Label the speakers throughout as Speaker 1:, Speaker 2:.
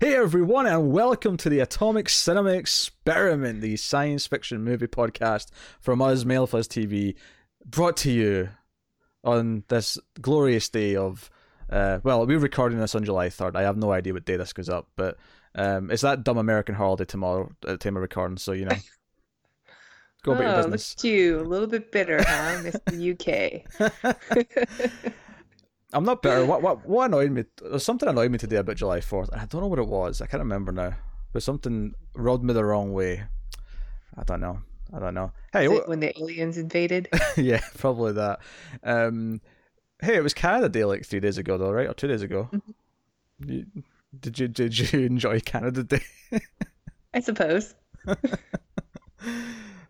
Speaker 1: Hey everyone, and welcome to the Atomic Cinema Experiment, the science fiction movie podcast from us, Mild Fuzz TV, brought to you on this glorious day of. Uh, well, we're recording this on July 3rd. I have no idea what day this goes up, but um, it's that dumb American holiday tomorrow at the time of recording, so you know. Go about your
Speaker 2: Oh, look
Speaker 1: business.
Speaker 2: at you, a little bit bitter, huh, Mr. UK?
Speaker 1: I'm not bitter. What what what annoyed me? There's something annoyed me today about July Fourth. I don't know what it was. I can't remember now. But something rubbed me the wrong way. I don't know. I don't know. Hey, wh-
Speaker 2: when the aliens invaded?
Speaker 1: yeah, probably that. Um, hey, it was Canada Day like three days ago, though, right, or two days ago. You, did you did you enjoy Canada Day?
Speaker 2: I suppose.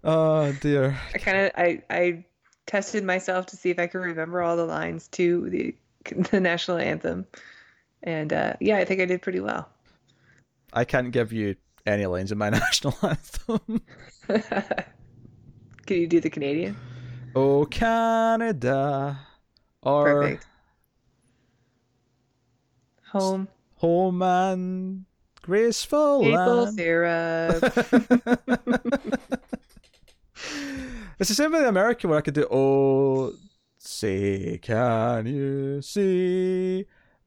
Speaker 1: oh dear.
Speaker 2: I kind of I I tested myself to see if I could remember all the lines to the the national anthem, and uh, yeah, I think I did pretty well.
Speaker 1: I can't give you any lines in my national anthem.
Speaker 2: Can you do the Canadian?
Speaker 1: oh Canada, or
Speaker 2: Perfect. Home
Speaker 1: home and graceful
Speaker 2: maple syrup.
Speaker 1: it's the same with the American where I could do oh say can you see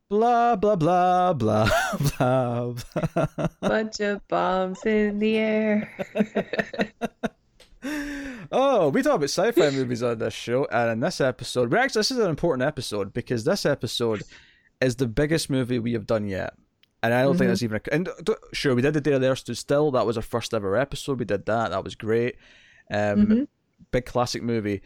Speaker 1: blah blah blah blah blah blah
Speaker 2: Bunch of bombs in the air.
Speaker 1: Oh, we talk about sci-fi movies on this show, and in this episode, we actually this is an important episode because this episode is the biggest movie we have done yet, and I don't think
Speaker 2: Mhm.
Speaker 1: that's even. A, and sure, we did the Day of the Earth Stood Still. That was our first ever episode. We did that. That was great. Um,
Speaker 2: Mhm.
Speaker 1: big classic movie,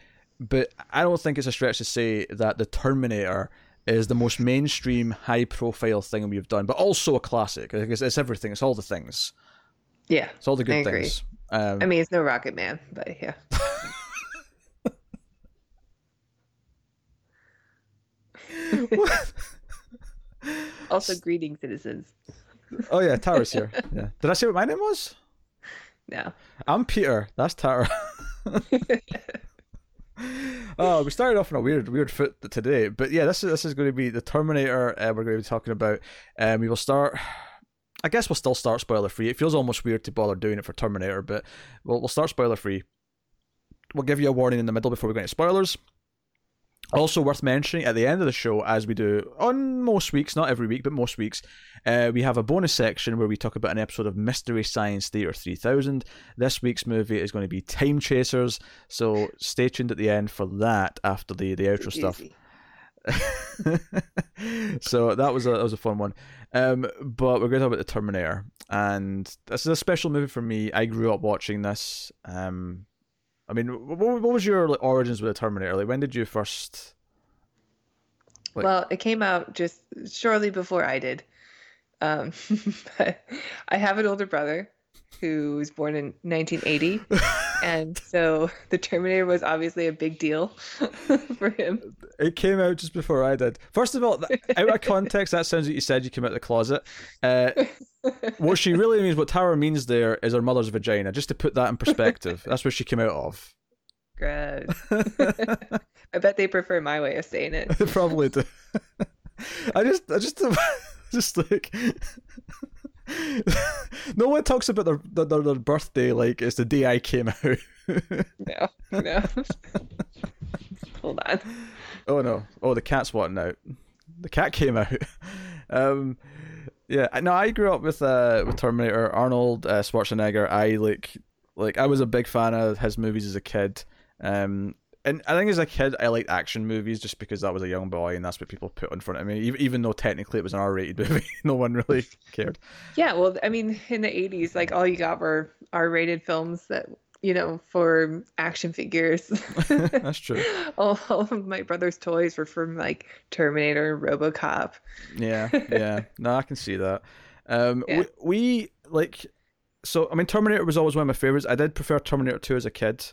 Speaker 1: but I don't think it's a stretch to say that the Terminator is the most mainstream, high-profile thing we've done, but also a classic. It's, it's everything. It's all the things.
Speaker 2: Yeah,
Speaker 1: It's all the good
Speaker 2: I
Speaker 1: things. Um,
Speaker 2: I mean it's no Rocket Man, but yeah. Also, greeting citizens.
Speaker 1: oh yeah, Tara's here. Yeah. Did I say what my name was?
Speaker 2: No.
Speaker 1: I'm Peter. That's Tara. oh, we started off on a weird, weird foot today, but yeah, this is this is going to be the Terminator. Uh, we're going to be talking about. Um, we will start. I guess we'll still start spoiler free. It feels almost weird to bother doing it for Terminator, but we'll we'll start spoiler free. We'll give you a warning in the middle before we go into spoilers. Also worth mentioning at the end of the show, as we do on most weeks, not every week, but most weeks, uh, we have a bonus section where we talk about an episode of Mystery Science Theater 3000. This week's movie is going to be Time Chasers, so stay tuned at the end for that after the, the outro stuff. So that was a that was a fun one. Um, but we're going to talk about the Terminator, and this is a special movie for me. I grew up watching this. Um, I mean, what, what was your like, origins with the Terminator? Like, when did you first? Like-
Speaker 2: Well, it came out just shortly before I did. Um, but I have an older brother who was born in 1980, and so the Terminator was obviously a big deal for him.
Speaker 1: It came out just before I did. First of all, out of context, that sounds like you said you came out of the closet. Uh, what she really means, what Tara means there, is her mother's vagina. Just to put that in perspective, that's where she came out of.
Speaker 2: Gross. I bet they prefer my way of saying it.
Speaker 1: They probably do. I just, I just, just like. no one talks about their, their their birthday like it's the day I came out.
Speaker 2: No, no. Hold on.
Speaker 1: Oh no! Oh, the cat's wanting out. The cat came out. um, yeah. No, I grew up with uh with Terminator, Arnold uh, Schwarzenegger. I like like I was a big fan of his movies as a kid. Um, and I think as a kid I liked action movies just because I was a young boy and that's what people put in front of me. Even even though technically it was an R-rated movie, no one really cared.
Speaker 2: Yeah, well, I mean, in the 80s, like all you got were R-rated films that, you know, for action figures.
Speaker 1: that's true.
Speaker 2: all, all of my brother's toys were from like Terminator, and RoboCop.
Speaker 1: Yeah, yeah. No, I can see that. Um,
Speaker 2: Yeah.
Speaker 1: we, we like, so I mean, Terminator was always one of my favorites. I did prefer Terminator Two as a kid.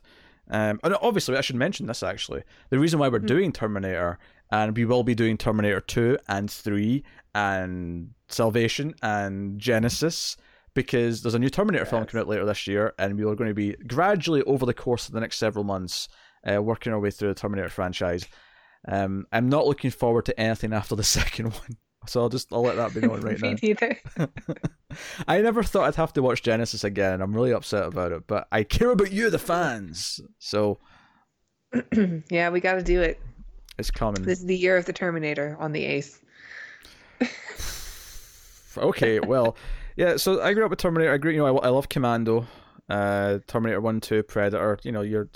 Speaker 1: Um, and obviously, I should mention this actually. The reason why we're
Speaker 2: Hmm.
Speaker 1: doing Terminator, and we will be doing Terminator Two and Three and Salvation and Genisys, because there's a new Terminator film coming out later this year, and we are going to be gradually over the course of the next several months uh, working our way through the Terminator franchise. Um, I'm not looking forward to anything after the second one. So I'll just I'll let that be known right
Speaker 2: Me
Speaker 1: now.
Speaker 2: neither.
Speaker 1: I never thought I'd have to watch Genisys again. I'm really upset about it, but I care about you, the fans. So
Speaker 2: yeah, we got to do it.
Speaker 1: it's coming.
Speaker 2: This is the year of the Terminator on the Ace.
Speaker 1: okay, well, yeah. So I grew up with Terminator. I grew, you know, I, I love Commando, uh, Terminator One, Two, Predator. You know, your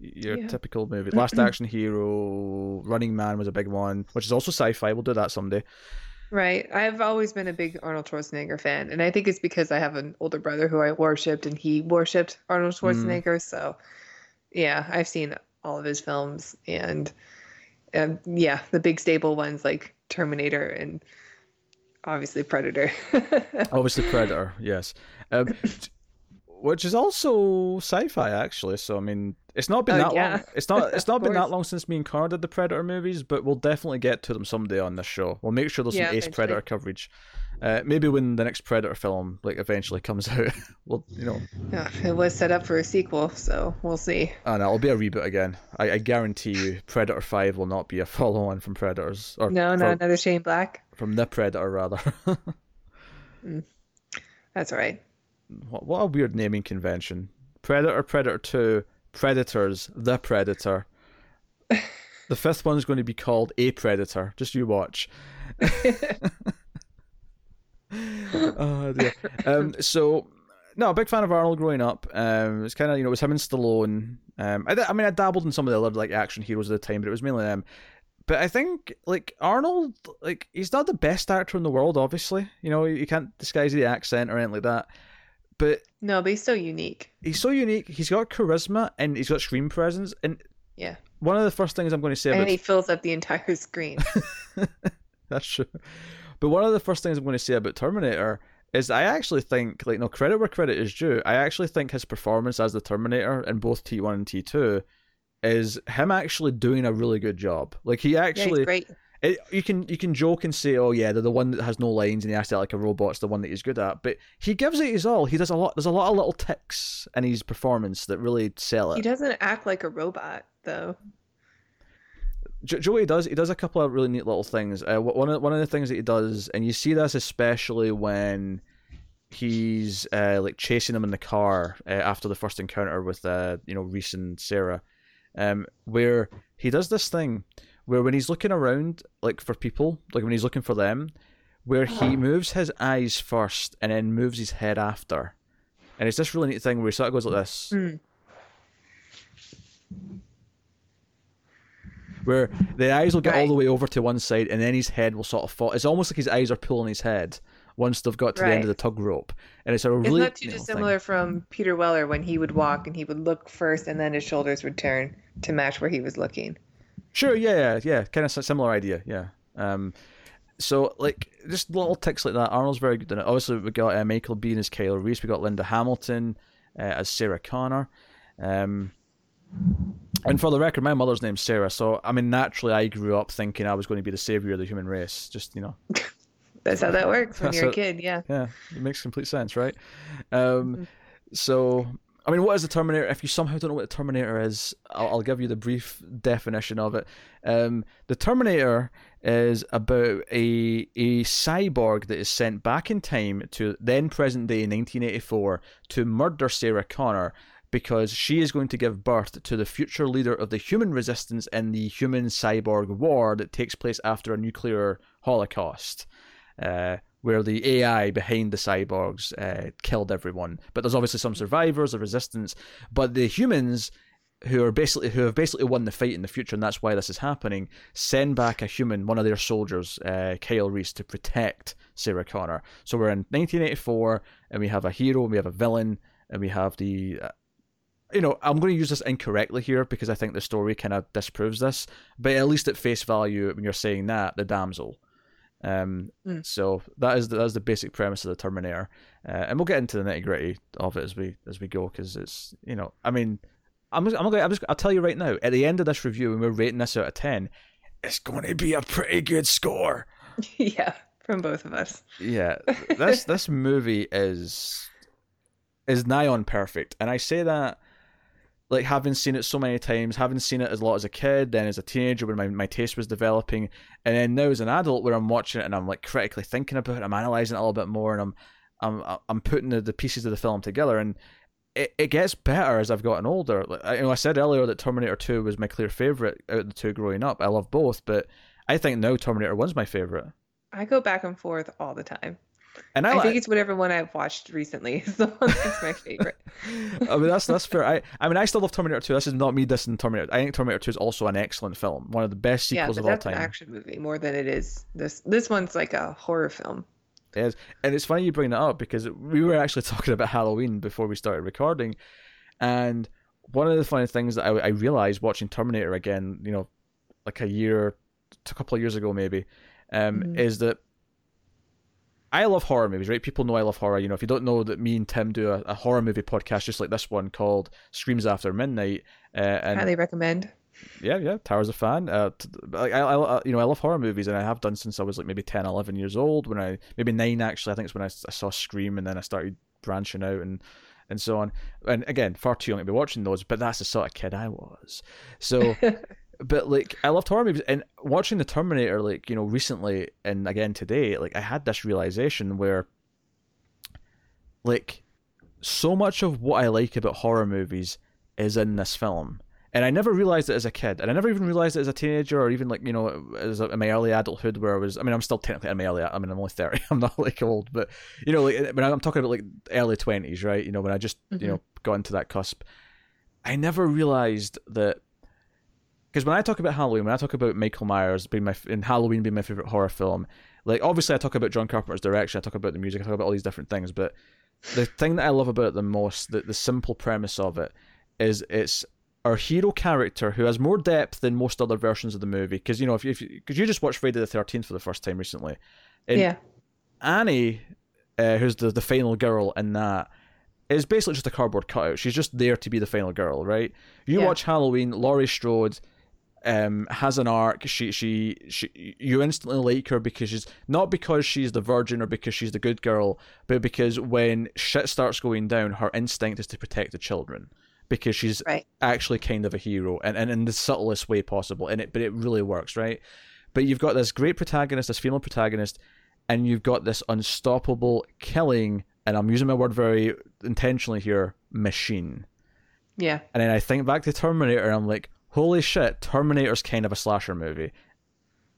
Speaker 1: your
Speaker 2: Yeah.
Speaker 1: typical movie. Last Action Hero, Running Man was a big one, which is also sci-fi. We'll do that someday.
Speaker 2: Right. I've always been a big Arnold Schwarzenegger fan, and I think it's because I have an older brother who I worshipped, and he worshipped Arnold Schwarzenegger. So, yeah, I've seen all of his films, and um, yeah, the big staple ones like Terminator and obviously Predator.
Speaker 1: Obviously, Predator. Yes. Um, which is also sci-fi actually. So I mean, it's not been
Speaker 2: Oh,
Speaker 1: that
Speaker 2: yeah.
Speaker 1: long. It's not. It's not been that long since me and Connor did the Predator movies, but we'll definitely get to them someday on this show. We'll make sure there's
Speaker 2: Yeah,
Speaker 1: some Ace. Predator coverage. Uh, maybe when the next Predator film like eventually comes out, we'll you know,
Speaker 2: yeah, it was set up for a sequel, so we'll see.
Speaker 1: and it'll be a reboot again. I, I guarantee you, Predator Five will not be a follow-on from Predators or
Speaker 2: No, no,
Speaker 1: from,
Speaker 2: another Shane Black.
Speaker 1: From the Predator rather.
Speaker 2: That's all right.
Speaker 1: what, what a weird naming convention. Predator, Predator 2, Predators, The Predator. the fifth one's going to be called A Predator. Just you watch. oh, dear. Um, so, no, a big fan of Arnold growing up. Um, it's kind of, you know, it was him and Stallone. Um, I, I mean, I dabbled in some of the other, like, action heroes at the time, but it was mainly them. But I think, like, Arnold, like, he's not the best actor in the world, obviously. You know, you can't disguise the accent or anything like that. But
Speaker 2: No, but he's so unique.
Speaker 1: he's so unique. He's got charisma and he's got screen presence. And
Speaker 2: Yeah.
Speaker 1: one of the first things I'm going to say
Speaker 2: And
Speaker 1: about
Speaker 2: he fills up the entire screen.
Speaker 1: that's true. But one of the first things I'm going to say about Terminator is I actually think, like, no credit where credit is due. I actually think his performance as the Terminator in both T1 and T2 is him actually doing a really good job. Like he
Speaker 2: yeah,
Speaker 1: actually
Speaker 2: he's great.
Speaker 1: it, you can you can joke and say, oh yeah, they're the one that has no lines and he has to like a robot's the one that he's good at. But he gives it his all. He does a lot. There's a lot of little ticks in his performance that really sell it.
Speaker 2: He doesn't act like a robot, though.
Speaker 1: Jo- Joey does. He does a couple of really neat little things. Uh, one of one of the things that he does, and you see this especially when he's uh, like chasing them in the car uh, after the first encounter with uh, you know Reese and Sarah, um, where he does this thing where when he's looking around like for people, like when he's looking for them, where he moves his eyes first and then moves his head after, and it's this really neat thing where he sort of goes like this.
Speaker 2: Mm.
Speaker 1: where the eyes will get all the way over to one side and then his head will sort of fall. It's almost like his eyes are pulling his head once they've got to the end of the tug rope. And it's a
Speaker 2: Isn't
Speaker 1: really
Speaker 2: that too dissimilar from Peter Weller when he would walk and he would look first and then his shoulders would turn to match where he was looking?
Speaker 1: Sure, yeah, yeah, yeah. Kind of similar idea, yeah. Um, so like just little ticks like that. Arnold's very good in it. Obviously, we got uh, Michael Biehn as Kyle Reese. We got Linda Hamilton uh, as Sarah Connor. Um, and for the record, my mother's name's Sarah, so I mean, naturally, I grew up thinking I was going to be the savior of the human race. Just you know,
Speaker 2: That's how that works when you're a kid, yeah.
Speaker 1: Yeah, it makes complete sense, right? Um, so, I mean, what is the Terminator? If you somehow don't know what the Terminator is, I'll, I'll give you the brief definition of it. Um, the Terminator is about a a cyborg that is sent back in time to then present day 1984 to murder Sarah Connor because she is going to give birth to the future leader of the human resistance in the human cyborg war that takes place after a nuclear holocaust uh, where the AI behind the cyborgs uh, killed everyone. But there's obviously some survivors of resistance. But the humans who are basically who have basically won the fight in the future, and that's why this is happening, send back a human, one of their soldiers, uh, Kyle Reese, to protect Sarah Connor. So we're in 1984, and we have a hero, and we have a villain, and we have the. Uh, you know, I'm going to use this incorrectly here because I think the story kind of disproves this, but at least at face value, when you're saying that, the damsel. Um,
Speaker 2: Mm.
Speaker 1: So that is the, that is the basic premise of the Terminator, uh, and we'll get into the nitty gritty of it as we as we go because it's you know I mean I'm just, I'm gonna I'm just I'll tell you right now at the end of this review when we're rating this out of ten, it's going to be a pretty good score.
Speaker 2: yeah, from both of us.
Speaker 1: Yeah, this this movie is is nigh on perfect, and I say that like having seen it so many times, having seen it as a lot as a kid, then as a teenager when my, my taste was developing, and then now as an adult where I'm watching it and I'm like critically thinking about it, I'm analyzing it a little bit more, and I'm I'm I'm putting the, the pieces of the film together, and it, it gets better as I've gotten older. Like, I, you know, I said earlier that Terminator Two was my clear favorite out of the two growing up. I love both, but I think now Terminator One's my favorite.
Speaker 2: I go back and forth all the time.
Speaker 1: And I,
Speaker 2: I think it's whatever one I've watched recently is the one that's my favorite.
Speaker 1: I mean that's that's fair. I I mean I still love Terminator Two. This is not me dissing Terminator. I think Terminator Two is also an excellent film, one of the best
Speaker 2: yeah,
Speaker 1: sequels
Speaker 2: but
Speaker 1: of all
Speaker 2: that's
Speaker 1: time.
Speaker 2: an action movie more than it is this. This one's like a horror film.
Speaker 1: It is. And it's funny you bring that up because we were actually talking about Halloween before we started recording. And one of the funny things that I, I realized watching Terminator again, you know, like a year, a couple of years ago maybe, um,
Speaker 2: Mhm.
Speaker 1: is that I love horror movies, right? People know I love horror. You know, if you don't know that me and Tim do a, a horror movie podcast just like this one called Screams After Midnight. Uh, and
Speaker 2: Highly recommend.
Speaker 1: yeah, yeah, Tara's a fan. Uh, t- I, I, you know, I love horror movies, and I have done since I was like maybe 10, 11 years old. When I maybe nine actually, I think it's when I saw Scream, and then I started branching out and and so on. And again, far too young to be watching those, but that's the sort of kid I was. So, but like I loved horror movies, and watching the Terminator, like you know, recently and again today, like I had this realization where, like, so much of what I like about horror movies is in this film and I never realized it as a kid, and I never even realized it as a teenager, or even like you know, as a, in my early adulthood, where I was. I mean, I'm still technically in my early. I mean, I'm only thirty. I'm not like old, but you know, like when I'm talking about like early twenties, right? You know, when I just you
Speaker 2: Mhm.
Speaker 1: know got into that cusp, I never realized that. Because when I talk about Halloween, when I talk about Michael Myers being my in Halloween being my favorite horror film, like obviously I talk about John Carpenter's direction, I talk about the music, I talk about all these different things, but the thing that I love about it the most, the, the simple premise of it, is it's our hero character who has more depth than most other versions of the movie. Because you know, if you, if you, you just watched Friday the Thirteenth for the first time recently, and
Speaker 2: yeah.
Speaker 1: Annie, uh, who's the the final girl in that, is basically just a cardboard cutout. She's just there to be the final girl, right? You
Speaker 2: Yeah.
Speaker 1: watch Halloween, Laurie Strode. Um, has an arc. She, she, she. You instantly like her because she's not because she's the virgin or because she's the good girl, but because when shit starts going down, her instinct is to protect the children because she's
Speaker 2: Right.
Speaker 1: actually kind of a hero and, and in the subtlest way possible. And it, but it really works, right? But you've got this great protagonist, this female protagonist, and you've got this unstoppable killing, and I'm using my word very intentionally here, machine.
Speaker 2: Yeah.
Speaker 1: And then I think back to Terminator, and I'm like, holy shit, Terminator's kind of a slasher movie.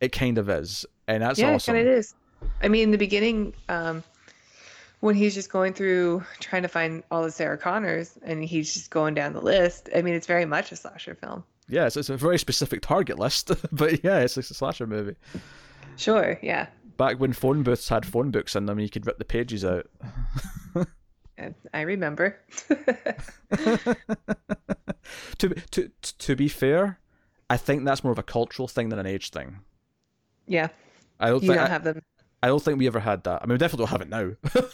Speaker 1: It kind of is, and that's
Speaker 2: yeah,
Speaker 1: awesome.
Speaker 2: and it is. I mean, in the beginning, um, when he's just going through trying to find all the Sarah Connors, and he's just going down the list. I mean, it's very much a slasher film.
Speaker 1: Yeah, it's, it's a very specific target list, but yeah, it's, it's a slasher movie.
Speaker 2: Sure. Yeah.
Speaker 1: Back when phone booths had phone books in them, you could rip the pages out.
Speaker 2: I remember.
Speaker 1: to to to be fair, I think that's more of a cultural thing than an age thing.
Speaker 2: yeah.
Speaker 1: I don't
Speaker 2: You
Speaker 1: think
Speaker 2: don't
Speaker 1: I,
Speaker 2: have them.
Speaker 1: I don't think we ever had that. I mean, we definitely don't have it now,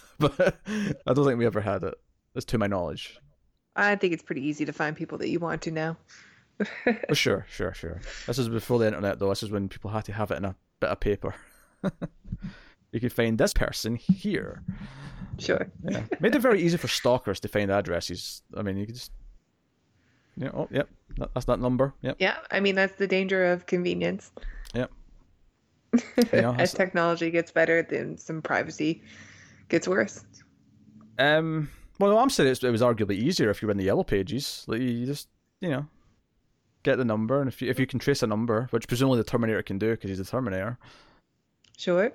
Speaker 1: but I don't think we ever had it. That's to my knowledge.
Speaker 2: I think it's pretty easy to find people that you want to now.
Speaker 1: Oh, sure, sure, sure. This is before the internet, though. This is when people had to have it in a bit of paper. You could find this person here.
Speaker 2: Sure.
Speaker 1: Yeah, made it very easy for stalkers to find addresses. I mean, you could just, yeah, oh, yep, that, that's that number. Yep,
Speaker 2: Yeah. I mean, that's the danger of convenience.
Speaker 1: Yep. Yeah,
Speaker 2: As technology gets better, then some privacy gets worse.
Speaker 1: Um. Well, no, I'm saying it's, it was arguably easier if you were in the yellow pages. Like you just, you know, get the number, and if you if you can trace a number, which presumably the Terminator can do because he's the Terminator.
Speaker 2: Sure.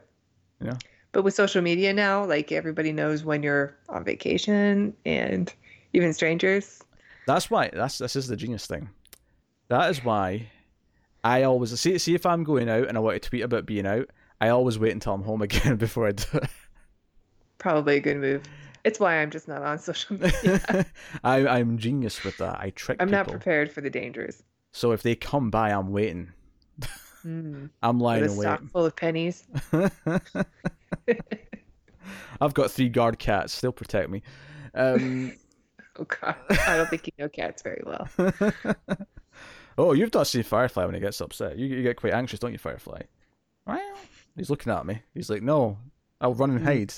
Speaker 1: Yeah.
Speaker 2: But with social media now, like everybody knows when you're on vacation and even strangers.
Speaker 1: That's why. That's this is the genius thing. That is why I always see see if I'm going out and I want to tweet about being out. I always wait until I'm home again before I do it.
Speaker 2: Probably a good move. It's why I'm just not on social media.
Speaker 1: I I'm genius with that. I trick
Speaker 2: I'm
Speaker 1: people.
Speaker 2: not prepared for the dangers.
Speaker 1: So if they come by, I'm waiting.
Speaker 2: Mm.
Speaker 1: I'm lying
Speaker 2: With a
Speaker 1: in
Speaker 2: stock full of pennies.
Speaker 1: I've got three guard cats. They'll protect me. Um,
Speaker 2: Oh god. I don't think you know cats very well.
Speaker 1: oh, you've not seen Firefly when he gets upset. You, you get quite anxious, don't you, Firefly? Well, he's looking at me. He's like, no, I'll run and
Speaker 2: Mm.
Speaker 1: hide.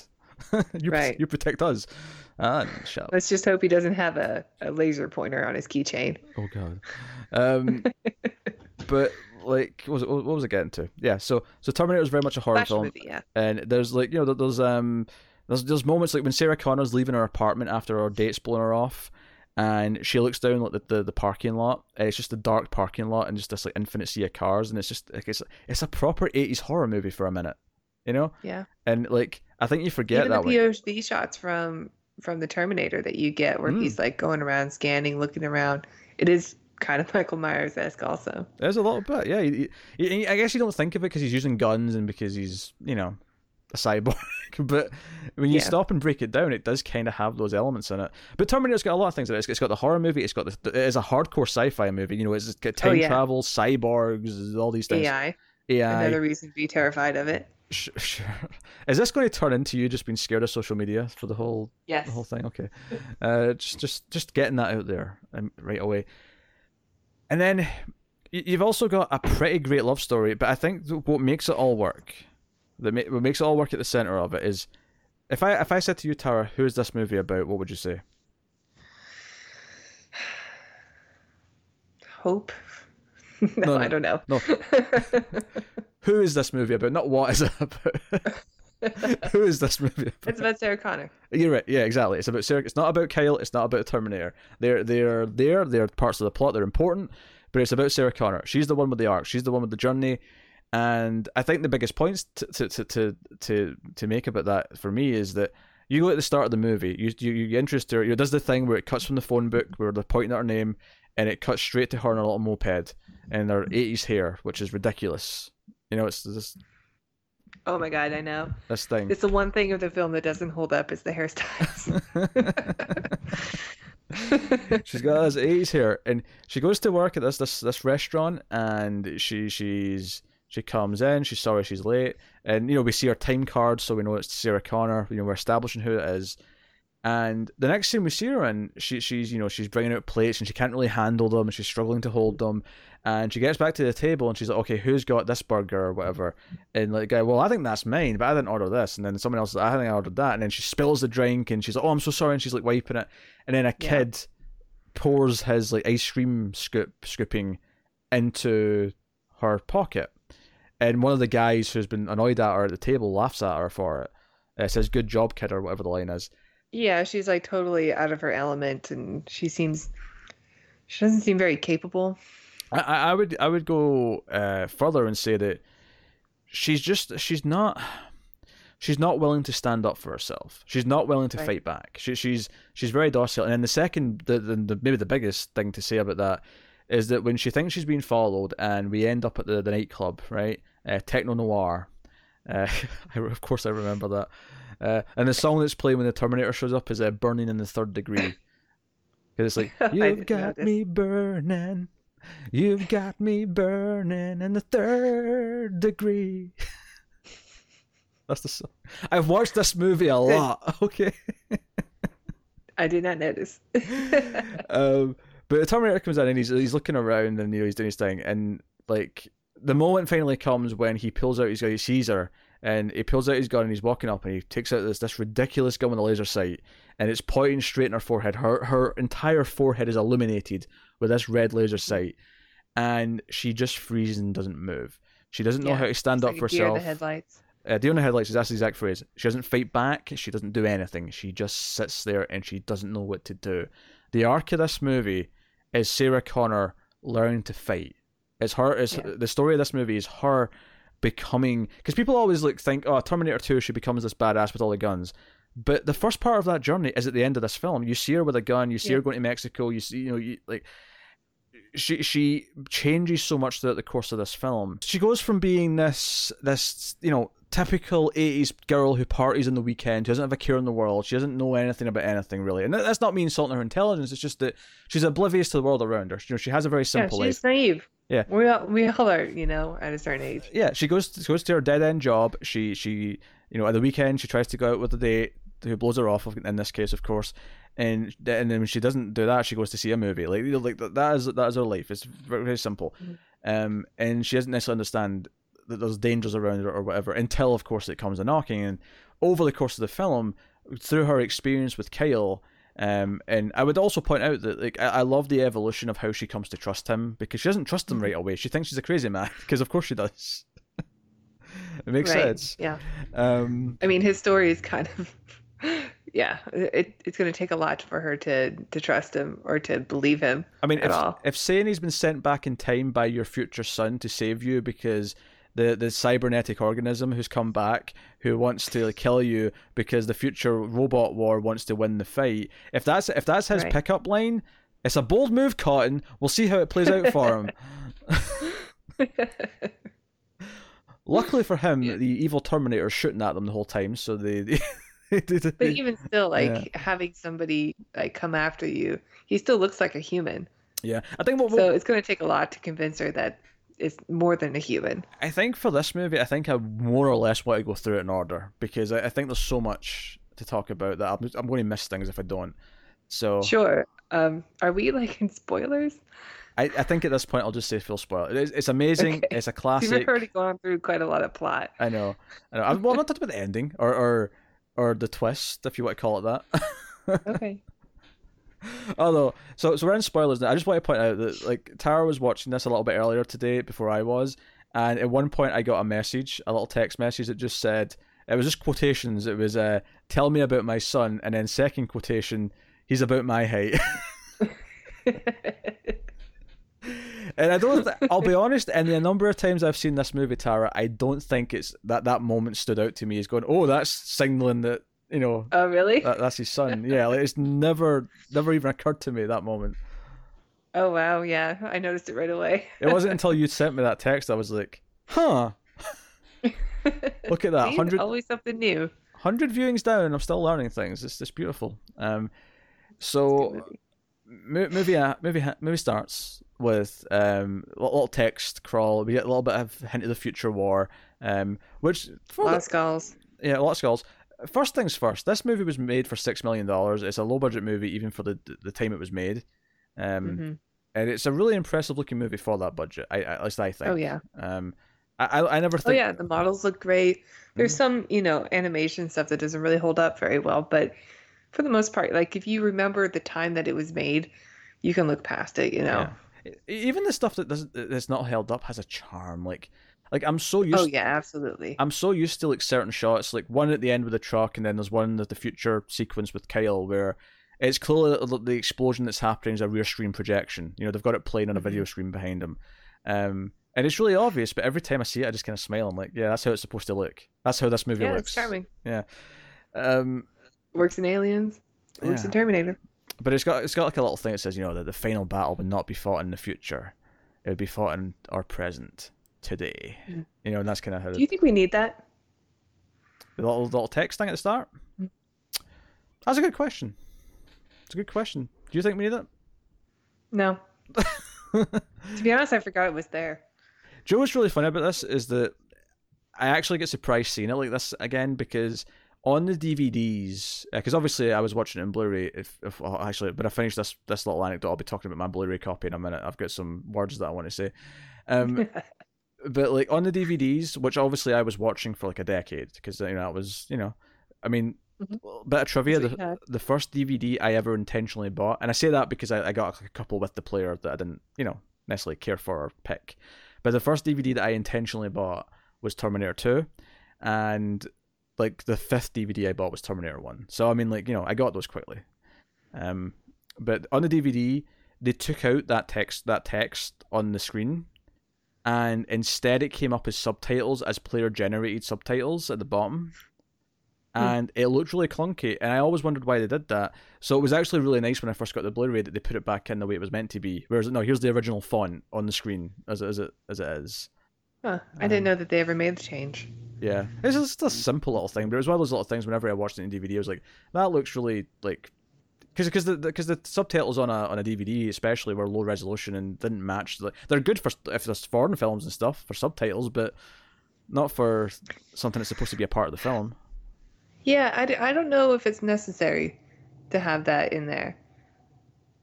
Speaker 1: you
Speaker 2: Right.
Speaker 1: you protect us. Ah, shut up.
Speaker 2: Let's just hope he doesn't have a, a laser pointer on his keychain.
Speaker 1: Oh god. Um, but like, what was it, what was it getting to? Yeah. So so Terminator is very much a horror
Speaker 2: Flash
Speaker 1: film,
Speaker 2: movie, yeah.
Speaker 1: and there's like you know there's um there's there's moments like when Sarah Connor's leaving her apartment after her date's blown her off. And she looks down like the, the, the parking lot. and It's just a dark parking lot and just this like infinite sea of cars, and it's just like it's it's a proper eighties horror movie for a minute, you know.
Speaker 2: Yeah.
Speaker 1: And like I think you forget
Speaker 2: Even
Speaker 1: that
Speaker 2: the
Speaker 1: way.
Speaker 2: POV shots from from the Terminator that you get where
Speaker 1: Mm.
Speaker 2: he's like going around scanning, looking around. It is kind of Michael Myers esque also.
Speaker 1: There's a little bit, yeah. He- he- I guess you don't think of it because he's using guns and because he's, you know, a cyborg. but when you
Speaker 2: Yeah.
Speaker 1: stop and break it down, it does kind of have those elements in it. But Terminator's got a lot of things in it. It's- it's got the horror movie. It's got the, it is a hardcore sci-fi movie. You know, it's got time
Speaker 2: Oh, yeah.
Speaker 1: travel, cyborgs, all these things.
Speaker 2: AI.
Speaker 1: AI.
Speaker 2: Another reason to be terrified of it.
Speaker 1: Sure. Is this going to turn into you just being scared of social media for the whole
Speaker 2: Yes.
Speaker 1: the whole thing. Okay, uh, just just just getting that out there um, right away. And then you've also got a pretty great love story, but I think what makes it all work, that what makes it all work at the center of it is, if I if I said to you, Tara, who is this movie about? What would you say?
Speaker 2: Hope. no,
Speaker 1: No, no.
Speaker 2: I don't know.
Speaker 1: No. Who is this movie about? Not what is it about. who is this movie about?
Speaker 2: it's about Sarah Connor.
Speaker 1: You're right. Yeah, exactly. It's about Sarah. It's not about Kyle. It's not about Terminator. They're they're there. They're parts of the plot. They're important, but it's about Sarah Connor. She's the one with the arc. She's the one with the journey. And I think the biggest points to to to to to, to make about that for me is that you go at the start of the movie. You you you introduced her. You does the thing where it cuts from the phone book where they're pointing at her name, and it cuts straight to her on a little moped and her eighties hair, which is ridiculous. You know, it's this
Speaker 2: Oh my god, I know.
Speaker 1: this thing.
Speaker 2: It's the one thing of the film that doesn't hold up is the hairstyles.
Speaker 1: she's got this 80s hair and she goes to work at this this this restaurant and she she's she comes in she's sorry she's late and you know we see her time card so we know it's Sarah Connor you know we're establishing who it is and the next scene we see her in she she's you know she's bringing out plates and she can't really handle them and she's struggling to hold them. And she gets back to the table and she's like okay who's got this burger or whatever? And like guy well I think that's mine but I didn't order this. And then someone else I think I ordered that. And then she spills the drink and she's like oh I'm so sorry. And she's like wiping it. And then a
Speaker 2: Yeah.
Speaker 1: kid pours his like ice cream scoop scooping into her pocket. And one of the guys who's been annoyed at her at the table laughs at her for it. Uh, says good job kid or whatever the line is
Speaker 2: yeah, she's like totally out of her element and she seems she doesn't seem very capable.
Speaker 1: I, I would I would go uh, further and say that she's just she's not she's not willing to stand up for herself. She's not willing to
Speaker 2: Right.
Speaker 1: fight back. She, she's she's very docile. And then the second, the, the, the maybe the biggest thing to say about that is that when she thinks she's being followed, and we end up at the, the nightclub, right? Uh, Techno Noir. Uh, I, of course, I remember that. Uh, and the song that's playing when the Terminator shows up is uh, "Burning in the Third Degree." Because it's like you've got
Speaker 2: notice.
Speaker 1: me burning, you've got me burning in the third degree. That's the song. I've watched this movie a lot. Okay.
Speaker 2: I did not notice.
Speaker 1: um, but the Terminator comes in and he's he's looking around and you know he's doing his thing and like the moment finally comes when he pulls out his gun, he sees her and he pulls out his gun and he's walking up and he takes out this this ridiculous gun with a laser sight and it's pointing straight in her forehead. Her her entire forehead is illuminated with this red laser sight and she just freezes and doesn't move. She doesn't know
Speaker 2: Yeah,
Speaker 1: how to stand up
Speaker 2: like
Speaker 1: for
Speaker 2: a deer in
Speaker 1: herself.
Speaker 2: the headlights.
Speaker 1: Uh, deer in the headlights is that's the exact phrase. She doesn't fight back. She doesn't do anything. She just sits there and she doesn't know what to do. The arc of this movie is Sarah Connor learning to fight. It's her. It's
Speaker 2: Yeah.
Speaker 1: the story of this movie is her becoming because people always like think, oh, Terminator Two, she becomes this badass with all the guns. But the first part of that journey is at the end of this film. You see her with a gun. You see
Speaker 2: Yeah.
Speaker 1: her going to Mexico. You see, you know, you like she she changes so much throughout the course of this film. She goes from being this this you know typical 80s girl who parties on the weekend, who doesn't have a care in the world, she doesn't know anything about anything really. And that- that's not me insulting her intelligence, it's just that she's oblivious to the world around her. You know, she has a very
Speaker 2: Yeah,
Speaker 1: simple life.
Speaker 2: she's naive.
Speaker 1: Yeah.
Speaker 2: We all, we all are, you know, at a certain age.
Speaker 1: Yeah, she goes to, goes to her dead end job. She she you know at the weekend she tries to go out with a date who blows her off in this case of course, and and then when she doesn't do that she goes to see a movie like you know, like that is that is her life. It's very, very simple,
Speaker 2: Mhm.
Speaker 1: um, and she doesn't necessarily understand that there's dangers around it or whatever until of course it comes a knocking and over the course of the film through her experience with Kyle um, and I would also point out that like I, I love the evolution of how she comes to trust him because she doesn't trust him
Speaker 2: Mm-hmm.
Speaker 1: right away. She thinks he's a crazy man because of course she does. it makes
Speaker 2: Right.
Speaker 1: sense.
Speaker 2: Yeah.
Speaker 1: Um,
Speaker 2: I mean, his story is kind of, yeah, it, it's going to take a lot for her to to trust him or to believe him.
Speaker 1: I mean, if
Speaker 2: all.
Speaker 1: if saying he's been sent back in time by your future son to save you because the the cybernetic organism who's come back who wants to kill you because the future robot war wants to win the fight. If that's if that's his
Speaker 2: Right.
Speaker 1: pickup line, it's a bold move, Cotton. We'll see how it plays out for him. Luckily for him,
Speaker 2: Yeah.
Speaker 1: the evil Terminator is shooting at them the whole time, so they. they,
Speaker 2: But even still, like having somebody like come after you, he still looks like a human.
Speaker 1: yeah, I think what, what
Speaker 2: So it's going to take a lot to convince her that it's more than a human.
Speaker 1: I think for this movie, I think I more or less want to go through it in order because I, I think there's so much to talk about that I'm, I'm going to miss things if I don't. So
Speaker 2: Sure. Um, are we like in spoilers?
Speaker 1: I, I think at this point I'll just say full spoiler. It's, it's amazing.
Speaker 2: Okay.
Speaker 1: It's a classic.
Speaker 2: We've already gone through quite a lot of plot.
Speaker 1: I know. I know. I'm, well, I'm not talking about the ending or, or or the twist, if you want to call it that.
Speaker 2: Okay.
Speaker 1: Although, so so we're in spoilers now. I just want to point out that like Tara was watching this a little bit earlier today before I was, and at one point I got a message, a little text message that just said it was just quotations. It was uh, "Tell me about my son," and then second quotation, "He's about my height." and I don't. I'll be honest. And the number of times I've seen this movie, Tara, I don't think it's that that moment stood out to me as going, "Oh, that's signaling that." You know,
Speaker 2: oh, really?
Speaker 1: that, that's his son. Yeah, like it's never, never even occurred to me at that moment.
Speaker 2: oh, wow. Yeah, I noticed it right away.
Speaker 1: It wasn't until you sent me that text I was like, huh, look at that.
Speaker 2: See?
Speaker 1: 100,
Speaker 2: Always something new.
Speaker 1: 100 viewings down and I'm still learning things. It's just beautiful. Um, so, mo- movie, uh, movie, movie starts with um, a little text crawl. We get a little bit of hint of the future war, um, which, for
Speaker 2: A lot
Speaker 1: the-
Speaker 2: of skulls.
Speaker 1: yeah, a lot of skulls. First things first, this movie was made for $6 million. It's a low budget movie, even for the, the time it was made. Um,
Speaker 2: Mhm.
Speaker 1: and it's a really impressive looking movie for that budget. I, at least I think.
Speaker 2: Oh, yeah.
Speaker 1: Um, I I, never
Speaker 2: Oh, yeah. The models look great.
Speaker 1: Mm-hmm.
Speaker 2: There's some, you know, animation stuff that doesn't really hold up very well, but for the most part, like if you remember the time that it was made, you can look past it, you know.
Speaker 1: Yeah. Even the stuff that doesn't that's not held up has a charm. Like like I'm so used.
Speaker 2: Oh, yeah, absolutely.
Speaker 1: I'm so used to like certain shots, like one at the end with the truck, and then there's one at the future sequence with Kyle where it's clearly the explosion that's happening is a rear screen projection. You know, they've got it playing on a video screen behind them. Um, and it's really obvious, but every time I see it, I just kind of smile. I'm like, yeah, that's how it's supposed to look. That's how this movie
Speaker 2: yeah,
Speaker 1: looks.
Speaker 2: it's charming.
Speaker 1: Um,
Speaker 2: Works in Aliens. Works
Speaker 1: Yeah.
Speaker 2: in Terminator.
Speaker 1: but it's got it's got like a little thing that says, you know, that the final battle would not be fought in the future; it would be fought in our present today.
Speaker 2: Mhm.
Speaker 1: You know, and that's kind of how
Speaker 2: Do you think we need that?
Speaker 1: the little little text thing at the start.
Speaker 2: Mm.
Speaker 1: That's a good question. It's a good question. Do you think we need it?
Speaker 2: No. To be honest, I forgot it was there.
Speaker 1: Joe, what's really funny about this is that I actually get surprised seeing it like this again because on the DVDs, because obviously I was watching it in Blu-ray. If, if oh, actually, but I finished this this little anecdote, I'll be talking about my Blu-ray copy in a minute. I've got some words that I want to say. Um, but like on the DVDs, which obviously I was watching for like a decade because you know that was you know, I mean,
Speaker 2: Mhm.
Speaker 1: bit of trivia. The, the first DVD I ever intentionally bought, and I say that because I, I got like, a couple with the player that I didn't you know necessarily care for or pick. But the first DVD that I intentionally bought was Terminator Two, and like the fifth DVD I bought was Terminator One. So I mean, like you know, I got those quickly. Um, but on the DVD, they took out that text that text on the screen, and instead it came up as subtitles as player generated subtitles at the bottom. Hmm. And it looked really clunky, and I always wondered why they did that. So it was actually really nice when I first got the Blu-ray that they put it back in the way it was meant to be. Whereas no, here's the original font on the screen as it as it as it is.
Speaker 2: Huh. I didn't um, know that they ever made the change.
Speaker 1: Yeah, it's just a simple little thing, but it was one of those little things. Whenever I watched it in DVD, I was like, "That looks really like," because because the because the, subtitles on a on a DVD, especially, were low resolution and didn't match. The, they're good for if there's foreign films and stuff for subtitles, but not for something that's supposed to be a part of the film.
Speaker 2: Yeah, I, d- I don't know if it's necessary to have that in there.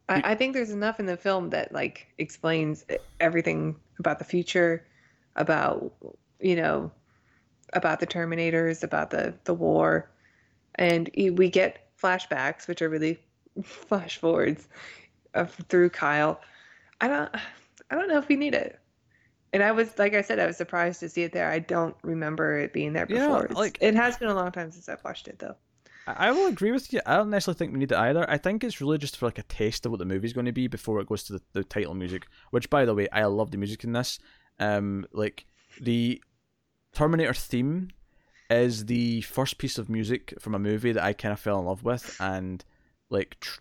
Speaker 2: I, I think there's enough in the film that like explains everything about the future, about you know, about the Terminators, about the the war, and we get flashbacks, which are really flash forwards of, through Kyle. I don't, I don't know if we need it. And I was, like I said, I was surprised to see it there. I don't remember it being there before.
Speaker 1: Yeah, like
Speaker 2: it has been a long time since I've watched it, though.
Speaker 1: I will agree with you. I don't necessarily think we need it either. I think it's really just for like a taste of what the movie's going to be before it goes to the, the title music. Which, by the way, I love the music in this. Um, like the Terminator theme is the first piece of music from a movie that I kind of fell in love with, and like tr-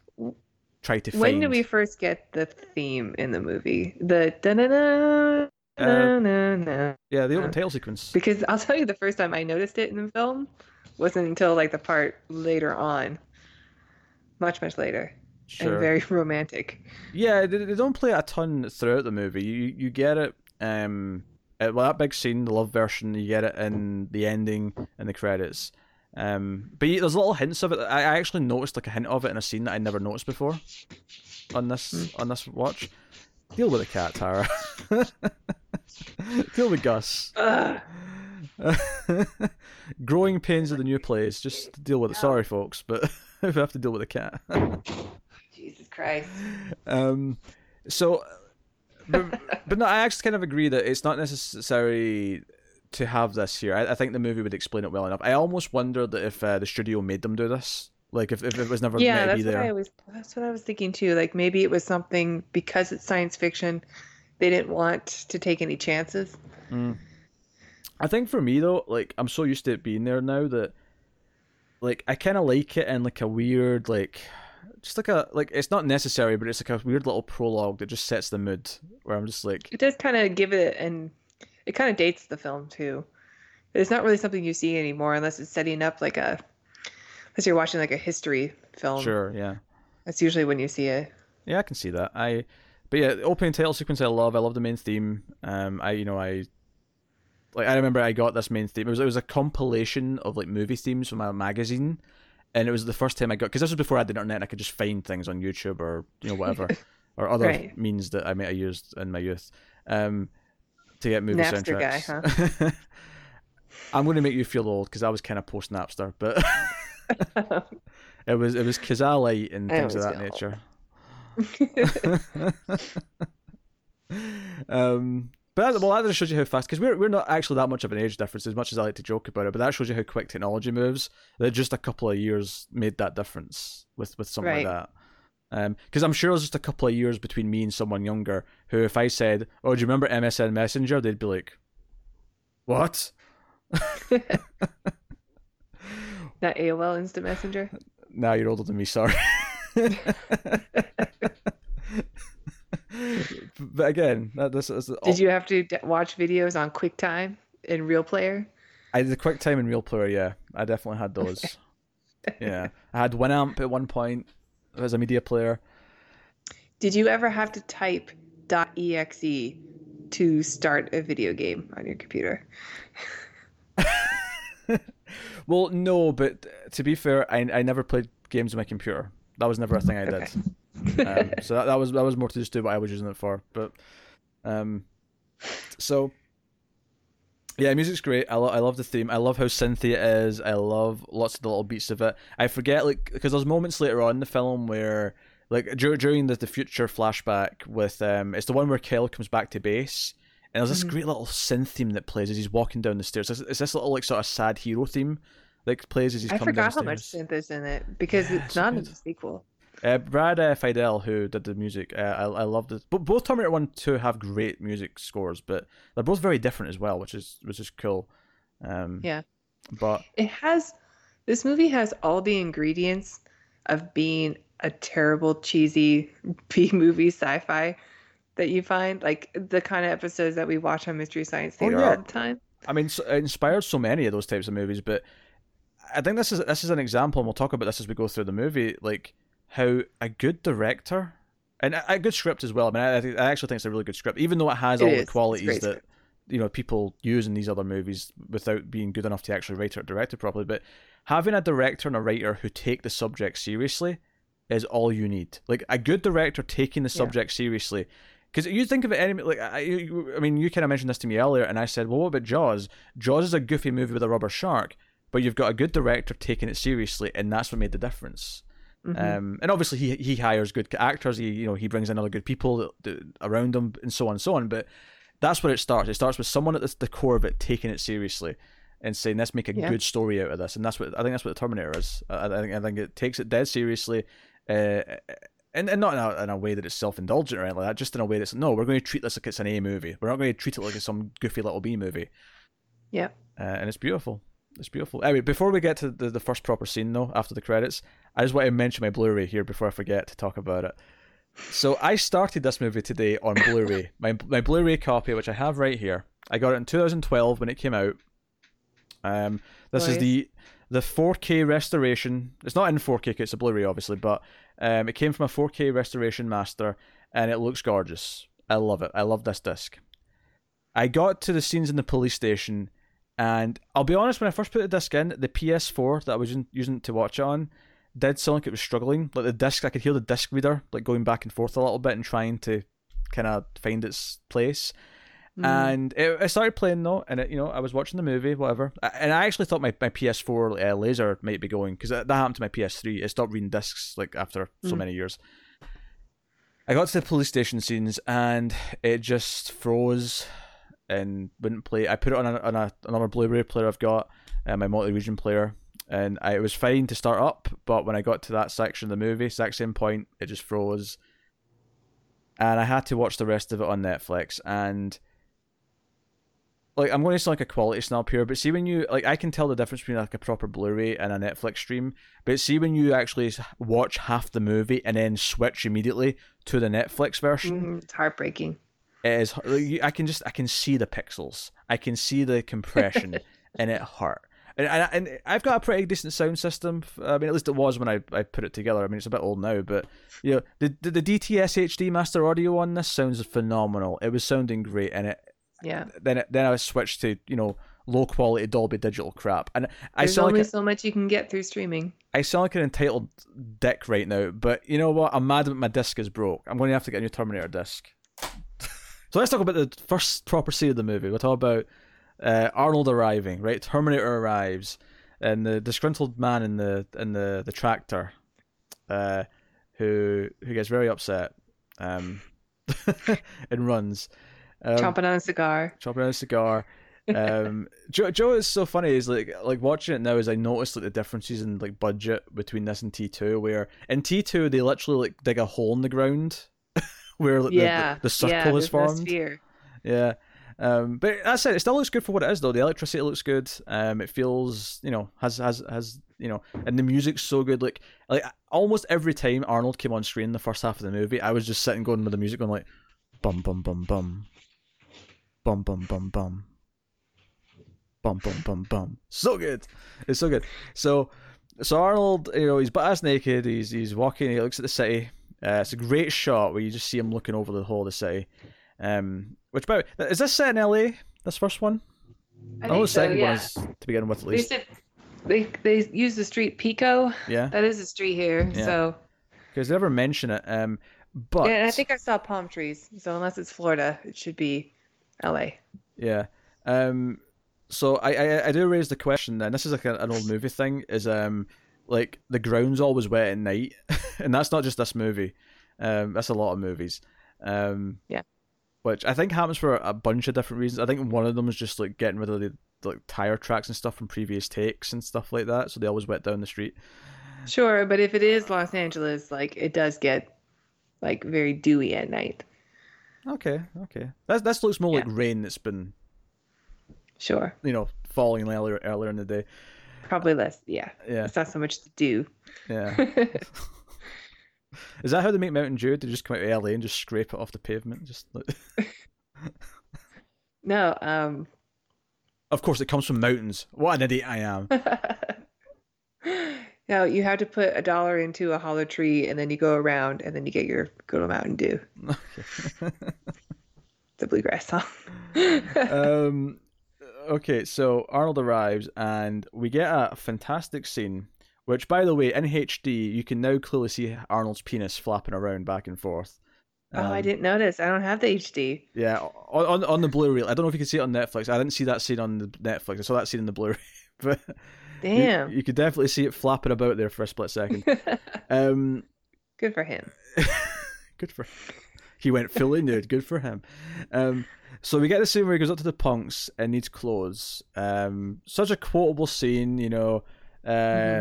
Speaker 1: try to.
Speaker 2: When do we first get the theme in the movie? The da na na.
Speaker 1: Uh, yeah, the opening title sequence.
Speaker 2: Because I'll tell you, the first time I noticed it in the film wasn't until like the part later on, much much later, sure. and very romantic.
Speaker 1: Yeah, they, they don't play a ton throughout the movie. You you get it. Um, well, that big scene, the love version, you get it in the ending and the credits. Um, but there's little hints of it. I actually noticed like a hint of it in a scene that I never noticed before on this mm. on this watch. Deal with the cat, Tara. Deal with Gus. Growing pains of the new place. Just deal with it. Sorry, folks, but we have to deal with the cat.
Speaker 2: Jesus Christ.
Speaker 1: Um. So, but, but no, I actually kind of agree that it's not necessary to have this here. I, I, think the movie would explain it well enough. I almost wonder that if uh, the studio made them do this, like if, if it was never
Speaker 2: yeah,
Speaker 1: meant
Speaker 2: to
Speaker 1: be there.
Speaker 2: What I was, that's what I was thinking too. Like maybe it was something because it's science fiction, they didn't want to take any chances.
Speaker 1: Mm. I think for me though, like I'm so used to it being there now that, like I kind of like it in like a weird like. Just like a like, it's not necessary, but it's like a weird little prologue that just sets the mood. Where I'm just like,
Speaker 2: it does kind of give it and it kind of dates the film too. It's not really something you see anymore unless it's setting up like a unless you're watching like a history film.
Speaker 1: Sure, yeah.
Speaker 2: That's usually when you see it.
Speaker 1: Yeah, I can see that. I but yeah, opening title sequence I love. I love the main theme. Um I you know, I like I remember I got this main theme. It was it was a compilation of like movie themes from a magazine. And it was the first time I got because this was before I had the internet. I could just find things on YouTube or you know whatever, or other right. means that I might have used in my youth. Um, to get movie Napster soundtracks. Guy, huh? I'm going to make you feel old because I was kind of post Napster, but it was it was Kazaa and things of that nature. um, but that, well, that just shows you how fast because we're we're not actually that much of an age difference as much as I like to joke about it. But that shows you how quick technology moves. That just a couple of years made that difference with with something right. like that. Because um, I'm sure it was just a couple of years between me and someone younger who, if I said, "Oh, do you remember MSN Messenger?" they'd be like, "What?"
Speaker 2: that AOL Instant Messenger.
Speaker 1: Now you're older than me. Sorry. but again, that, this is.
Speaker 2: Did you have to watch videos on QuickTime in Real Player?
Speaker 1: I did QuickTime in Real Player. Yeah, I definitely had those. yeah, I had Winamp at one point as a media player.
Speaker 2: Did you ever have to type .exe to start a video game on your computer?
Speaker 1: well, no, but to be fair, I I never played games on my computer. That was never a thing I did. Okay. um, so that, that was that was more to just do what I was using it for. But um, so yeah, music's great. I, lo- I love the theme. I love how synthy it is. I love lots of the little beats of it. I forget like because there's moments later on in the film where like during the, the future flashback with um it's the one where Kel comes back to base and there's this mm-hmm. great little synth theme that plays as he's walking down the stairs. It's, it's this little like sort of sad hero theme that plays as he's I coming down the stairs. I
Speaker 2: forgot how much synth is in it because yeah, it's not in the sequel.
Speaker 1: Uh, Brad uh, Fiedel, who did the music, uh, I I love this. But both Terminator One, Two have great music scores, but they're both very different as well, which is which is cool. Um,
Speaker 2: yeah,
Speaker 1: but
Speaker 2: it has this movie has all the ingredients of being a terrible, cheesy B movie sci-fi that you find, like the kind of episodes that we watch on Mystery Science oh, Theater oh, yeah. all the time.
Speaker 1: I mean, it inspires so many of those types of movies, but I think this is this is an example, and we'll talk about this as we go through the movie. Like how a good director and a good script as well. I mean, I, I actually think it's a really good script, even though it has it all is. the qualities that you know people use in these other movies without being good enough to actually write or direct it properly. But having a director and a writer who take the subject seriously is all you need. Like a good director taking the subject yeah. seriously because you think of it any like I, I mean you kind of mentioned this to me earlier, and I said, well, what about Jaws? Jaws is a goofy movie with a rubber shark, but you've got a good director taking it seriously, and that's what made the difference.
Speaker 2: Mhm.
Speaker 1: Um, and obviously he he hires good actors. He you know he brings in other good people around him, and so on and so on. But that's where it starts. It starts with someone at the, the core of it taking it seriously and saying, "Let's make a
Speaker 2: Yeah.
Speaker 1: good story out of this." And that's what I think. That's what the Terminator is. I, I think I think it takes it dead seriously, uh, and and not in a, in a way that it's self indulgent or anything like that. Just in a way that's no, we're going to treat this like it's an A movie. We're not going to treat it like it's some goofy little B movie.
Speaker 2: Yeah.
Speaker 1: Uh, and it's beautiful. It's beautiful. Anyway, before we get to the, the first proper scene, though, after the credits, I just want to mention my Blu-ray here before I forget to talk about it. So I started this movie today on Blu-ray. my my Blu-ray copy, which I have right here. I got it in 2012 when it came out. Um, this is the the 4K restoration. It's not in 4K; it's a Blu-ray, obviously, but um, it came from a 4K restoration master, and it looks gorgeous. I love it. I love this disc. I got to the scenes in the police station, and I'll be honest, when I first put the disc in, the PS4 that I was using, to watch it on did sound like it was struggling. Like the disc, I could hear the disc reader like going back and forth a little bit and trying to kind of find its place.
Speaker 2: Mm.
Speaker 1: And it, I started playing though, and it, you know I was watching the movie, whatever. And I actually thought my, my PS4 uh, laser might be going because that, that happened to my PS3. It stopped reading discs like after so
Speaker 2: Mm.
Speaker 1: many years. I got to the police station scenes and it just froze and wouldn't play. I put it on, a, on a, another Blu-ray player I've got, uh, my multi-region player, and I, it was fine to start up. But when I got to that section of the movie, exact same point, it just froze, and I had to watch the rest of it on Netflix. And like, I'm going to sound like a quality snob here, but see when you like, I can tell the difference between like a proper Blu-ray and a Netflix stream. But see when you actually watch half the movie and then switch immediately to the Netflix version
Speaker 2: Mhm, It's heartbreaking.
Speaker 1: It is I can just I can see the pixels. I can see the compression, and it hurt. And, and and I've got a pretty decent sound system. I mean, at least it was when I, I put it together. I mean, it's a bit old now, but you know, the the, the DTS HD master audio on this sounds phenomenal. It was sounding great, and it
Speaker 2: Yeah.
Speaker 1: then it, then I switched to you know low quality Dolby Digital crap, and I
Speaker 2: There's
Speaker 1: sound
Speaker 2: only
Speaker 1: like a,
Speaker 2: so much you can get through streaming.
Speaker 1: I sound like an entitled dick right now. But you know what? I'm mad that my disc is broke. I'm going to have to get a new Terminator disc. So let's talk about the first proper scene of the movie. We'll talk about uh, Arnold arriving. Right, Terminator arrives, and the disgruntled man in the in the the tractor, uh, who who gets very upset, um, and runs. Um,
Speaker 2: Chomping on a cigar.
Speaker 1: chopping on a cigar. Um, Joe, Joe is so funny. Is like like watching it now. Is I noticed like the differences in like budget between this and T two. Where in T two they literally like dig a hole in the ground where like, the-
Speaker 2: yeah.
Speaker 1: the, the circle
Speaker 2: yeah,
Speaker 1: is
Speaker 2: no
Speaker 1: formed.
Speaker 2: sphere.
Speaker 1: Yeah. Um, but that's it. It still looks good for what it is, though. The electricity looks good. Um, it feels, you know, has has has, you know, and the music's so good. Like, like almost every time Arnold came on screen in the first half of the movie, I was just sitting going with the music, going like, bum bum bum bum, bum bum bum bum, bum bum bum bum. So good. It's so good. So, so Arnold, you know, he's butt ass naked. He's he's walking. He looks at the city. Uh, it's a great shot where you just see him looking over the whole of the city. Um, which by the way, is this set in LA? This first one?
Speaker 2: I
Speaker 1: know
Speaker 2: think
Speaker 1: the
Speaker 2: so,
Speaker 1: second
Speaker 2: yeah.
Speaker 1: one is to begin with, at
Speaker 2: They
Speaker 1: least.
Speaker 2: said they they use the street Pico.
Speaker 1: Yeah,
Speaker 2: That is a street here.
Speaker 1: Yeah.
Speaker 2: So
Speaker 1: because they never mention it. Um, but
Speaker 2: yeah, and I think I saw palm trees. So unless it's Florida, it should be LA.
Speaker 1: Yeah. Um. So I, I I do raise the question then. This is like an old movie thing. Is um like the ground's always wet at night, and that's not just this movie. Um, that's a lot of movies. Um.
Speaker 2: Yeah.
Speaker 1: Which I think happens for a bunch of different reasons. I think one of them is just like getting rid of the like tire tracks and stuff from previous takes and stuff like that. So they always wet down the street.
Speaker 2: Sure, but if it is Los Angeles, like it does get like very dewy at night.
Speaker 1: Okay. Okay. That that looks more like rain that's been
Speaker 2: Sure.
Speaker 1: you know falling earlier earlier in the day.
Speaker 2: Probably less. Yeah.
Speaker 1: Yeah.
Speaker 2: It's not so much to do.
Speaker 1: Yeah. Is that how they make Mountain Dew? They just come out of LA and just scrape it off the pavement? Just like...
Speaker 2: no, um
Speaker 1: of course, it comes from mountains. What an idiot I am!
Speaker 2: no, you have to put a dollar into a hollow tree and then you go around and then you get your good old Mountain Dew. The bluegrass song.
Speaker 1: um, okay, so Arnold arrives and we get a fantastic scene. Which, by the way, in HD, you can now clearly see Arnold's penis flapping around back and forth.
Speaker 2: oh, I
Speaker 1: Um,
Speaker 2: didn't notice. I don't have the HD.
Speaker 1: Yeah, on, on on the Blu-ray. I don't know if you can see it on Netflix. I didn't see that scene on the Netflix. I saw that scene in the Blu-ray, but
Speaker 2: Damn.
Speaker 1: you, could definitely see it flapping about there for a split second. Um,
Speaker 2: Good for him.
Speaker 1: good for he went fully nude. Good for him. Um, so we get the scene where he goes up to the punks and needs clothes. Um, such a quotable scene, you know. Uh,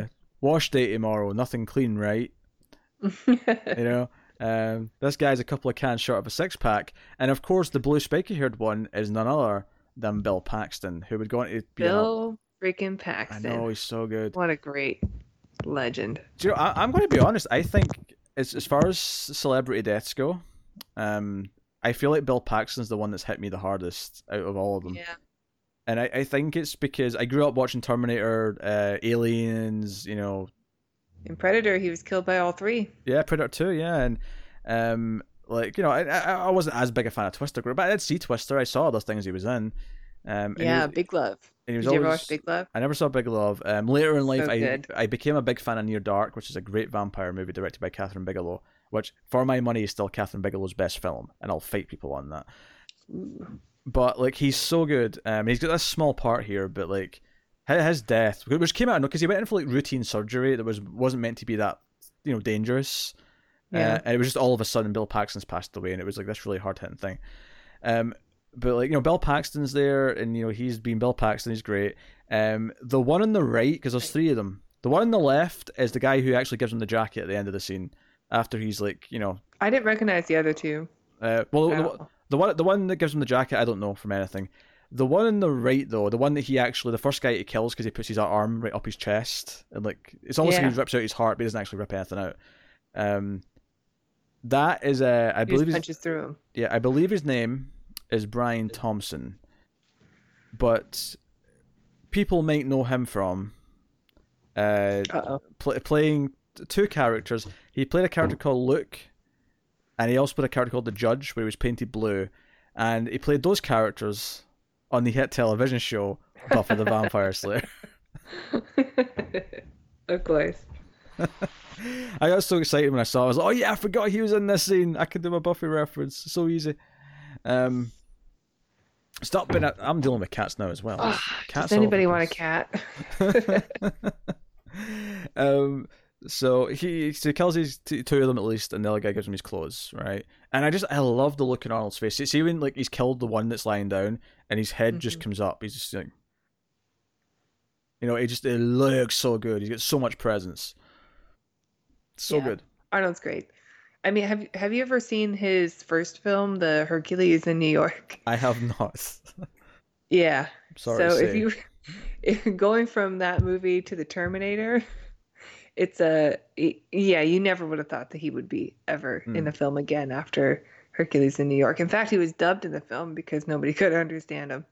Speaker 2: Mhm.
Speaker 1: Wash day tomorrow, nothing clean, right? You know. Um, this guy's a couple of cans short of a six pack, and of course, the blue spiky haired one is none other than Bill Paxton, who would go on to be
Speaker 2: Bill freaking Paxton.
Speaker 1: I know he's so good.
Speaker 2: What a great legend.
Speaker 1: Do you know, I, I'm going to be honest. I think as as far as celebrity deaths go, um, I feel like Bill Paxton's the one that's hit me the hardest out of all of them.
Speaker 2: Yeah.
Speaker 1: And I, I think it's because I grew up watching Terminator, uh, Aliens, you know,
Speaker 2: In Predator, he was killed by all three.
Speaker 1: yeah, Predator Two, yeah, and um, like you know, I, I wasn't as big a fan of Twister, but I did see Twister. I saw those things he was in. Um,
Speaker 2: Yeah,
Speaker 1: was-
Speaker 2: Big Love.
Speaker 1: and he was
Speaker 2: Did you ever watch Big Love?
Speaker 1: I never saw Big Love. Um, later in life,
Speaker 2: So
Speaker 1: I. I became a big fan of Near Dark, which is a great vampire movie directed by Kathryn Bigelow. Which, for my money, is still Kathryn Bigelow's best film, and I'll fight people on that. But like, he's so good. Um, he's got this small part here, but like, his death, which came out because he went in for like routine surgery that was wasn't meant to be that you know dangerous.
Speaker 2: Yeah.
Speaker 1: Uh, and it was just all of a sudden Bill Paxton's passed away, and it was like this really hard hitting thing. Um, but like you know, Bill Paxton's there, and you know he's been Bill Paxton. He's great. Um, the one on the right, because there's three of them. The one on the left is the guy who actually gives him the jacket at the end of the scene after he's like you know.
Speaker 2: I didn't recognize the other two.
Speaker 1: Uh, well, the, the one the one that gives him the jacket, I don't know from anything. The one on the right though, the one that he actually, the first guy he kills because he puts his arm right up his chest, and like it's almost
Speaker 2: Yeah.
Speaker 1: like he rips out his heart, but he doesn't actually rip anything out. Um, that is uh, I
Speaker 2: He
Speaker 1: believe
Speaker 2: just
Speaker 1: his,
Speaker 2: punches through him.
Speaker 1: yeah, I believe his name is Brian Thompson, but people might know him from uh, pl- playing two characters. He played a character called Luke, and he also played a character called the Judge, where he was painted blue, and he played those characters on the hit television show Buffy the Vampire Slayer.
Speaker 2: of course.
Speaker 1: I got so excited when I saw. it. I was like, "Oh yeah, I forgot he was in this scene. I could do a Buffy reference. So easy." Um, stop being. A- I'm dealing with cats now as well.
Speaker 2: Oh,
Speaker 1: Cats
Speaker 2: does anybody want a cat?
Speaker 1: um, so he so he kills these t- two of them at least, and the other guy gives him his clothes, right? And I just I love the look in Arnold's face. See when like he's killed the one that's lying down, and his head just
Speaker 2: Mhm.
Speaker 1: comes up. He's just like, you know, it just it looks so good. He's got so much presence. So
Speaker 2: Yeah.
Speaker 1: good.
Speaker 2: Arnold's great. I mean, have have you ever seen his first film, The Hercules in New York?
Speaker 1: I have not.
Speaker 2: Yeah.
Speaker 1: Sorry.
Speaker 2: so if you if going from that movie to the Terminator, it's a yeah, you never would have thought that he would be ever in
Speaker 1: Hmm.
Speaker 2: a film again after Hercules in New York. In fact, he was dubbed in the film because nobody could understand him.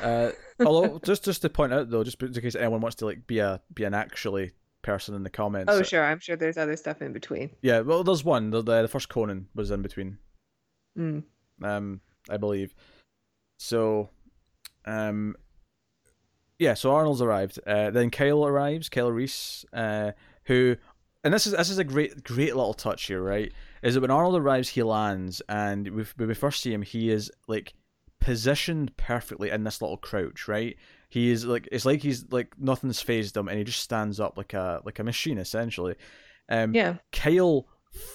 Speaker 1: Uh, although just just to point out though, just in case anyone wants to like be a be an actually person in the comments.
Speaker 2: Oh, sure, I'm sure there's other stuff in between.
Speaker 1: Yeah, well, there's one. The, the the first Conan was in between.
Speaker 2: Mm.
Speaker 1: um, I believe. So, um, yeah. So Arnold's arrived. Uh, then Kyle arrives. Kyle Reese, uh, who, and this is this is a great great little touch here, right? Is that when Arnold arrives, he lands, and we when we first see him, he is like positioned perfectly in this little crouch, right? He is like it's like he's like nothing's phased him, and he just stands up like a like a machine essentially. Um,
Speaker 2: Yeah,
Speaker 1: Kyle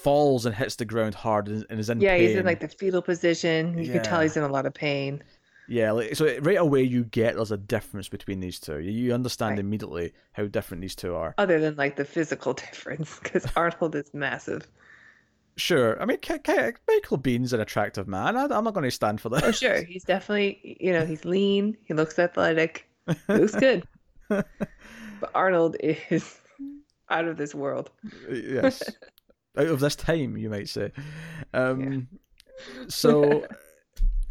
Speaker 1: falls and hits the ground hard and and is in
Speaker 2: yeah,
Speaker 1: pain.
Speaker 2: he's in like the fetal position. You can tell he's in a lot of pain.
Speaker 1: Yeah, like so right away you get there's a difference between these two. You- understand
Speaker 2: Right.
Speaker 1: immediately how different these two are.
Speaker 2: Other than like the physical difference, because Arnold is massive.
Speaker 1: Sure, I mean K- K- Michael Biehn's an attractive man. I, I'm not going to stand for that.
Speaker 2: Oh, sure, he's definitely you know he's lean. He looks athletic. He looks good. But Arnold is out of this world.
Speaker 1: yes, out of this time, you might say. Um, so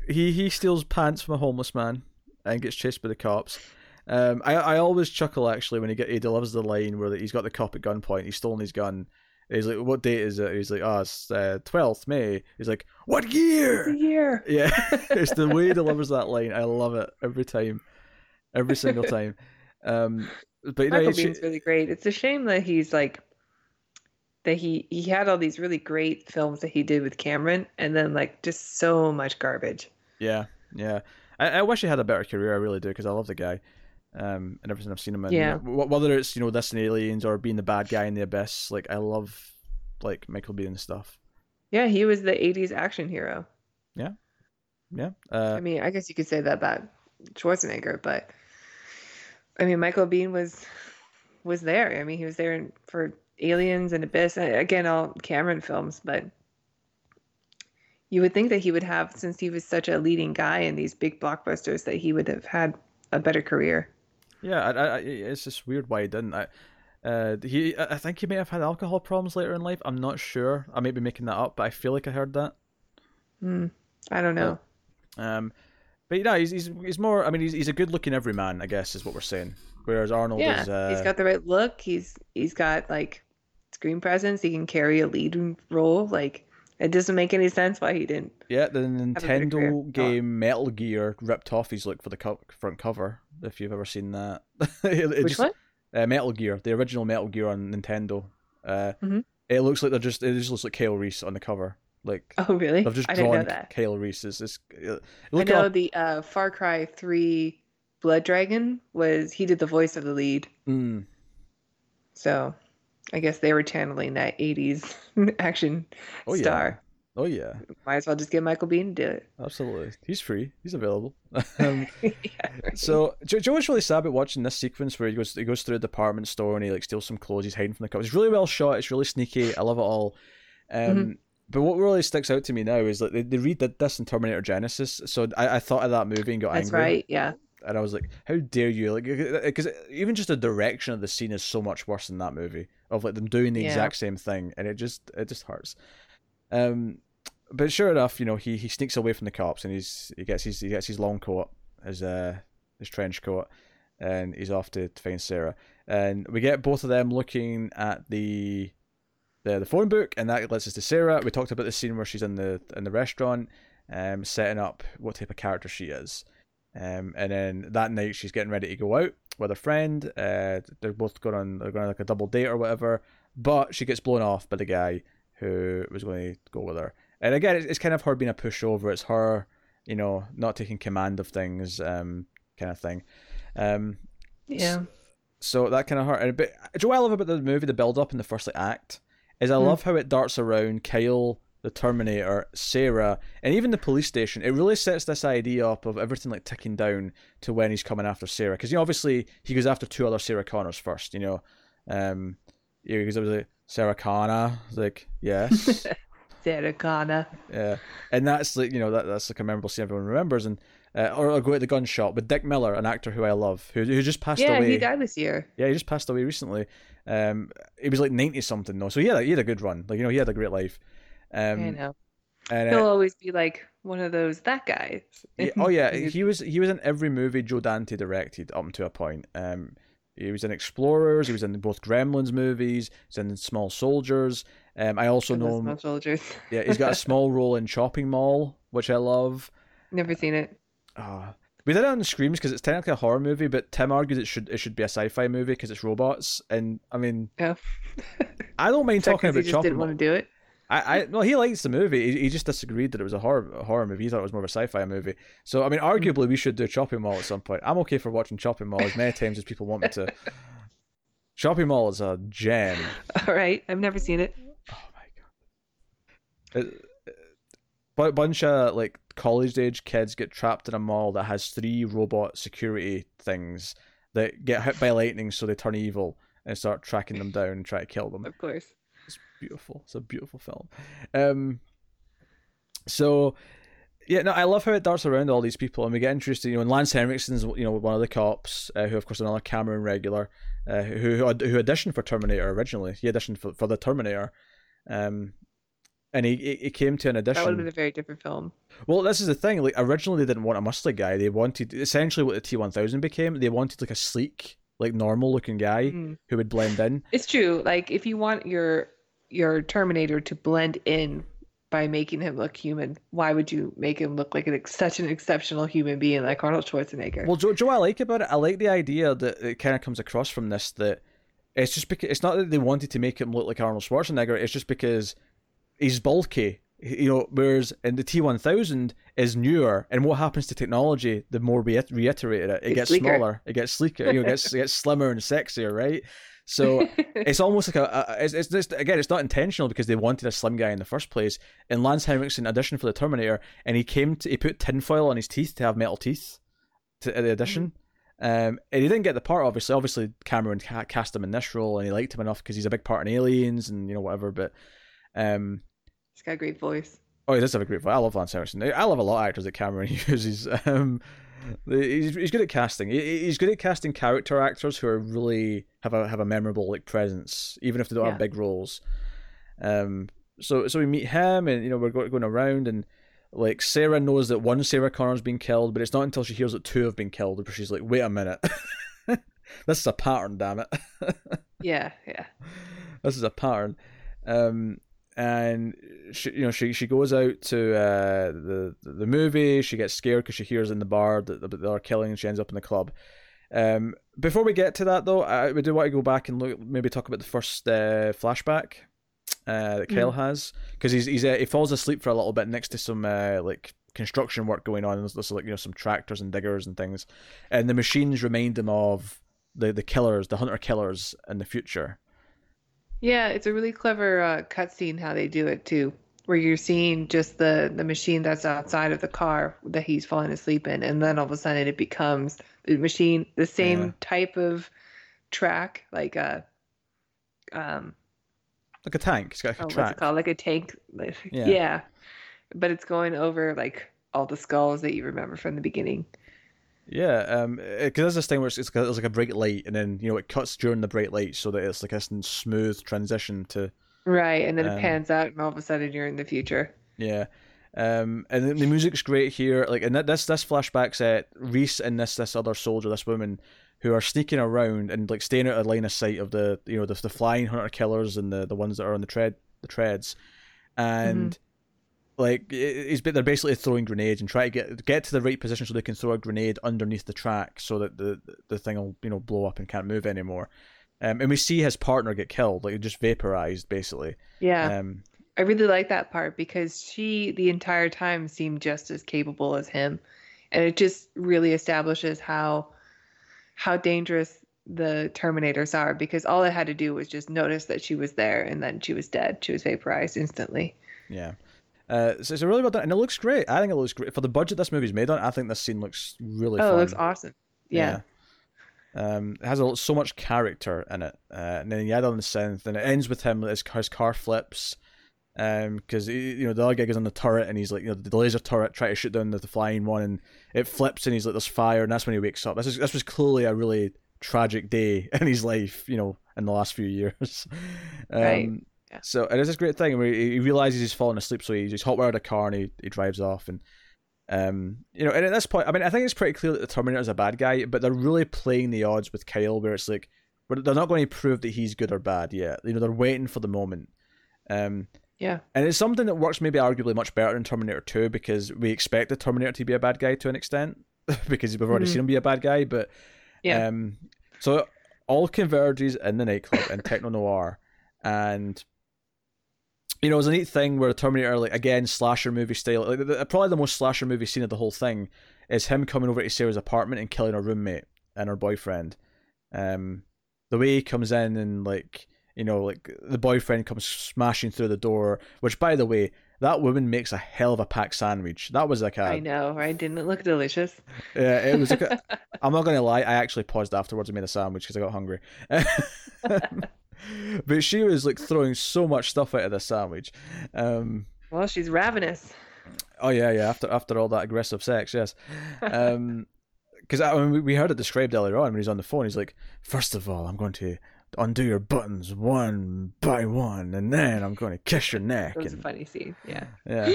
Speaker 1: he he steals pants from a homeless man and gets chased by the cops. Um, I I always chuckle actually when he get he delivers the line where he's got the cop at gunpoint. He's stolen his gun. He's like, "What date is it?" He's like, "Oh, it's twelfth May." He's like, "What year?"
Speaker 2: a year.
Speaker 1: Yeah, it's the way he delivers that line. I love it every time, every single time. Um, but you know,
Speaker 2: Michael
Speaker 1: it's-
Speaker 2: Biehn's really great. It's a shame that he's like that he he had all these really great films that he did with Cameron, and then like just so much garbage.
Speaker 1: Yeah, yeah. I, I wish he had a better career. I really do because I love the guy. Um, and everything I've seen him in.
Speaker 2: Yeah.
Speaker 1: Wh- Whether it's you know this and Aliens or being the bad guy in the Abyss, like I love like Michael Biehn stuff.
Speaker 2: Yeah, he was the '80s action hero.
Speaker 1: Yeah. Yeah. Uh,
Speaker 2: I mean, I guess you could say that about Schwarzenegger, but I mean, Michael Biehn was was there. I mean, he was there in, for Aliens and Abyss, again, all Cameron films. But you would think that he would have, since he was such a leading guy in these big blockbusters, that he would have had a better career.
Speaker 1: Yeah, I, I, it's just weird why he didn't. I, uh, he, I think he may have had alcohol problems later in life. I'm not sure. I may be making that up, but I feel like I heard that.
Speaker 2: Hmm. I don't know.
Speaker 1: Um, but yeah, he's he's he's more. I mean, he's he's a good-looking everyman, I guess, is what we're saying. Whereas Arnold
Speaker 2: yeah,
Speaker 1: is. Uh,
Speaker 2: he's got the right look. He's he's got like screen presence. He can carry a lead role. Like it doesn't make any sense why he didn't.
Speaker 1: yeah, the. Nintendo game Metal Gear ripped off his look for the co- front cover. If you've ever seen that, It- it
Speaker 2: Which
Speaker 1: just-
Speaker 2: one?
Speaker 1: Uh, Metal Gear, the original Metal Gear on Nintendo. Uh,
Speaker 2: Mhm.
Speaker 1: It looks like they're just. It just looks like Kyle Reese on the cover. Like
Speaker 2: Oh, really?
Speaker 1: I've just
Speaker 2: I
Speaker 1: drawn
Speaker 2: that.
Speaker 1: Kyle Reese. It's, it's, uh,
Speaker 2: I know
Speaker 1: up.
Speaker 2: the uh, Far Cry 3 Blood Dragon was he did the voice of the lead.
Speaker 1: Mm,
Speaker 2: So I guess they were channeling that 80s action
Speaker 1: Oh, yeah.
Speaker 2: star.
Speaker 1: oh yeah,
Speaker 2: Might as well just get Michael Biehn to do it.
Speaker 1: absolutely. He's free. He's available. um,
Speaker 2: yeah, right.
Speaker 1: So, Joe, you really sad about watching this sequence where he goes he goes through a department store and he like steals some clothes, he's hiding from the cops. It's really well shot. It's really sneaky. I love it all. Um,
Speaker 2: Mm-hmm.
Speaker 1: But what really sticks out to me now is that they, they redid this in Terminator Genisys. So I, I thought of that movie and got
Speaker 2: That's
Speaker 1: angry.
Speaker 2: That's right. Yeah.
Speaker 1: And I was like, how dare you? Like, because even just the direction of the scene is so much worse than that movie of like them doing the
Speaker 2: Yeah.
Speaker 1: exact same thing, and it just it just hurts. Um, but sure enough, you know, he, he sneaks away from the cops and he's he gets his he gets his long coat, his uh his trench coat, and he's off to, to find Sarah. And we get both of them looking at the the the phone book, and that lets us to Sarah. We talked about the scene where she's in the in the restaurant, um, setting up what type of character she is. Um, and then that night she's getting ready to go out with a friend. Uh, they're both going on they're going on like a double date or whatever. But she gets blown off by the guy who was going to go with her. And again, it's, it's kind of her being a pushover. It's her, you know, not taking command of things, um, kind of thing. Um,
Speaker 2: Yeah.
Speaker 1: so that kind of hurt. And But do you know what I love about the movie, the build up in the first like act, is I
Speaker 2: Hmm.
Speaker 1: love how it darts around Kyle, the Terminator, Sarah, and even the police station. It really sets this idea up of everything like ticking down to when he's coming after Sarah. Because you know, obviously he goes after two other Sarah Connors first. You know, um, yeah, because it was like Sarah Connor. Like, yes.
Speaker 2: Sarah Connor.
Speaker 1: Yeah, and that's like you know that that's like a memorable scene everyone remembers, and uh, or, or go at the gun shop with Dick Miller, an actor who I love, who who just passed
Speaker 2: Yeah,
Speaker 1: away.
Speaker 2: he died this year.
Speaker 1: Yeah, he just passed away recently. Um, he was like ninety something though, so he had a, he had a good run. Like you know, he had a great life. Um,
Speaker 2: I know.
Speaker 1: and
Speaker 2: He'll
Speaker 1: uh,
Speaker 2: always be like one of those that guys.
Speaker 1: yeah, oh yeah, he was he was in every movie Joe Dante directed up to a point. Um, he was in Explorers. He was in both Gremlins movies. He's in Small Soldiers. Um, I also know him.
Speaker 2: Small soldiers.
Speaker 1: Yeah, he's got a small role in Chopping Mall, which I love.
Speaker 2: Never seen it.
Speaker 1: Ah, we did it on Screams because it's technically a horror movie, but Tim argues it should it should be a sci-fi movie because it's robots. And I mean,
Speaker 2: Oh.
Speaker 1: I don't mind
Speaker 2: talking that
Speaker 1: talking
Speaker 2: 'cause he
Speaker 1: about
Speaker 2: just
Speaker 1: Chopping
Speaker 2: didn't
Speaker 1: Mall.
Speaker 2: want to do it.
Speaker 1: I, I well, he likes the movie. He, he just disagreed that it was a horror a horror movie. He thought it was more of a sci-fi movie. So I mean, hmm. arguably, we should do Chopping Mall at some point. I'm okay for watching Chopping Mall as many times as people want me to. Chopping Mall is a gem.
Speaker 2: All right, I've never seen it.
Speaker 1: Oh my god! It, a bunch of like college age kids get trapped in a mall that has three robot security things that get hit by lightning, so they turn evil and start tracking them down and try to kill them.
Speaker 2: Of course.
Speaker 1: Beautiful. It's a beautiful film. Um, so yeah, no, I love how it darts around all these people, and we get introduced to you know, and Lance Henriksen's you know one of the cops, uh, who of course another Cameron regular, uh, who who auditioned for Terminator originally. He auditioned for for the Terminator, um, and he he he came to an audition.
Speaker 2: That would have been a very different film.
Speaker 1: Well, this is the thing. Like originally, they didn't want a muscly guy. They wanted essentially what the T one thousand became. They wanted like a sleek, like normal looking guy
Speaker 2: Mm.
Speaker 1: who would blend in.
Speaker 2: It's true. Like if you want your your Terminator to blend in by making him look human, why would you make him look like an, such an exceptional human being like Arnold Schwarzenegger?
Speaker 1: Well, Joe, Joe, I like about it. I like the idea that it kind of comes across from this that it's just because it's not that they wanted to make him look like Arnold Schwarzenegger. It's just because he's bulky. You know, whereas in the T one thousand is newer, and what happens to technology? The more we reiterate it, it
Speaker 2: It's
Speaker 1: gets
Speaker 2: sleeker.
Speaker 1: smaller, it gets sleeker, you know, it gets it gets slimmer and sexier, right? So it's almost like a, a it's, it's just again it's not intentional because they wanted a slim guy in the first place and lance henriksen auditioned for the terminator and he came to he put tinfoil on his teeth to have metal teeth to uh, the audition um and he didn't get the part obviously obviously cameron ca- cast him in this role and he liked him enough because he's a big part in aliens and you know whatever but um
Speaker 2: He's got a great voice.
Speaker 1: Oh, he does have a great voice. I love Lance Henriksen. I love a lot of actors that Cameron uses. Um, he's, he's good at casting. He- He's good at casting character actors who are really have a have a memorable like presence, even if they don't
Speaker 2: Yeah.
Speaker 1: have big roles. Um, so so we meet him, and you know we're going around, and like Sarah knows that one Sarah Connor's been killed, but it's not until she hears that two have been killed where she's like, "Wait a minute, this is a pattern, damn it."
Speaker 2: Yeah, yeah.
Speaker 1: this is a pattern. Um, and she, you know, she she goes out to uh, the the movie. She gets scared because she hears in the bar that, they're killing, and she ends up in the club. Um, before we get to that, though, I we do want to go back and look, maybe talk about the first uh, flashback uh, that Kyle has because he's he's uh, he falls asleep for a little bit next to some uh, like construction work going on. There's, there's like you know some tractors and diggers and things, and the machines remind him of the the killers, the hunter killers in the future.
Speaker 2: Yeah, it's a really clever uh, cutscene how they do it too, where you're seeing just the the machine that's outside of the car that he's falling asleep in, and then all of a sudden it becomes the machine, the same
Speaker 1: Yeah.
Speaker 2: type of track, like a um,
Speaker 1: like a tank. It's got like a
Speaker 2: oh, what's it called, like a tank. like-
Speaker 1: Yeah.
Speaker 2: yeah, but it's going over like all the skulls that you remember from the beginning.
Speaker 1: Yeah, um, because there's this thing where it's, it's, there's like a bright light, and then you know it cuts during the bright light, so that it's like a smooth transition to
Speaker 2: Right, and then
Speaker 1: Um,
Speaker 2: it pans out, and all of a sudden you're in the future.
Speaker 1: yeah. Um, and then the music's great here. Like, and this this flashback set, Reese and this this other soldier, this woman, who are sneaking around and like staying out of line of sight of the you know the the flying hunter killers and the the ones that are on the tread the treads, and. Like it's they're basically throwing grenades and try to get get to the right position so they can throw a grenade underneath the track so that the the thing will you know blow up and can't move anymore. Um, and we see his partner get killed, like just vaporized, basically.
Speaker 2: Yeah.
Speaker 1: Um,
Speaker 2: I really like that part because she, the entire time, seemed just as capable as him, and it just really establishes how how dangerous the Terminators are. Because all it had to do was just notice that she was there, and then she was dead. She was vaporized instantly.
Speaker 1: yeah. Uh, so it's a really well done, and it looks great. I think it looks great for the budget this movie's made on. I think this scene looks really
Speaker 2: oh,
Speaker 1: fun.
Speaker 2: it looks awesome. Yeah.
Speaker 1: Yeah. Um, it has a, so much character in it, uh, and then you add on the synth, and it ends with him. His, his car flips, um, because you know the other guy goes on the turret, and he's like, you know, the laser turret, try to shoot down the, the flying one, and it flips, and he's like, "There's fire," and that's when he wakes up. This is this was clearly a really tragic day in his life, you know, in the last few years. Um,
Speaker 2: Right. Yeah.
Speaker 1: So it is this great thing where he he realizes he's fallen asleep, so he he's hotwired a car and he, he drives off, and um, you know, and at this point, I mean, I think it's pretty clear that the Terminator is a bad guy, but they're really playing the odds with Kyle, where it's like, but they're not going to prove that he's good or bad yet. You know, they're waiting for the moment. Um,
Speaker 2: Yeah.
Speaker 1: and it's something that works maybe arguably much better in Terminator 2 because we expect the Terminator to be a bad guy to an extent because we've already
Speaker 2: Mhm.
Speaker 1: seen him be a bad guy. But
Speaker 2: Yeah.
Speaker 1: um, so all converges in the nightclub and Techno Noir, and you know, it's a neat thing where Terminator, like again, slasher movie style. Like the, the- probably the most slasher movie scene of the whole thing is him coming over to Sarah's apartment and killing her roommate and her boyfriend. Um, the way he comes in and like you know, like the boyfriend comes smashing through the door. Which, by the way, that woman makes a hell of a pack sandwich. That was like a
Speaker 2: I know, right? Didn't it look delicious?
Speaker 1: yeah, it was like a, I'm not gonna lie. I actually paused afterwards and made a sandwich because I got hungry. but she was like throwing so much stuff out of the sandwich. Um,
Speaker 2: Well, she's ravenous.
Speaker 1: oh yeah, yeah. After after all that aggressive sex, yes. Um, because I mean, we- heard it described earlier on when he's on the phone. He's like, first of all, I'm going to undo your buttons one by one, and then I'm going to kiss your neck.
Speaker 2: It was a
Speaker 1: and-
Speaker 2: funny scene. Yeah.
Speaker 1: yeah.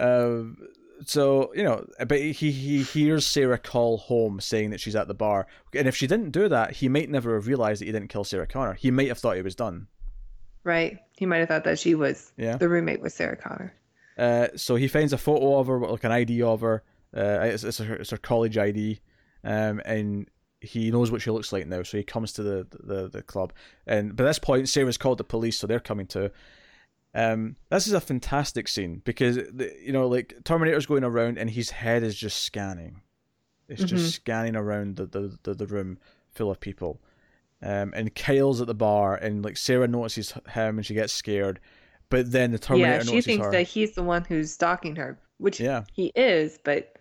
Speaker 1: Um, so you know, but he he hears Sarah call home saying that she's at the bar, and if she didn't do that, he might never have realized that he didn't kill Sarah Connor. He might have thought he was done.
Speaker 2: Right. He might have thought that she was
Speaker 1: Yeah.
Speaker 2: the roommate was Sarah Connor.
Speaker 1: Uh, so he finds a photo of her, like an ID of her. Uh, it's, it's, her, it's her college ID, um, and he knows what she looks like now, so he comes to the the, the club. And by this point, Sarah's called the police, so they're coming to. Um, this is a fantastic scene because the, you know, like Terminator's going around and his head is just scanning. It's mm-hmm. just scanning around the, the, the, the, room full of people. Um, and Kyle's at the bar, and like Sarah notices him, and she gets scared. But then the Terminator
Speaker 2: yeah, she thinks
Speaker 1: her.
Speaker 2: that he's the one who's stalking her, which yeah. he is, but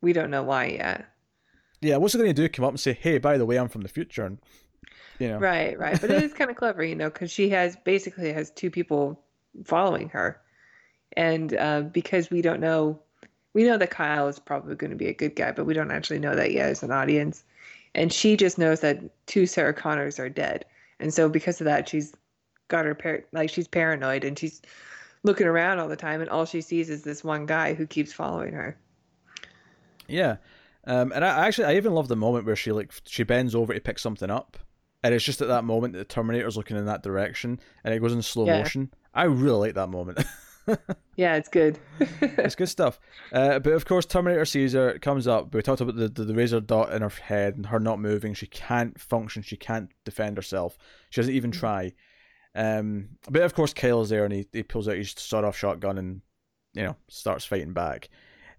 Speaker 2: we don't know why yet.
Speaker 1: Yeah, what's he going to do? Come up and say, "Hey, by the way, I'm from the future," and you know.
Speaker 2: Right, right. But it is kind of clever, you know, because she has basically has two people following her, and uh, because we don't know, we know that Kyle is probably going to be a good guy, but we don't actually know that yet as an audience. And she just knows that two Sarah Connors are dead, and so because of that, she's got her par- like she's paranoid and she's looking around all the time, and all she sees is this one guy who keeps following her.
Speaker 1: Yeah, um, and I actually I even love the moment where she like she bends over to pick something up, and it's just at that moment that the Terminator's looking in that direction, and it goes in slow yeah. motion. I really like that moment.
Speaker 2: yeah, it's good.
Speaker 1: it's good stuff. Uh, but of course, Terminator Caesar comes up. We talked about the, the, the razor dot in her head and her not moving. She can't function. She can't defend herself. She doesn't even try. Um, but of course, Kyle's there and he, he pulls out his sawed off shotgun and you know starts fighting back.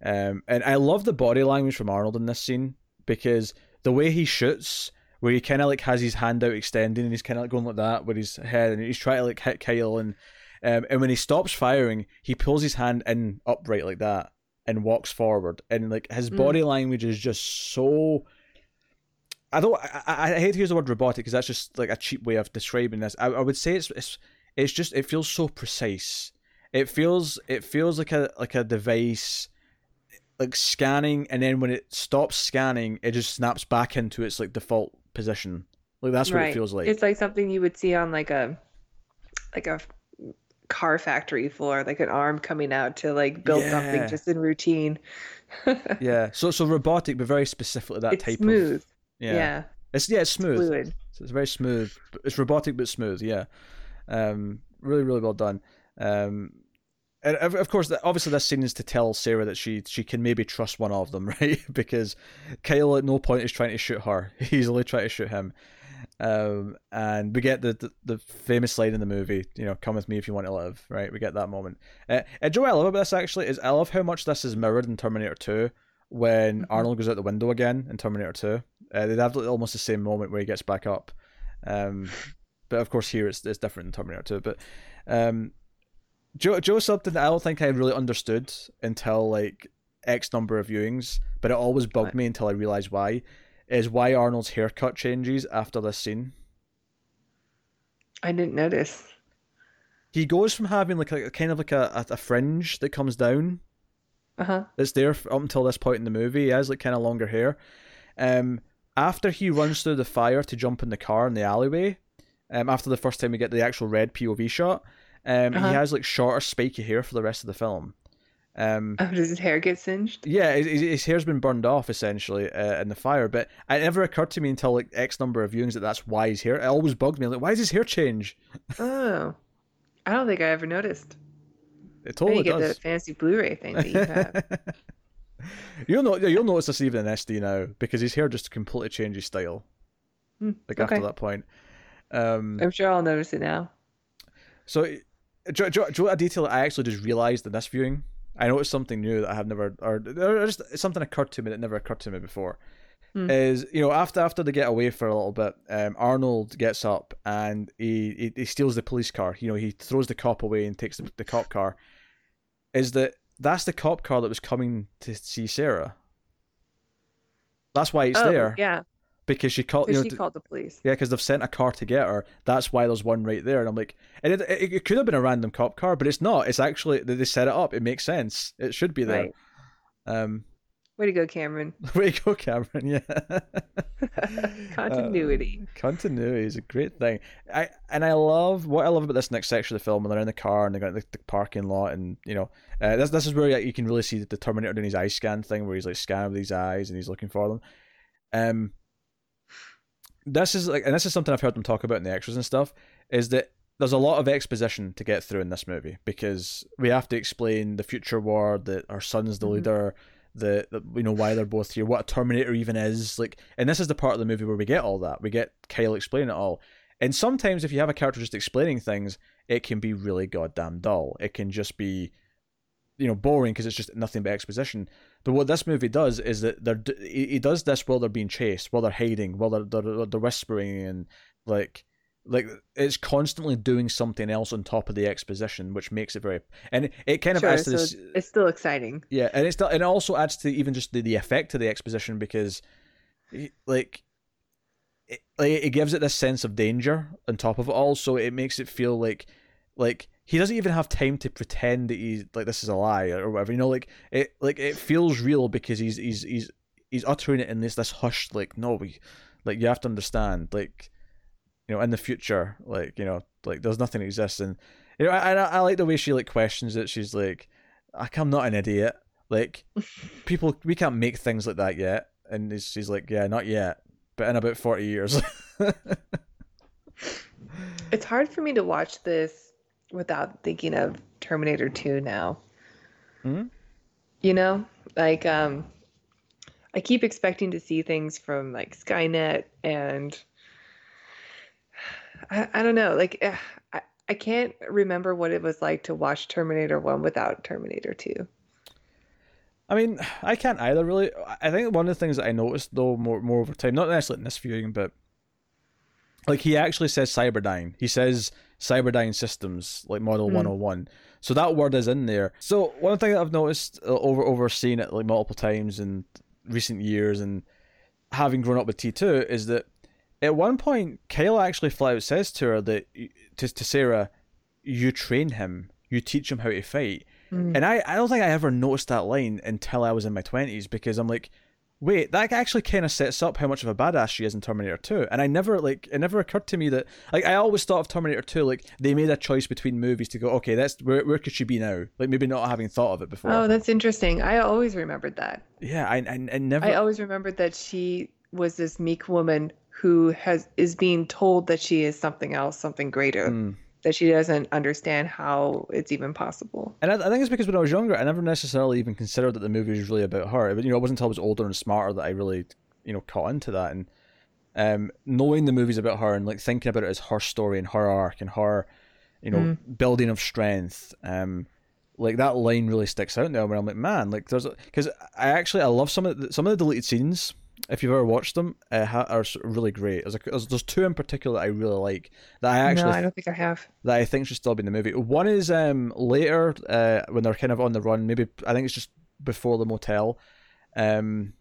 Speaker 1: Um, and I love the body language from Arnold in this scene because the way he shoots, where he kind of like has his hand out extending and he's kind of like going like that with his head and he's trying to like hit Kyle and um, and when he stops firing, he pulls his hand in upright like that and walks forward and like his mm. body language is just so I don't. I, I hate to use the word robotic because that's just like a cheap way of describing this. I, I would say it's it's it's just it feels so precise. It feels it feels like a like a device like scanning, and then when it stops scanning, it just snaps back into its like default position. Like that's what right. it feels like.
Speaker 2: It's like something you would see on like a like a car factory floor, like an arm coming out to like build yeah. something just in routine.
Speaker 1: yeah. So so robotic, but very specifically that
Speaker 2: it's
Speaker 1: type
Speaker 2: smooth.
Speaker 1: of yeah. yeah. It's yeah, it's smooth. It's, so it's very smooth. It's robotic but smooth. Yeah. Um, really, really well done. Um, and of, of course, obviously, this scene is to tell Sarah that she she can maybe trust one of them, right? because Kyle at no point is trying to shoot her; he's only trying to shoot him. Um, and we get the, the, the famous line in the movie, you know, "Come with me if you want to live." Right? We get that moment. Uh, and Joe, I love about this actually is I love how much this is mirrored in Terminator Two when mm-hmm. Arnold goes out the window again in Terminator Two. Uh, they have almost the same moment where he gets back up. Um, but of course here it's it's different in Terminator 2. But um, Joe Joe something that I don't think I really understood until like X number of viewings, but it always bugged me until I realized why. Is why Arnold's haircut changes after this scene.
Speaker 2: I didn't notice.
Speaker 1: He goes from having like a kind of like a, a fringe that comes down.
Speaker 2: Uh-huh.
Speaker 1: That's there up until this point in the movie. He has like kind of longer hair. Um, after he runs through the fire to jump in the car in the alleyway, um, after the first time we get the actual red POV shot, um, uh-huh. he has like shorter, spiky hair for the rest of the film. Um,
Speaker 2: oh, does his hair get singed?
Speaker 1: Yeah, his, his hair's been burned off essentially uh, in the fire. But it never occurred to me until like X number of viewings that that's why his hair. It always bugged me. like, why does his hair change?
Speaker 2: Oh, I don't think I ever noticed.
Speaker 1: It totally
Speaker 2: get
Speaker 1: does.
Speaker 2: the fancy Blu-ray thing that you have.
Speaker 1: You'll know. You'll notice this even in SD now because his hair just completely changes style.
Speaker 2: Mm,
Speaker 1: like
Speaker 2: okay.
Speaker 1: after that point. Um,
Speaker 2: I'm sure I'll notice it now.
Speaker 1: So, do, do, do a detail that I actually just realized in this viewing? I noticed something new that I have never, or, or just something occurred to me that never occurred to me before. Mm. Is you know after after they get away for a little bit, um, Arnold gets up and he, he, he steals the police car. You know he throws the cop away and takes the, the cop car. Is that that's the cop car that was coming to see Sarah. That's why it's
Speaker 2: oh,
Speaker 1: there.
Speaker 2: Yeah.
Speaker 1: Because she called. You know,
Speaker 2: she called the police.
Speaker 1: Yeah, because they've sent a car to get her. That's why there's one right there. And I'm like, and it, it, it could have been a random cop car, but it's not. It's actually they set it up. It makes sense. It should be there. Right. Um,
Speaker 2: Way to go, Cameron.
Speaker 1: Way to go, Cameron. Yeah.
Speaker 2: continuity.
Speaker 1: Uh, continuity is a great thing. I and I love what I love about this next section of the film when they're in the car and they got the, the parking lot and you know uh, this this is where you can really see the Terminator doing his eye scan thing where he's like scanning with his eyes and he's looking for them. Um, this is like and this is something I've heard them talk about in the extras and stuff is that there's a lot of exposition to get through in this movie because we have to explain the future war that our son's the mm-hmm. leader the, the you know why they're both here, what a Terminator even is, like, and this is the part of the movie where we get all that. We get Kyle explaining it all, and sometimes if you have a character just explaining things, it can be really goddamn dull. It can just be, you know, boring because it's just nothing but exposition. But what this movie does is that they're he does this while they're being chased, while they're hiding, while they're they're, they're whispering and like like it's constantly doing something else on top of the exposition, which makes it very and it, kind of
Speaker 2: Sure,
Speaker 1: adds to
Speaker 2: so
Speaker 1: this.
Speaker 2: it's still exciting.
Speaker 1: Yeah, and it's still, and it also adds to even just the, the effect of the exposition because, like, it, like it gives it this sense of danger on top of it all, so it makes it feel like, like he doesn't even have time to pretend that he's like this is a lie or whatever. You know, like it, like it feels real because he's he's he's he's uttering it in this this hushed like no we, like you have to understand like, you know, in the future like you know like there's nothing exists and you know I I, I like the way she like questions it. She's like. I'm not an idiot. Like, people, we can't make things like that yet. And he's, he's like, yeah, not yet, but in about 40 years.
Speaker 2: It's hard for me to watch this without thinking of Terminator 2 now.
Speaker 1: Hmm?
Speaker 2: You know, like um I keep expecting to see things from like Skynet and I, I don't know, like eh, I, I can't remember what it was like to watch Terminator 1 without Terminator 2.
Speaker 1: I mean, I can't either, really. I think one of the things that I noticed, though, more, more over time, not necessarily in this viewing, but like he actually says Cyberdyne. He says Cyberdyne Systems, like Model
Speaker 2: Hmm.
Speaker 1: 101. So that word is in there. So one thing that I've noticed uh, over over seeing it like multiple times in recent years and having grown up with T2 is that at one point Kyle actually flat out says to her that to, to Sarah, you train him, you teach him how to fight.
Speaker 2: Mm.
Speaker 1: And I, I don't think I ever noticed that line until I was in my 20s because I'm like, wait, that actually kind of sets up how much of a badass she is in Terminator 2. And I never, like, it never occurred to me that, like, I always thought of Terminator 2, like, they made a choice between movies to go, okay, that's, where, where could she be now? Like, maybe not having thought of it before.
Speaker 2: Oh, that's interesting. I always remembered that.
Speaker 1: yeah, I, I, I never.
Speaker 2: I always remembered that she was this meek woman who has is being told that she is something else, something greater,
Speaker 1: Mm.
Speaker 2: That she doesn't understand how it's even possible.
Speaker 1: And I, I think it's because when I was younger, I never necessarily even considered that the movie was really about her. But you know, it wasn't until I was older and smarter that I really, you know, caught into that. And um, knowing the movie's about her and like thinking about it as her story and her arc and her, you know, building of strength. Um, like that line really sticks out now. Where I'm like, man, like there's because I actually I love some of the, some of the deleted scenes. If you've ever watched them, uh, ha- are really great. There's, a, there's there's two in particular that I really like that I actually
Speaker 2: no, I don't think I have.
Speaker 1: that I think should still be in the movie. One is um later uh when they're kind of on the run. Maybe I think it's just before the motel. Um.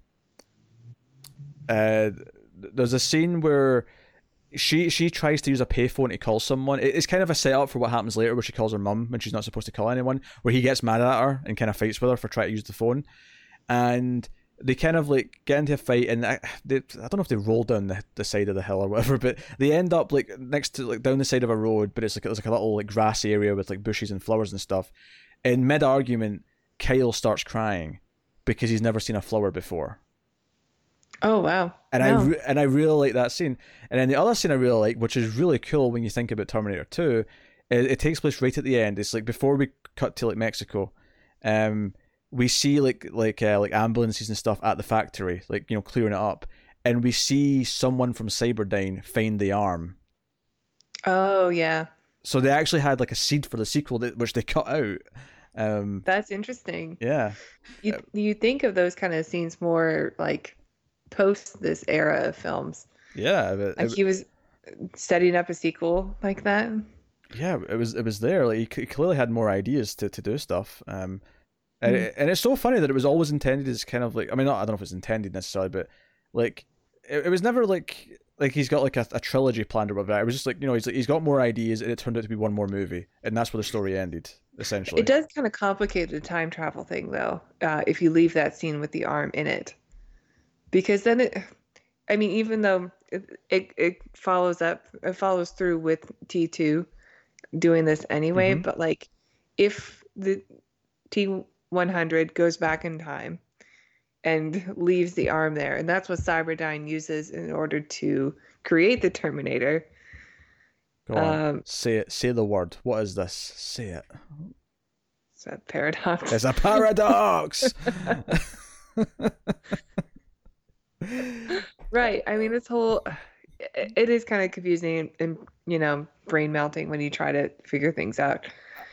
Speaker 1: Uh, there's a scene where she she tries to use a payphone to call someone. It- It's kind of a setup for what happens later, where she calls her mum when she's not supposed to call anyone. Where he gets mad at her and kind of fights with her for trying to use the phone, and they kind of like get into a fight, and I, they, I don't know if they roll down the, the side of the hill or whatever, but they end up like next to like down the side of a road, but it's like it's like a little like grassy area with like bushes and flowers and stuff. In mid argument, Kyle starts crying because he's never seen a flower before.
Speaker 2: Oh wow.
Speaker 1: And I re- and I really like that scene. And then the other scene I really like, which is really cool when you think about Terminator Two, it, it takes place right at the end. It's like before we cut to like Mexico, um, we see like like uh, like ambulances and stuff at the factory, like you know clearing it up, and we see someone from Cyberdyne find the arm.
Speaker 2: Oh yeah,
Speaker 1: So they actually had like a seed for the sequel, that, which they cut out. Um,
Speaker 2: that's interesting.
Speaker 1: yeah,
Speaker 2: You you think of those kind of scenes more like post this era of films.
Speaker 1: yeah, but
Speaker 2: Like
Speaker 1: it-
Speaker 2: he was setting up a sequel like that.
Speaker 1: yeah, it was it was there. Like he, he clearly had more ideas to, to do stuff. Um, and it, and it's so funny that it was always intended as kind of like I mean, I don't know if it's intended necessarily, but like it, it was never like like he's got like a, a trilogy planned or whatever. It was just like you know he's like, he's got more ideas, and it turned out to be one more movie, and that's where the story ended essentially.
Speaker 2: It does kind of complicate the time travel thing though, uh, if you leave that scene with the arm in it, because then it, I mean, even though it it, it follows up, it follows through with T two doing this anyway,
Speaker 1: Mhm.
Speaker 2: but like if the T one hundred goes back in time and leaves the arm there, and that's what Cyberdyne uses in order to create the Terminator.
Speaker 1: Go on,
Speaker 2: Um,
Speaker 1: say it. Say the word. What is this? Say it.
Speaker 2: it's a paradox.
Speaker 1: It's a paradox.
Speaker 2: right. I mean, this whole it is kind of confusing and, and you know brain melting when you try to figure things out.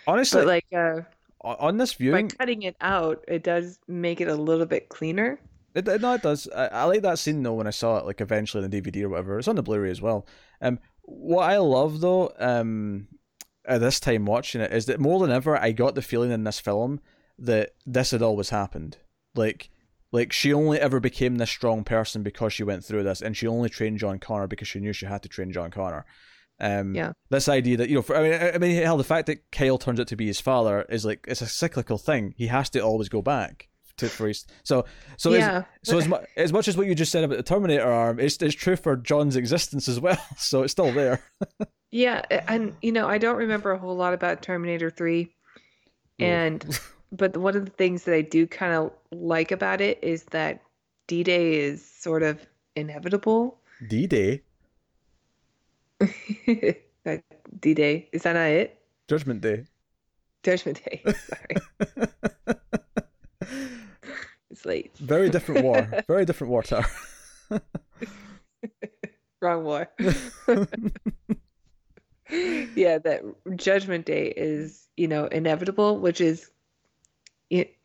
Speaker 1: Honestly,
Speaker 2: But like uh,
Speaker 1: on this viewing, by
Speaker 2: cutting it out, it does make it a little bit cleaner.
Speaker 1: It, it- no, it does. I, I like that scene though when I saw it, like eventually on the DVD or whatever. It's on the Blu-ray as well. Um, what I love though, um, at this time watching it is that more than ever, I got the feeling in this film that this had always happened. Like, like she only ever became this strong person because she went through this, and she only trained John Connor because she knew she had to train John Connor. Um,
Speaker 2: Yeah.
Speaker 1: This idea that you know, for, I mean, I mean, hell, the fact that Kyle turns out to be his father is like it's a cyclical thing. He has to always go back to for his so so
Speaker 2: yeah.
Speaker 1: so as, mu- as much as what you just said about the Terminator arm, it's, it's true for John's existence as well. So it's still there.
Speaker 2: Yeah, and you know, I don't remember a whole lot about Terminator 3. And but one of the things that I do kind of like about it is that D-Day is sort of inevitable.
Speaker 1: D Day,
Speaker 2: That D-Day, is that not it?
Speaker 1: Judgment Day.
Speaker 2: Judgment Day. Sorry. It's late.
Speaker 1: Very different war. Very different war, Tara.
Speaker 2: Wrong war. yeah, that Judgment Day is, you know, inevitable, which is, it,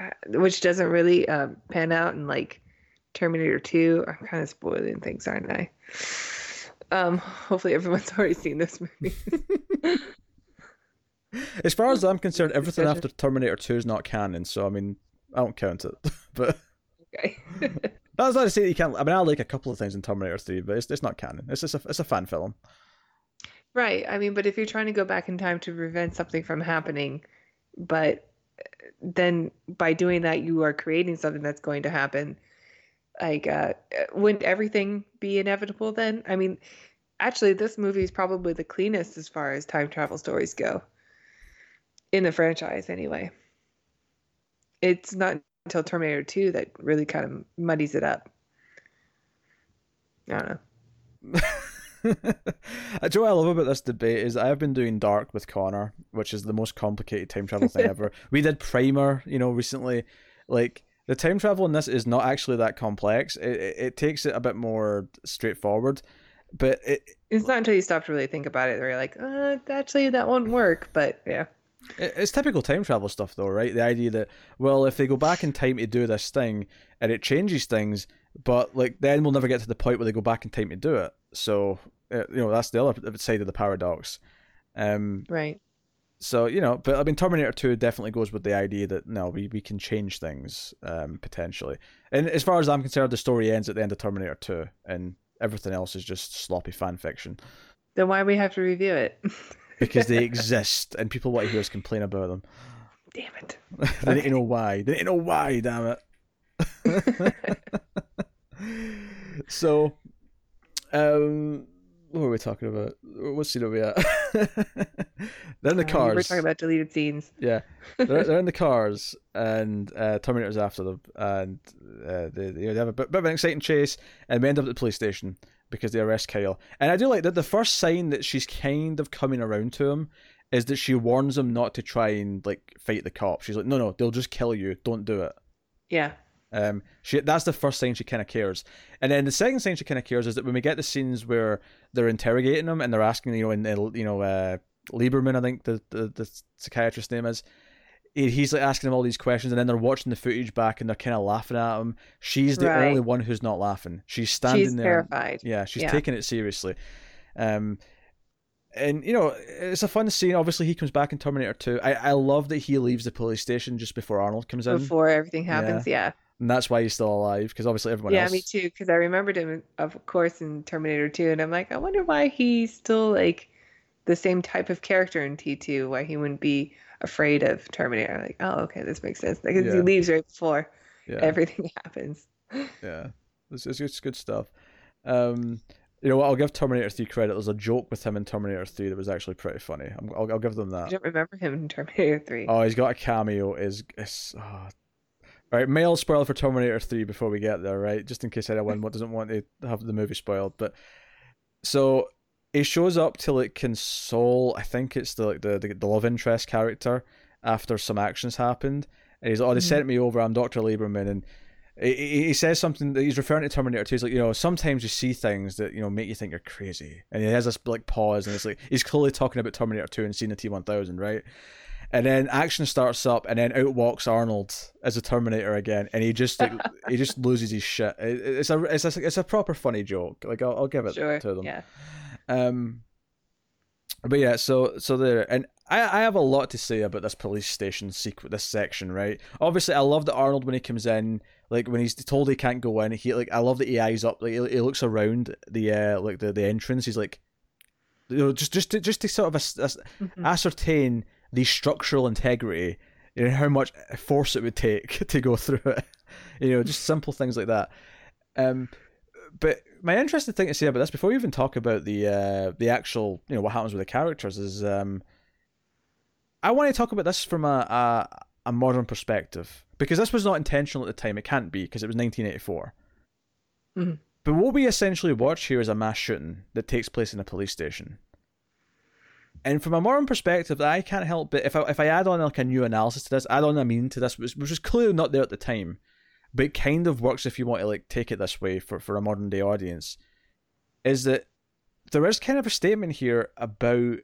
Speaker 2: uh, which doesn't really um, pan out in like Terminator 2. I'm kind of spoiling things, aren't I? Um, hopefully everyone's already seen this movie.
Speaker 1: As far as I'm concerned, everything after Terminator 2 is not canon. So, I mean, I don't count it. But
Speaker 2: okay.
Speaker 1: that's not to say that you can't. I mean, I like a couple of things in Terminator 3, but it's, it's not canon. It's just a, it's a fan film.
Speaker 2: Right. I mean, but if you're trying to go back in time to prevent something from happening, but then by doing that, you are creating something that's going to happen. Like, uh, wouldn't everything be inevitable then? I mean, actually, this movie is probably the cleanest as far as time travel stories go in the franchise, anyway. It's not until Terminator 2 that really kind of muddies it up. I don't know.
Speaker 1: Uh, Do what I love about this debate is I've been doing Dark with Connor, which is the most complicated time travel thing ever. We did Primer, you know, recently. Like the time travel in this is not actually that complex. It it, it takes it a bit more straightforward, but it,
Speaker 2: It's not until you stop to really think about it where you're like, uh, actually, that won't work. But yeah,
Speaker 1: it it's typical time travel stuff, though, right? The idea that well, if they go back in time to do this thing and it changes things, but like then we'll never get to the point where they go back in time to do it. So uh, you know that's the other side of the paradox. Um,
Speaker 2: right.
Speaker 1: So you know, but I mean, Terminator Two definitely goes with the idea that no, we, we can change things um, potentially. And as far as I'm concerned, the story ends at the end of Terminator Two, and everything else is just sloppy fan fiction
Speaker 2: Then why we have to review it?
Speaker 1: because they exist and people want to hear us complain about them.
Speaker 2: Damn it.
Speaker 1: they need to know why. They need to know why. Damn it. so, um, what were we talking about? What scene are we at? They're in the
Speaker 2: Uh,
Speaker 1: cars.
Speaker 2: we're talking about deleted scenes.
Speaker 1: Yeah, they're, they're in the cars, and uh, Terminator's after them, and uh, they, they have a bit, bit of an exciting chase, and we end up at the police station because they arrest Kyle. And I do like that the first sign that she's kind of coming around to him is that she warns him not to try and like fight the cops. She's like, "No, no, they'll just kill you. Don't do it."
Speaker 2: Yeah.
Speaker 1: Um, she that's the first sign she kind of cares, and then the second sign she kind of cares is that when we get the scenes where they're interrogating him and they're asking, you know, and you know, uh, Lieberman, I think the, the the psychiatrist's name is, he's like asking him all these questions, and then they're watching the footage back and they're kind of laughing at him. She's the
Speaker 2: Right.
Speaker 1: only one who's not laughing. She's standing
Speaker 2: She's
Speaker 1: there.
Speaker 2: terrified.
Speaker 1: Yeah, she's
Speaker 2: Yeah.
Speaker 1: taking it seriously. Um, and you know, it's a fun scene. Obviously, he comes back in Terminator Two. I I love that he leaves the police station just before Arnold comes in,
Speaker 2: Before everything happens. Yeah.
Speaker 1: And that's why he's still alive because obviously everyone
Speaker 2: Yeah,
Speaker 1: else.
Speaker 2: me too. Because I remembered him, of course, in Terminator 2. And I'm like, I wonder why he's still like the same type of character in T2, why he wouldn't be afraid of Terminator. I'm like, oh, okay, this makes sense. Because
Speaker 1: Yeah.
Speaker 2: he leaves right before
Speaker 1: Yeah.
Speaker 2: everything happens.
Speaker 1: Yeah, it's, it's, it's good stuff. Um, you know what? I'll give Terminator 3 credit. There's a joke with him in Terminator 3 that was actually pretty funny. I'm, I'll, I'll give them that.
Speaker 2: I don't remember him in Terminator 3.
Speaker 1: Oh, he's got a cameo. Is is oh. Right? male spoil for Terminator 3 before we get there, right? Just in case anyone doesn't want to have the movie spoiled. But so he shows up to like console. I think it's the like the the, the love interest character after some actions happened, and he's like, "Oh, they
Speaker 2: Mhm.
Speaker 1: sent me over. I'm Doctor Lieberman, and he, he says something that he's referring to Terminator 2. He's like, you know, sometimes you see things that, you know, make you think you're crazy. And he has this like pause and it's like, he's clearly talking about Terminator 2 and seeing the T1000, right? And then action starts up and then out walks Arnold as a Terminator again. And he just like, he just loses his shit. It, it's a, it's a, it's a proper funny joke. Like I'll, I'll give it
Speaker 2: Sure.
Speaker 1: to them.
Speaker 2: Yeah.
Speaker 1: Um, but yeah, so so there, and I I have a lot to say about this police station sequ- this section, right? Obviously, I love that Arnold when he comes in, like when he's told he can't go in, he like I love that he eyes up, like he, he looks around the uh like the the entrance, he's like, you know, just just to, just to sort of
Speaker 2: Mhm.
Speaker 1: ascertain the structural integrity and how much force it would take to go through it. You know, just simple things like that. Um, but my interesting thing to say about this before we even talk about the uh, the actual you know what happens with the characters is um, I want to talk about this from a, a a modern perspective because this was not intentional at the time. It can't be because it was 1984.
Speaker 2: Mhm.
Speaker 1: But what we essentially watch here is a mass shooting that takes place in a police station. And from a modern perspective, I can't help but if I if I add on like a new analysis to this, add on a meaning to this, which, which was clearly not there at the time, but it kind of works if you want to like take it this way for, for a modern day audience, is that there is kind of a statement here about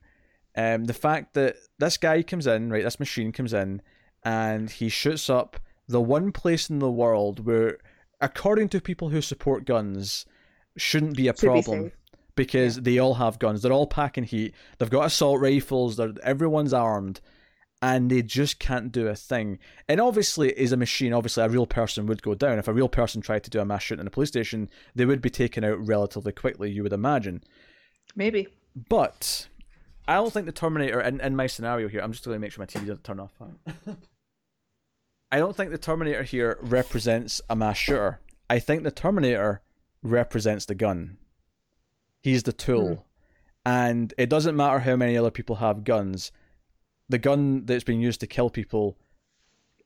Speaker 1: um, the fact that this guy comes in, right? This machine comes in, and he shoots up the one place in the world where, according to people who support guns, shouldn't be a
Speaker 2: Should
Speaker 1: problem
Speaker 2: safe.
Speaker 1: Because they all have guns. They're all packing heat. They've got assault rifles. They're everyone's armed, and they just can't do a thing. And obviously, is a machine. Obviously, a real person would go down. If a real person tried to do a mass shooting in a police station, they would be taken out relatively quickly. You would imagine.
Speaker 2: Maybe.
Speaker 1: But I don't think the Terminator, in, in my scenario here, I'm just going to make sure my TV doesn't turn off. I don't think the Terminator here represents a mass shooter. I think the Terminator represents the gun. He's the tool. Hmm. And it doesn't matter how many other people have guns, the gun that's been used to kill people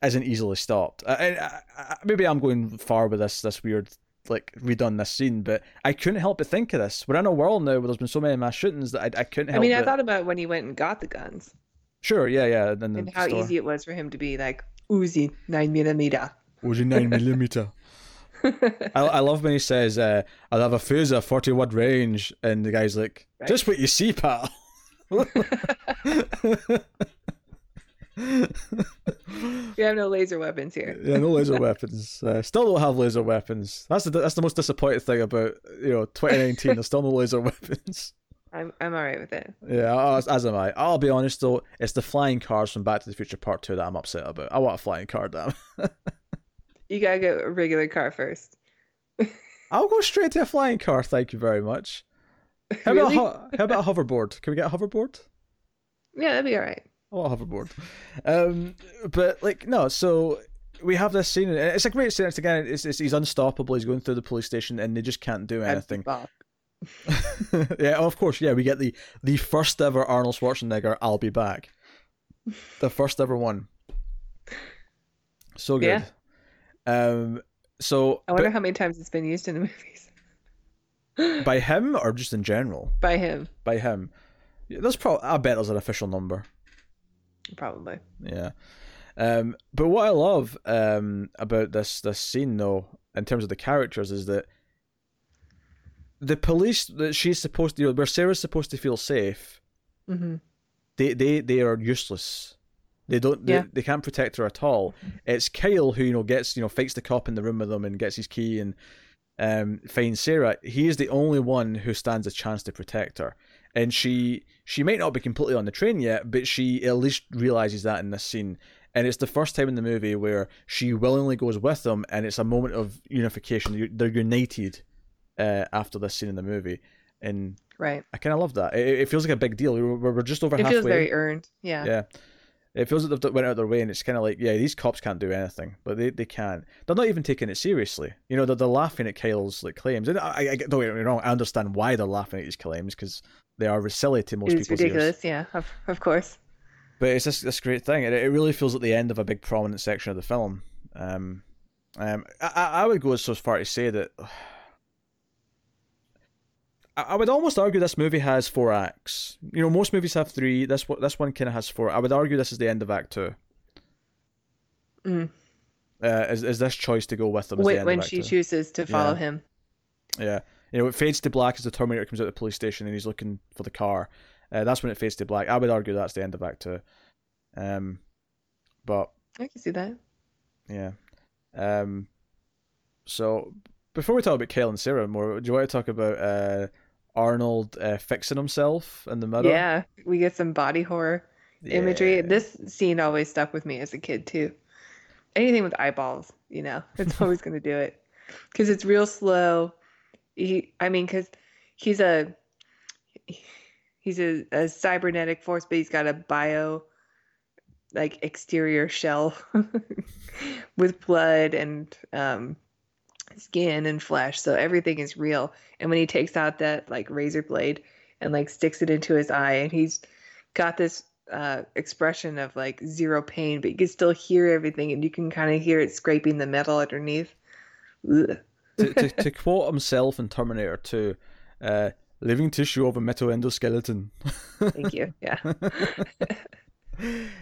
Speaker 1: isn't easily stopped. I, I, I, maybe I'm going far with this this weird like redone this scene, but I couldn't help but think of this. We're in a world now where there's been so many mass shootings that I, I couldn't help.
Speaker 2: I mean, I
Speaker 1: but...
Speaker 2: thought about when he went and got the guns
Speaker 1: Sure, yeah, yeah, and,
Speaker 2: and
Speaker 1: the
Speaker 2: how
Speaker 1: store.
Speaker 2: easy it was for him to be like Uzi nine millimeter.
Speaker 1: Was it nine millimeter? I, I love when he says, uh, "I'll have a Fusa forty watt range," and the guy's like,
Speaker 2: Right.
Speaker 1: "Just what you see, pal."
Speaker 2: we have no laser weapons here.
Speaker 1: yeah, no laser weapons. Uh, still don't have laser weapons. That's the that's the most disappointing thing about you know 2019. There's still no laser weapons.
Speaker 2: I'm I'm all right with it.
Speaker 1: Yeah, as, as am I. I'll be honest though, it's the flying cars from Back to the Future Part Two that I'm upset about. I want a flying car, damn.
Speaker 2: You gotta get a regular car first.
Speaker 1: I'll go straight to a flying car. Thank you very much. How
Speaker 2: really?
Speaker 1: about a, how about a hoverboard? Can we get a hoverboard?
Speaker 2: Yeah, that'd be all right.
Speaker 1: I want a hoverboard. Um, but like no, so we have this scene, and it's a great scene. It's again, it's, it's he's unstoppable. He's going through the police station, and they just can't do anything. yeah, of course. Yeah, we get the the first ever Arnold Schwarzenegger. I'll be back. The first ever one. So good. Um. So
Speaker 2: I wonder how many times it's been used in the movies
Speaker 1: by him or just in general?
Speaker 2: by him,
Speaker 1: By him. There's probably. I bet there's an official number.
Speaker 2: probably.
Speaker 1: Yeah. Um, but what I love um, about this this scene, though, in terms of the characters, is that the police that she's supposed to, you know, where Sarah's supposed to feel safe,
Speaker 2: hmm
Speaker 1: they they they are useless. They don't. They,
Speaker 2: Yeah.
Speaker 1: they can't protect her at all. It's Kyle who you know gets you know fights the cop in the room with them and gets his key and um, finds Sarah. He is the only one who stands a chance to protect her, and she she might not be completely on the train yet, but she at least realizes that in this scene. And it's the first time in the movie where she willingly goes with them, and it's a moment of unification. They're- united uh, after this scene in the movie, and
Speaker 2: Right.
Speaker 1: I kind of love that. It, it feels like a big deal. We're, we're just over
Speaker 2: It
Speaker 1: halfway.
Speaker 2: It feels very earned. Yeah.
Speaker 1: Yeah. It feels like they've went out of their way, and it's kind of like, yeah, these cops can't do anything, but they, they can. They're not even taking it seriously. You know, they're, they're laughing at Kyle's like claims, and I, I don't get me wrong, I understand why they're laughing at his claims because they are silly to most
Speaker 2: It's
Speaker 1: people's
Speaker 2: ridiculous.
Speaker 1: ears.
Speaker 2: Yeah. Of, of course.
Speaker 1: But it's this this great thing, and it, it really feels like the end of a big prominent section of the film. Um, um, I, I I would go so far to say that. I would almost argue this movie has four acts. You know, most movies have three. This one, this one kind of has four. I would argue this is the end of Act Two.
Speaker 2: Mm.
Speaker 1: uh, is is this choice to go with them the
Speaker 2: when,
Speaker 1: end
Speaker 2: when
Speaker 1: of
Speaker 2: she
Speaker 1: Two.
Speaker 2: chooses to follow
Speaker 1: Yeah.
Speaker 2: him.
Speaker 1: Yeah, you know, it fades to black as the Terminator comes out of the police station and he's looking for the car. Uh, that's when it fades to black. I would argue that's the end of Act Two. Um, but
Speaker 2: I can see that.
Speaker 1: yeah, um, so before we talk about Kyle and Sarah more, do you want to talk about uh Arnold uh, fixing himself in the middle?
Speaker 2: Yeah, we get some body horror imagery.
Speaker 1: Yeah.
Speaker 2: This scene always stuck with me as a kid too. Anything with eyeballs, you know, it's always going to do it because it's real slow. He, I mean, because he's a he's a, a cybernetic force, but he's got a bio like exterior shell with blood and um, skin and flesh, so everything is real. And when he takes out that like razor blade and like sticks it into his eye, and he's got this uh, expression of like zero pain, but you can still hear everything, and you can kind of hear it scraping the metal underneath.
Speaker 1: To, to, to quote himself in Terminator 2, uh, living tissue of a metal endoskeleton.
Speaker 2: Thank you. Yeah.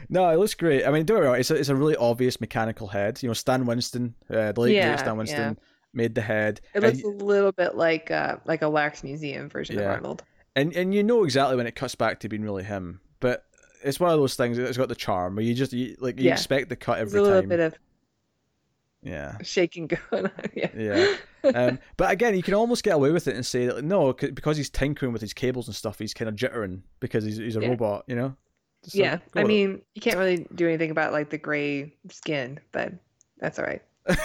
Speaker 1: no, it looks great. I mean, don't wrong, it's a, it's a really obvious mechanical head. You know, Stan Winston, uh, the late
Speaker 2: Yeah,
Speaker 1: Stan Winston, made the head.
Speaker 2: It
Speaker 1: and,
Speaker 2: looks a little bit like uh, like a wax museum version of
Speaker 1: Yeah.
Speaker 2: Arnold.
Speaker 1: and and you know exactly when it cuts back to being really him. But it's one of those things. It's got the charm where you just you, like you
Speaker 2: Yeah.
Speaker 1: expect the cut
Speaker 2: There's
Speaker 1: every
Speaker 2: a little bit of
Speaker 1: yeah,
Speaker 2: shaking going on. Yeah.
Speaker 1: yeah. Um, but again, you can almost get away with it and say that no, because he's tinkering with his cables and stuff, he's kind of jittering because he's he's a
Speaker 2: Yeah.
Speaker 1: robot. You know.
Speaker 2: Yeah. I
Speaker 1: with it.
Speaker 2: mean, you can't really do anything about like the gray skin, but that's all right.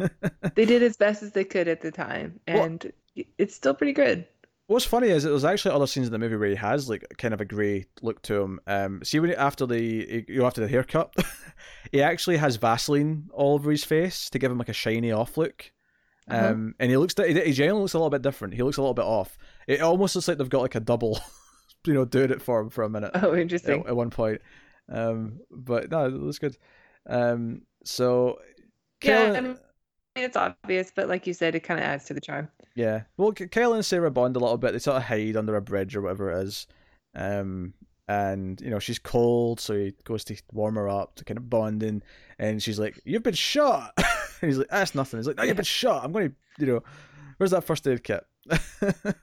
Speaker 2: They did as best as they could at the time,
Speaker 1: Well-
Speaker 2: and it's still pretty good.
Speaker 1: What's funny is there's actually other scenes in the movie where he has like kind of a grey look to him. Um, see when he, after the you know, after the haircut, he actually has Vaseline all over his face to give him like a shiny off look.
Speaker 2: Uh-huh.
Speaker 1: Um, and he looks he, he generally looks a little bit different. He looks a little bit off. It almost looks like they've got like a double, you know, doing it for him for a minute
Speaker 2: Oh,
Speaker 1: at,
Speaker 2: interesting.
Speaker 1: at one point. Um, but no, it looks good. Um, so
Speaker 2: Yeah,
Speaker 1: Kellen-
Speaker 2: I mean, it's obvious, but like you said, it kind of adds to the charm.
Speaker 1: Yeah. Well, Kyle and Sarah bond a little bit. They sort of hide under a bridge or whatever it is. Um, and, you know, she's cold, so he goes to warm her up to kind of bonding. And she's like, You've been shot. and he's like, That's nothing. He's like, No, you've been shot. I'm going to, you know, where's that first aid kit?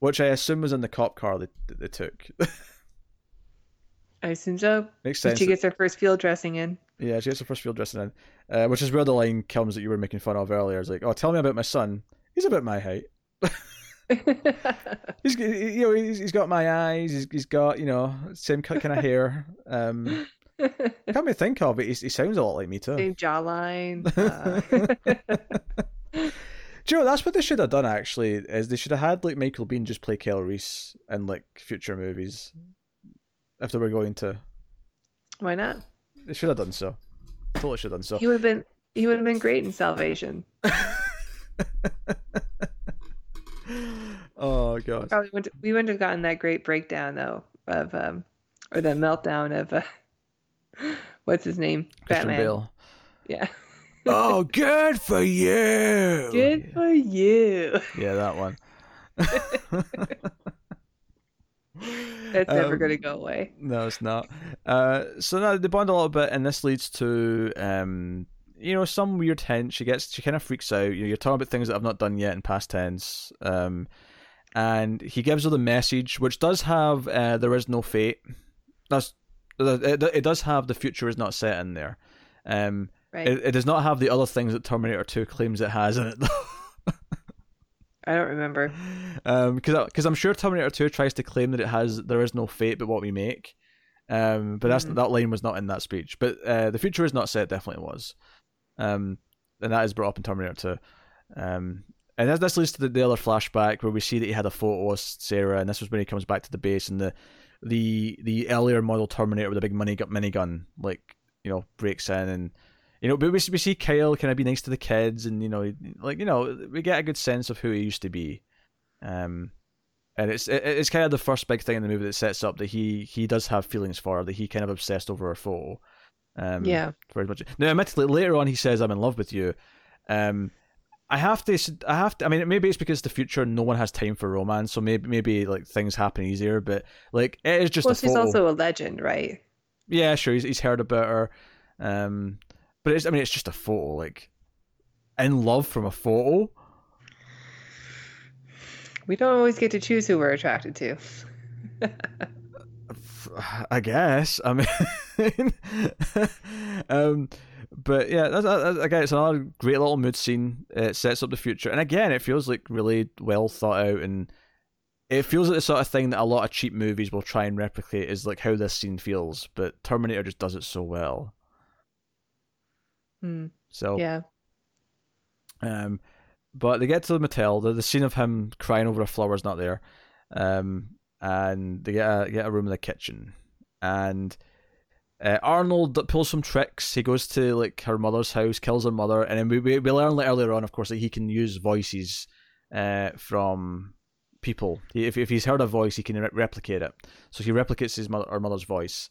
Speaker 1: Which I assume was in the cop car that they took.
Speaker 2: I assume so.
Speaker 1: Makes sense.
Speaker 2: She gets her first field dressing in.
Speaker 1: Yeah, she gets her first field dressing in. Uh, which is where the line comes that you were making fun of earlier. It's like, Oh, tell me about my son. He's about my height. He's you know he's, he's got my eyes. He's, he's got you know same kind of hair. Um, can't me think of it. He, he sounds a lot like me too.
Speaker 2: Same jawline. Uh,
Speaker 1: Do you know that's what they should have done actually? Is they should have had like Michael Biehn just play Kyle Reese in like future movies if they were going to.
Speaker 2: why not?
Speaker 1: They should have done so. Totally should have done so.
Speaker 2: He would have been. He would have been great in Salvation.
Speaker 1: oh god.
Speaker 2: Probably wouldn't. We wouldn't have gotten that great breakdown though of um, or the meltdown of uh, what's his name?
Speaker 1: Christian
Speaker 2: Batman.
Speaker 1: Bale.
Speaker 2: Yeah.
Speaker 1: Oh, good for you.
Speaker 2: Good for you.
Speaker 1: Yeah, that one.
Speaker 2: Never
Speaker 1: Um,
Speaker 2: going to go away.
Speaker 1: No, it's not. Uh, so now they bond a little bit, and this leads to um, you know, some weird hint. She gets, she kind of freaks out. You know, you're talking about things that I've not done yet in past tense. Um, and he gives her the message, which does have uh, there is no fate. That's it, it does have the future is not set in there. Um,
Speaker 2: Right.
Speaker 1: it, it does not have the other things that Terminator Two claims it has in it though.
Speaker 2: I don't remember.
Speaker 1: um because because I'm sure Terminator 2 tries to claim that it has there is no fate but what we make um but that's
Speaker 2: Mhm.
Speaker 1: that line was not in that speech but uh the future is not set definitely was um and that is brought up in Terminator 2 um and this, this leads to the, the other flashback where we see that he had a photo of Sarah and this was when he comes back to the base and the the the earlier model Terminator with a big money gun minigun like you know breaks in and you know, but we, we see Kyle kind of be nice to the kids, and you know, like you know, we get a good sense of who he used to be. Um, and it's it's kind of the first big thing in the movie that sets up that he he does have feelings for her, that he kind of obsessed over her photo. Um,
Speaker 2: Yeah.
Speaker 1: very much. Now, admittedly, later on he says, "I'm in love with you." Um, I have to, I have to. I mean, maybe it's because the future, no one has time for romance, so maybe maybe like things happen easier. But like, it is just
Speaker 2: Well, she's also a legend, right?
Speaker 1: Yeah, sure. He's, he's heard about her. Um, but it's I mean it's just a photo. Like in love from a photo.
Speaker 2: We don't always get to choose who we're attracted to.
Speaker 1: I guess. I mean, um, but yeah, that's, that's, again, it's another great little mood scene. It sets up the future, and again, it feels like really well thought out, and it feels like the sort of thing that a lot of cheap movies will try and replicate. Is like how this scene feels, but Terminator just does it so well.
Speaker 2: Hmm.
Speaker 1: So
Speaker 2: Yeah.
Speaker 1: Um, but they get to the motel. The, the scene of him crying over a flower is not there. Um, and they get a, get a room in the kitchen. And uh, Arnold pulls some tricks. He goes to like her mother's house, kills her mother, and then we we, we learn earlier on, of course, that he can use voices uh, from people. He, if if he's heard a voice, he can re- replicate it. So he replicates his mother, her mother's voice,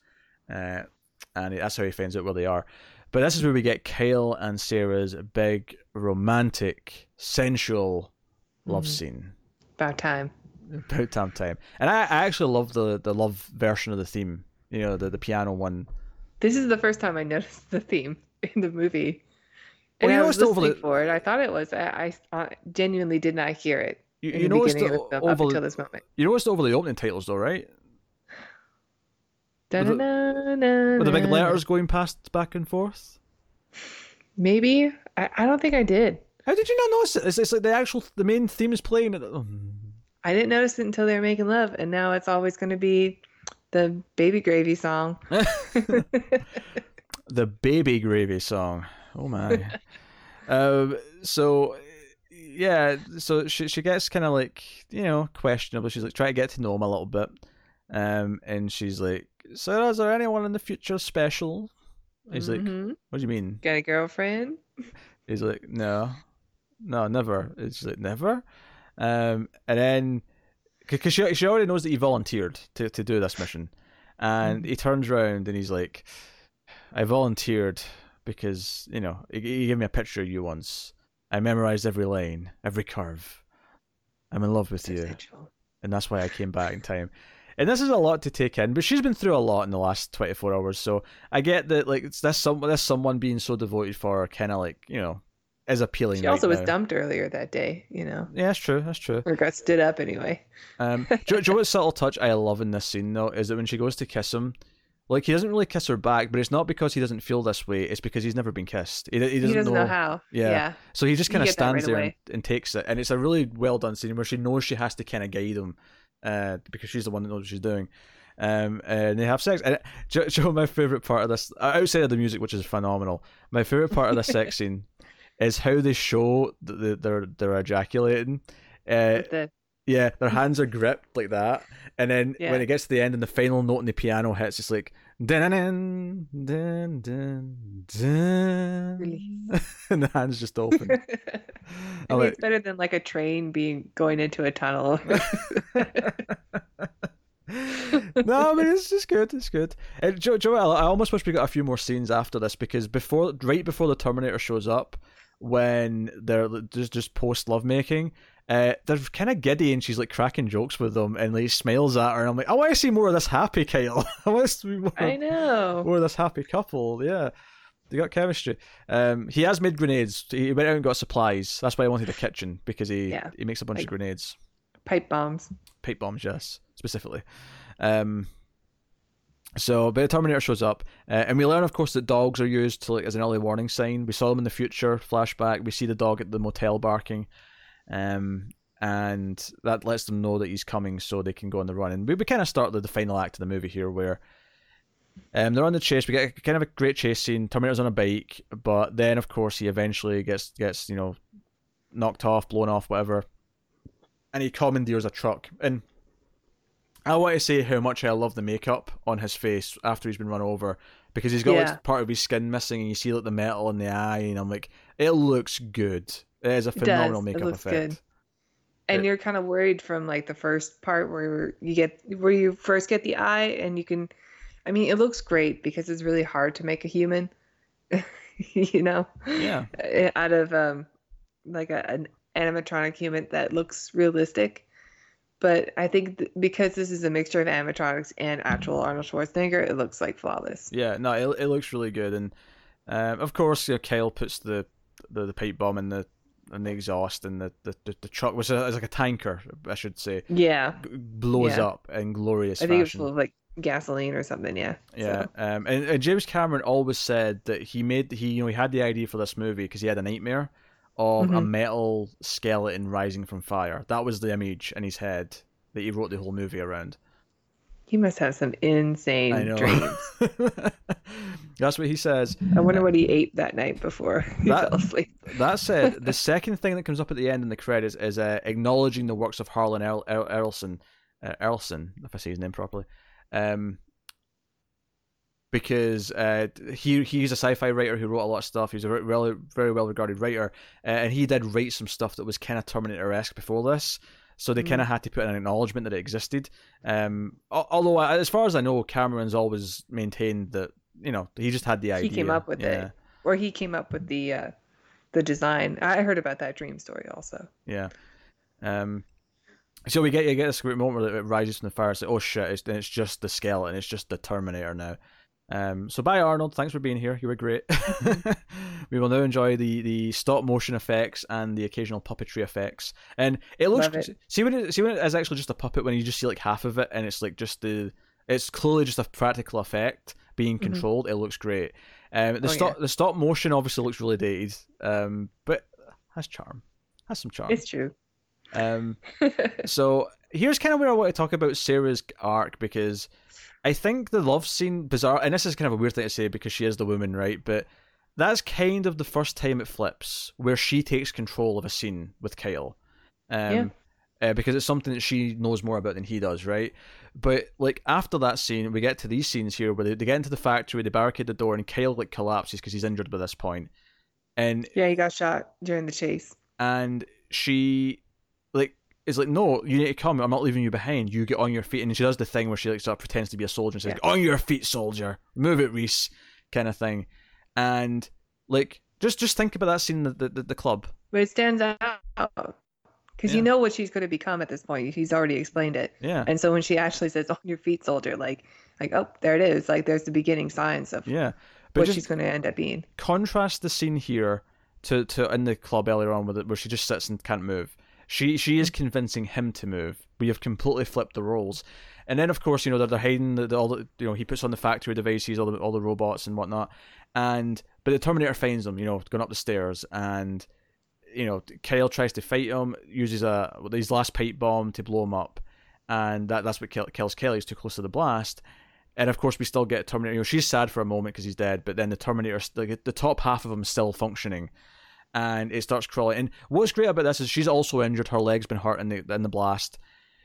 Speaker 1: uh, and that's how he finds out where they are. But this is where we get Kyle and Sarah's big, romantic, sensual love
Speaker 2: Mhm.
Speaker 1: scene.
Speaker 2: About time.
Speaker 1: About time time. And I, I actually love the, the love version of the theme. You know, the, the piano one.
Speaker 2: This is the first time I noticed the theme in the movie.
Speaker 1: Well,
Speaker 2: And
Speaker 1: you
Speaker 2: I was listening
Speaker 1: the-
Speaker 2: for it. I thought it was. I, I genuinely did not hear it
Speaker 1: You, you
Speaker 2: the
Speaker 1: noticed
Speaker 2: beginning
Speaker 1: it
Speaker 2: of the
Speaker 1: over,
Speaker 2: until this moment.
Speaker 1: you noticed over the opening titles though, right? With the-
Speaker 2: Da-na-na-na-na.
Speaker 1: The big letters going past back and forth.
Speaker 2: Maybe I, I don't think I did.
Speaker 1: How did you not notice it? It's, it's like the actual the main theme is playing. Oh.
Speaker 2: I didn't notice it until they were making love, and now it's always going to be the baby gravy song.
Speaker 1: the baby gravy song. Oh my. um. So, yeah. So she she gets kind of like you know questionable. She's like trying to get to know him a little bit. Um. And she's like, "Sarah, is there anyone in the future special?" He's like,
Speaker 2: Mhm.
Speaker 1: "What do you mean?"
Speaker 2: Got a girlfriend?
Speaker 1: He's like, "No, no, never." It's like never. Um. And then. Because she, she already knows that he volunteered to, to do this mission. And
Speaker 2: Mhm.
Speaker 1: he turns around and he's like, I volunteered because, you know, he, he gave me a picture of you once. I memorized every lane, every curve. I'm in love with
Speaker 2: So
Speaker 1: you.
Speaker 2: sensual.
Speaker 1: And that's why I came back in time. And this is a lot to take in, but she's been through a lot in the last 24 hours. So I get that, like, it's this, some, this someone being so devoted for her kind of like, you know, is appealing.
Speaker 2: She
Speaker 1: right
Speaker 2: also was
Speaker 1: now.
Speaker 2: dumped earlier that day, you know,
Speaker 1: Yeah, that's true. That's true.
Speaker 2: or got stood up anyway.
Speaker 1: Um, do, do you know what subtle touch I love in this scene though is that when she goes to kiss him, like he doesn't really kiss her back, but it's not because he doesn't feel this way. It's because he's never been kissed. He, he, doesn't,
Speaker 2: He doesn't know, how.
Speaker 1: Yeah.
Speaker 2: Yeah.
Speaker 1: So he just kind of stands
Speaker 2: right
Speaker 1: there and, and takes it, and it's a really well done scene where she knows she has to kind of guide him, uh, because she's the one that knows what she's doing. Um, and they have sex. And you- know my favorite part of this, outside of the music, which is phenomenal, my favorite part of the sex scene is how they show that they- they're they're ejaculating. Uh,
Speaker 2: the
Speaker 1: yeah, their hands are gripped like that, and then
Speaker 2: Yeah.
Speaker 1: when it gets to the end and the final note in the piano hits, it's like dun dun dun dun dun,
Speaker 2: Release.
Speaker 1: and the hands just open.
Speaker 2: I mean,
Speaker 1: like-
Speaker 2: it's better than like a train being going into a tunnel.
Speaker 1: no, I mean it's just good. It's good. Uh, Joe, Joe, I I almost wish we got a few more scenes after this because before, right before the Terminator shows up, when they're just just post lovemaking, uh, they're kind of giddy and she's like cracking jokes with them and like smiles at her. And I'm like, I want to see more of this happy Kyle. I want to see more,
Speaker 2: I know.
Speaker 1: more of this happy couple. Yeah. They got chemistry. Um, he has made grenades. He went out and got supplies. That's why I wanted a kitchen because he
Speaker 2: Yeah.
Speaker 1: he makes a bunch
Speaker 2: Like-
Speaker 1: of grenades
Speaker 2: Pipe bombs.
Speaker 1: pipe bombs, yes, specifically. Um, so, but the Terminator shows up, uh, and we learn, of course, that dogs are used to like as an early warning sign. We saw them in the future flashback. We see the dog at the motel barking, um, and that lets them know that he's coming, so they can go on the run. And we, we kind of start the, the final act of the movie here, where um, they're on the chase. We get kind of a great chase scene. Terminator's on a bike, but then, of course, he eventually gets gets you know knocked off, blown off, whatever and he commandeers a truck. And I want to say how much I love the makeup on his face after he's been run over because he's got
Speaker 2: Yeah.
Speaker 1: like part of his skin missing, and you see like the metal in the eye, and I'm like, it looks good. It is a
Speaker 2: It
Speaker 1: phenomenal
Speaker 2: does. It
Speaker 1: makeup
Speaker 2: looks
Speaker 1: effect.
Speaker 2: good. And
Speaker 1: It-
Speaker 2: you're kind of worried from like the first part where you get where you first get the eye and you can I mean it looks great because it's really hard to make a human you know
Speaker 1: Yeah,
Speaker 2: eh, out of um like a, an animatronic human that looks realistic but I think th- because this is a mixture of animatronics and actual Arnold Schwarzenegger it looks like flawless
Speaker 1: yeah. No, it, it looks really good, and Um, of course, you know, Kyle puts the, the the pipe bomb in the in the exhaust, and the the, the, the truck was a, like a tanker, I should say.
Speaker 2: Yeah,
Speaker 1: blows
Speaker 2: yeah.
Speaker 1: up in glorious.
Speaker 2: I think
Speaker 1: fashion.
Speaker 2: it was full of like gasoline or something. Yeah.
Speaker 1: Yeah,
Speaker 2: So,
Speaker 1: um, and, and James Cameron always said that he made he you know he had the idea for this movie because he had a nightmare of a
Speaker 2: Mhm.
Speaker 1: metal skeleton rising from fire. That was the image in his head that he wrote the whole movie around.
Speaker 2: he must have some insane dreams.
Speaker 1: That's what he says.
Speaker 2: I wonder what he ate that night before he
Speaker 1: That-
Speaker 2: fell asleep.
Speaker 1: That said, the second thing that comes up at the end in the credits is uh, acknowledging the works of Harlan Erl- Erl- Erlson, uh, Erlson, if I say his name properly, um, because uh, he he's a sci-fi writer who wrote a lot of stuff. He's a re- really very well regarded writer, uh, and he did write some stuff that was kind of Terminator-esque before this. So they
Speaker 2: Mm.
Speaker 1: kind of had to put in an acknowledgement that it existed. Um, although, as far as I know, Cameron's always maintained that you know he just had the idea.
Speaker 2: He came up with
Speaker 1: yeah.
Speaker 2: it, or he came up with the uh, the design. I heard about that dream story also.
Speaker 1: Yeah. Um. So we get you get this moment where it rises from the fire. It's like, oh shit! It's, it's just the skeleton. It's just the Terminator now. Um. So bye Arnold. Thanks for being here. You were great. we will now enjoy the the stop motion effects and the occasional puppetry effects. And it looks
Speaker 2: it.
Speaker 1: see when it see when it is actually just a puppet when you just see like half of it and it's like just the it's clearly just a practical effect being
Speaker 2: Mhm.
Speaker 1: controlled. It looks great. Um. The
Speaker 2: Oh,
Speaker 1: stop the stop motion obviously looks really dated. Um. But has charm. Has some charm.
Speaker 2: It's true.
Speaker 1: Um, so here's kind of where I want to talk about Sarah's arc because I think the love scene, bizarre, and this is kind of a weird thing to say because she is the woman, right? But that's kind of the first time it flips where she takes control of a scene with Kyle. Um,
Speaker 2: Yeah.
Speaker 1: Uh, because it's something that she knows more about than he does, right? But like after that scene, we get to these scenes here where they, they get into the factory, they barricade the door, and Kyle like collapses because he's injured by this point. and
Speaker 2: yeah, he got shot during the chase.
Speaker 1: and she like is like, no, you need to come. I'm not leaving you behind. You get on your feet, and she does the thing where she like sort of pretends to be a soldier and says,
Speaker 2: Yeah.
Speaker 1: "On your feet, soldier. Move it, Reese," kind of thing. And like, just just think about that scene in the the, the club.
Speaker 2: where it stands out because
Speaker 1: Yeah.
Speaker 2: you know what she's going to become at this point. He's already explained it.
Speaker 1: Yeah,
Speaker 2: And so when she actually says, "On your feet, soldier," like, like, oh, there it is. Like, there's the beginning signs of
Speaker 1: yeah. But
Speaker 2: what she's going to end up being.
Speaker 1: contrast the scene here to to in the club earlier on with it where she just sits and can't move. She she is convincing him to move. We have completely flipped the roles. And then, of course, you know they're, they're hiding the, the, all the you know he puts on the factory devices, all the all the robots and whatnot. And but the Terminator finds them, you know, going up the stairs, and you know Kyle tries to fight him, uses a his last pipe bomb to blow him up, and that that's what kills Kelly. He's too close to the blast. And of course, we still get Terminator. You know, she's sad for a moment because he's dead, but then the Terminator, like the top half of him, is still functioning, and it starts crawling. And what's great about this is she's also injured; her leg's been hurt in the in the blast.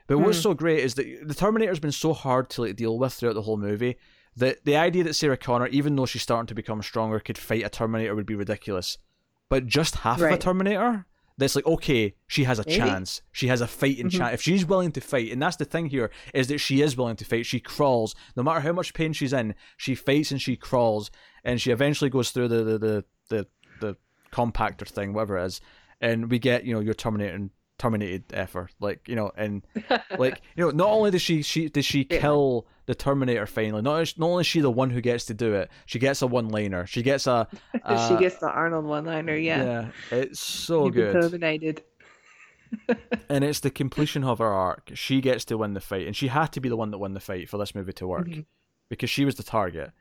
Speaker 1: But what's
Speaker 2: Hmm.
Speaker 1: so great is that the Terminator's been so hard to like deal with throughout the whole movie that the idea that Sarah Connor, even though she's starting to become stronger, could fight a Terminator would be ridiculous. But just half of a Terminator, that's like okay, she has a
Speaker 2: Maybe.
Speaker 1: chance. She has a fighting
Speaker 2: Mhm.
Speaker 1: chance if she's willing to fight. And that's the thing here is that she is willing to fight. She crawls, no matter how much pain she's in. She fights and she crawls, and she eventually goes through the the the the, the compactor thing, whatever it is, and we get you know your Terminator terminated effort, like you know, and like you know, not only does she she does she
Speaker 2: Yeah.
Speaker 1: kill the Terminator finally, not not only is she the one who gets to do it, she gets a one liner. She gets a
Speaker 2: she
Speaker 1: uh,
Speaker 2: gets the Arnold one-liner. Yeah,
Speaker 1: yeah, it's so
Speaker 2: You've
Speaker 1: good
Speaker 2: terminated.
Speaker 1: and it's the completion of her arc. She gets to win the fight, and she had to be the one that won the fight for this movie to work
Speaker 2: Mhm.
Speaker 1: because she was the target.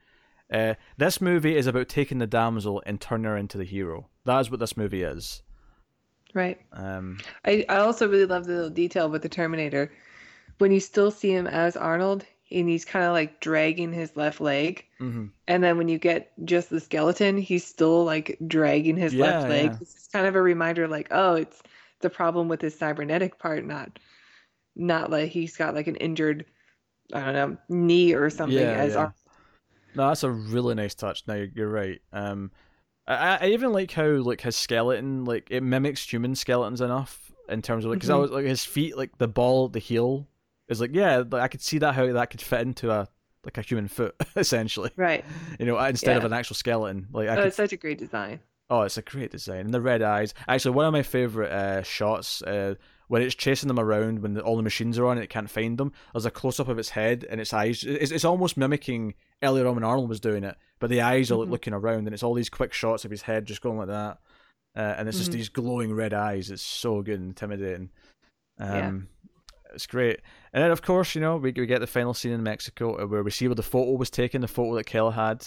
Speaker 1: Uh, this movie is about taking the damsel and turning her into the hero. That is what this movie is.
Speaker 2: Right.
Speaker 1: Um,
Speaker 2: I, I also really love the little detail with the Terminator. When you still see him as Arnold and he's kind of like dragging his left leg.
Speaker 1: mhm.
Speaker 2: And then when you get just the skeleton, he's still like dragging his
Speaker 1: Yeah,
Speaker 2: left leg.
Speaker 1: yeah.
Speaker 2: It's kind of a reminder like, oh, it's the problem with his cybernetic part, not not like he's got like an injured, I don't know, knee or something
Speaker 1: Yeah,
Speaker 2: as
Speaker 1: yeah. No, that's a really nice touch. No, you're, you're right. Um, I, I even like how like his skeleton like it mimics human skeletons enough in terms of like because I
Speaker 2: Mhm.
Speaker 1: was like his feet like the ball the heel is like yeah like, I could see that how that could fit into a like a human foot essentially
Speaker 2: right.
Speaker 1: you know instead of an actual skeleton like I
Speaker 2: Oh,
Speaker 1: could
Speaker 2: it's such a great design.
Speaker 1: Oh, it's a great design. And the red eyes. Actually, one of my favorite uh, shots uh, when it's chasing them around when the, all the machines are on and it can't find them. There's a close up of its head and its eyes. It's, it's almost mimicking earlier on when Arnold was doing it, but the eyes are
Speaker 2: Mhm.
Speaker 1: looking around and it's all these quick shots of his head just going like that, uh, and it's just
Speaker 2: Mhm.
Speaker 1: these glowing red eyes. It's so good and intimidating. Um,
Speaker 2: Yeah.
Speaker 1: It's great, and then of course you know we we get the final scene in Mexico uh, where we see where the photo was taken, the photo that Kayla had.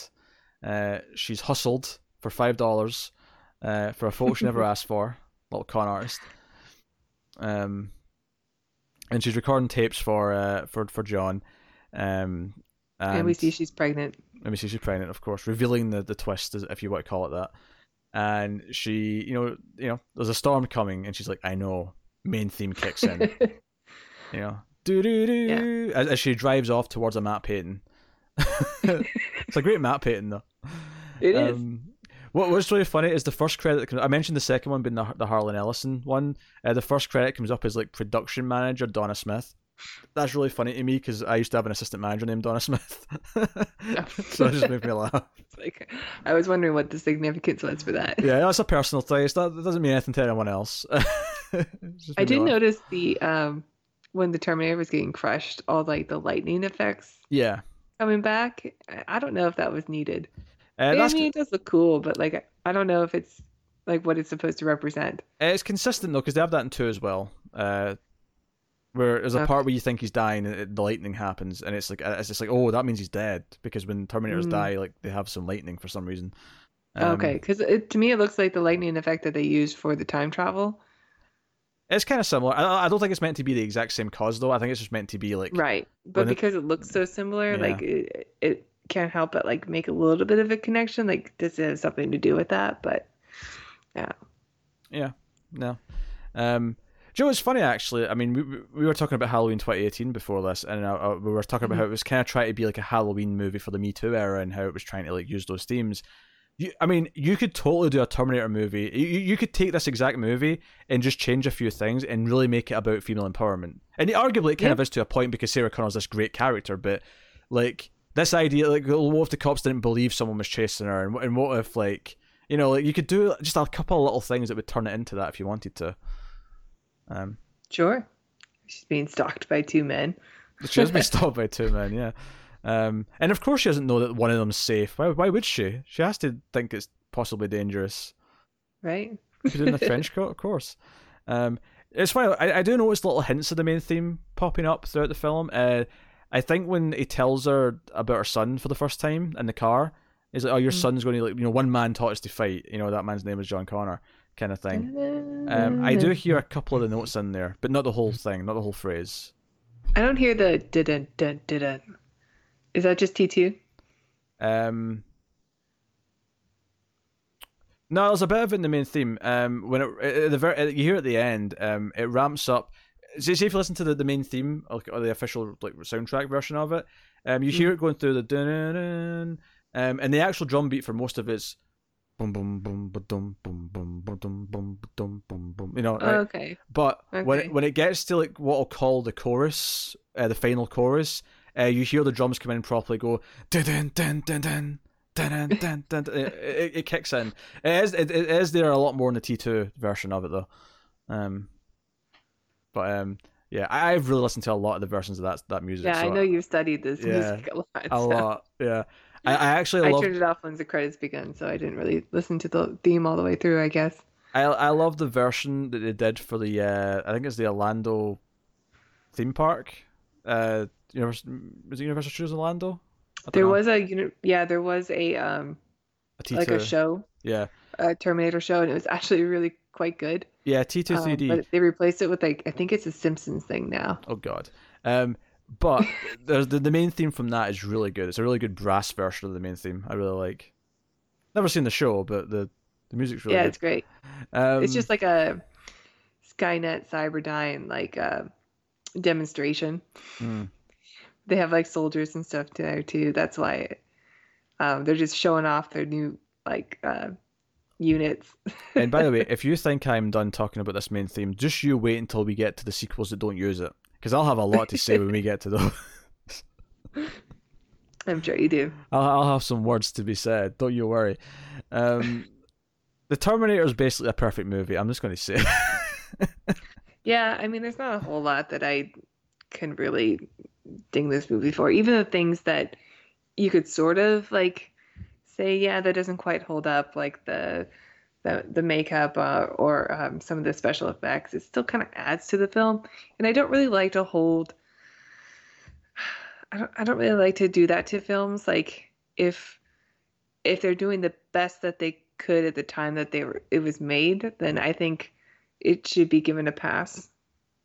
Speaker 1: Uh, she's hustled for five dollars uh, for a photo she never asked for. Little con artist. Um, and she's recording tapes for uh for for John. Um, and,
Speaker 2: and we see she's pregnant.
Speaker 1: let me see she's pregnant, of course, revealing the the twist, as- if you want to call it that. And she, you know, you know, there's a storm coming, and she's like, "I know." Main theme kicks in, you know, do do do, as, as she drives off towards a map painting. it's a great map painting, though.
Speaker 2: It is.
Speaker 1: What what's really funny is the first credit. I mentioned the second one being the the Harlan Ellison one. Uh, the first credit comes up as like production manager Donna Smith. That's really funny to me because I used to have an assistant manager named Donna Smith, so it just made me laugh.
Speaker 2: Like I was wondering what the significance was for that.
Speaker 1: Yeah, that's a personal taste. That, that doesn't mean anything to anyone else.
Speaker 2: I did
Speaker 1: laugh.
Speaker 2: notice the um when the Terminator was getting crushed, all like the lightning effects
Speaker 1: Yeah,
Speaker 2: coming back. I don't know if that was needed.
Speaker 1: Uh,
Speaker 2: I mean, it does look cool, but like I don't know if it's like what it's supposed to represent.
Speaker 1: it's consistent though because they have that in two as well. Uh, where there's a
Speaker 2: Okay.
Speaker 1: part where you think he's dying and the lightning happens and it's like it's just like oh that means he's dead because when Terminators
Speaker 2: Mm.
Speaker 1: die like they have some lightning for some reason. Um,
Speaker 2: okay, because to me it looks like the lightning effect that they used for the time travel.
Speaker 1: It's kind of similar. I, I don't think it's meant to be the exact same cause though. I think it's just meant to be like
Speaker 2: Right, but
Speaker 1: when it-
Speaker 2: because it looks so similar,
Speaker 1: Yeah.
Speaker 2: like it, it can't help but like make a little bit of a connection. Like this has something to do with that, but
Speaker 1: Yeah, yeah, no. Um, Joe, it's funny actually. I mean, we we were talking about Halloween 2018 before this, and uh, uh, we were talking about
Speaker 2: Mhm.
Speaker 1: how it was kind of trying to be like a Halloween movie for the Me Too era, and how it was trying to like use those themes. You, I mean, you could totally do a Terminator movie. You, you you could take this exact movie and just change a few things and really make it about female empowerment. And arguably, it kind
Speaker 2: Yeah.
Speaker 1: of is to a point because Sarah Connor's this great character, but like this idea, like, what if the cops didn't believe someone was chasing her, and, and what if like you know, like you could do just a couple of little things that would turn it into that if you wanted to. Um,
Speaker 2: sure, she's being stalked by two men.
Speaker 1: she has been stopped by two men, yeah. Um, and of course she doesn't know that one of them's safe. Why? Why would she? She has to think it's possibly dangerous.
Speaker 2: Right?
Speaker 1: She's in the trench coat, of course. Um, it's funny. I, I do notice little hints of the main theme popping up throughout the film. Uh, I think when he tells her about her son for the first time in the car, he's like, "Oh, your
Speaker 2: Mm.
Speaker 1: son's going to like you know one man taught us to fight. You know that man's name is John Connor, kind of thing." Um, I do hear a couple of the notes in there, but not the whole thing, not the whole phrase.
Speaker 2: I don't hear the dun dun dun. Is that just T two?
Speaker 1: Um, no, there's a bit of it in the main theme. Um, when it at the very you hear at the end, um, it ramps up. See, see if you listen to the, the main theme or, or the official like soundtrack version of it, um, you hear it going through the dun um, and the actual drum beat for most of it's boom boom boom boom boom dum boom ba dum boom boom. You know, right?
Speaker 2: okay.
Speaker 1: But when
Speaker 2: Okay.
Speaker 1: it, when it gets to like what I'll call the chorus, uh, the final chorus, uh, you hear the drums come in properly. Go dun dun dun dun dun. Dun, dun, dun. It, it, it kicks in. It is, it, it is there a lot more in the T two version of it though. Um, but um, yeah, I, I've really listened to a lot of the versions of that that music.
Speaker 2: Yeah, I
Speaker 1: so
Speaker 2: know you've studied this
Speaker 1: Yeah,
Speaker 2: music a lot.
Speaker 1: a lot. Yeah, I, I actually
Speaker 2: I
Speaker 1: love
Speaker 2: turned it off once the credits began, so I didn't really listen to the theme all the way through. I guess.
Speaker 1: I I love the version that they did for the uh, I think it's the Orlando theme park. Uh, Universal was it Universal Studios Orlando?
Speaker 2: There
Speaker 1: know.
Speaker 2: was a uni- yeah, there was a um
Speaker 1: a T2.
Speaker 2: like a show,
Speaker 1: Yeah,
Speaker 2: a Terminator show, and it was actually really quite good.
Speaker 1: yeah, T two
Speaker 2: Um,
Speaker 1: three
Speaker 2: but they replaced it with like I think it's a Simpsons thing now.
Speaker 1: Oh god. Um, but there's the the main theme from that is really good. It's a really good brass version of the main theme. I really like. Never seen the show, but the the music's really
Speaker 2: yeah,
Speaker 1: good.
Speaker 2: it's great.
Speaker 1: Um,
Speaker 2: it's just like a Skynet Cyberdyne like uh, demonstration.
Speaker 1: hmm.
Speaker 2: They have like soldiers and stuff there too. That's why um, they're just showing off their new like uh, units.
Speaker 1: And by the way, if you think I'm done talking about this main theme, just you wait until we get to the sequels that don't use it, because I'll have a lot to say when we get to those.
Speaker 2: I'm sure you do.
Speaker 1: I'll, I'll have some words to be said. Don't you worry. Um, the Terminator is basically a perfect movie. I'm just going to say.
Speaker 2: Yeah, I mean, there's not a whole lot that I can really ding this movie for. Even the things that you could sort of like say, yeah, that doesn't quite hold up, like the the the makeup uh, or um, some of the special effects. It still kind of adds to the film, and I don't really like to hold. I don't. I don't really like to do that to films. Like if if they're doing the best that they could at the time that they were it was made, then I think it should be given a pass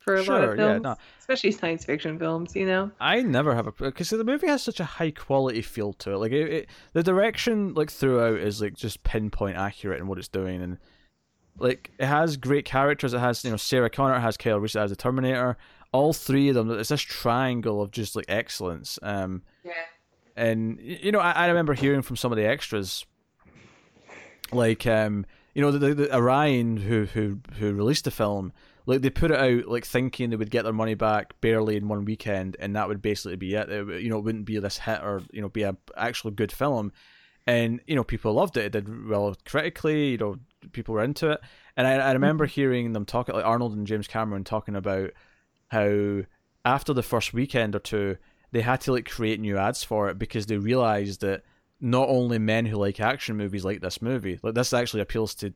Speaker 2: for a
Speaker 1: sure,
Speaker 2: lot of films,
Speaker 1: yeah, no.
Speaker 2: especially science fiction films. You know.
Speaker 1: I never have a because the movie has such a high quality feel to it. Like it, it, the direction like throughout is like just pinpoint accurate in what it's doing, and like it has great characters. It has you know Sarah Connor, it has Kyle Reese as the Terminator. All three of them. It's this triangle of just like excellence. Um,
Speaker 2: Yeah.
Speaker 1: and you know I, I remember hearing from some of the extras like um you know the, the, the orion who who who released the film like they put it out like thinking they would get their money back barely in one weekend and that would basically be it, it you know it wouldn't be this hit or you know be a actual good film. And you know people loved it. It did well critically you know people were into it. And i, I hmm. remember hearing them talk like arnold and james cameron talking about how after the first weekend or two they had to like create new ads for it because they realized that not only men who like action movies like this movie like this actually appeals to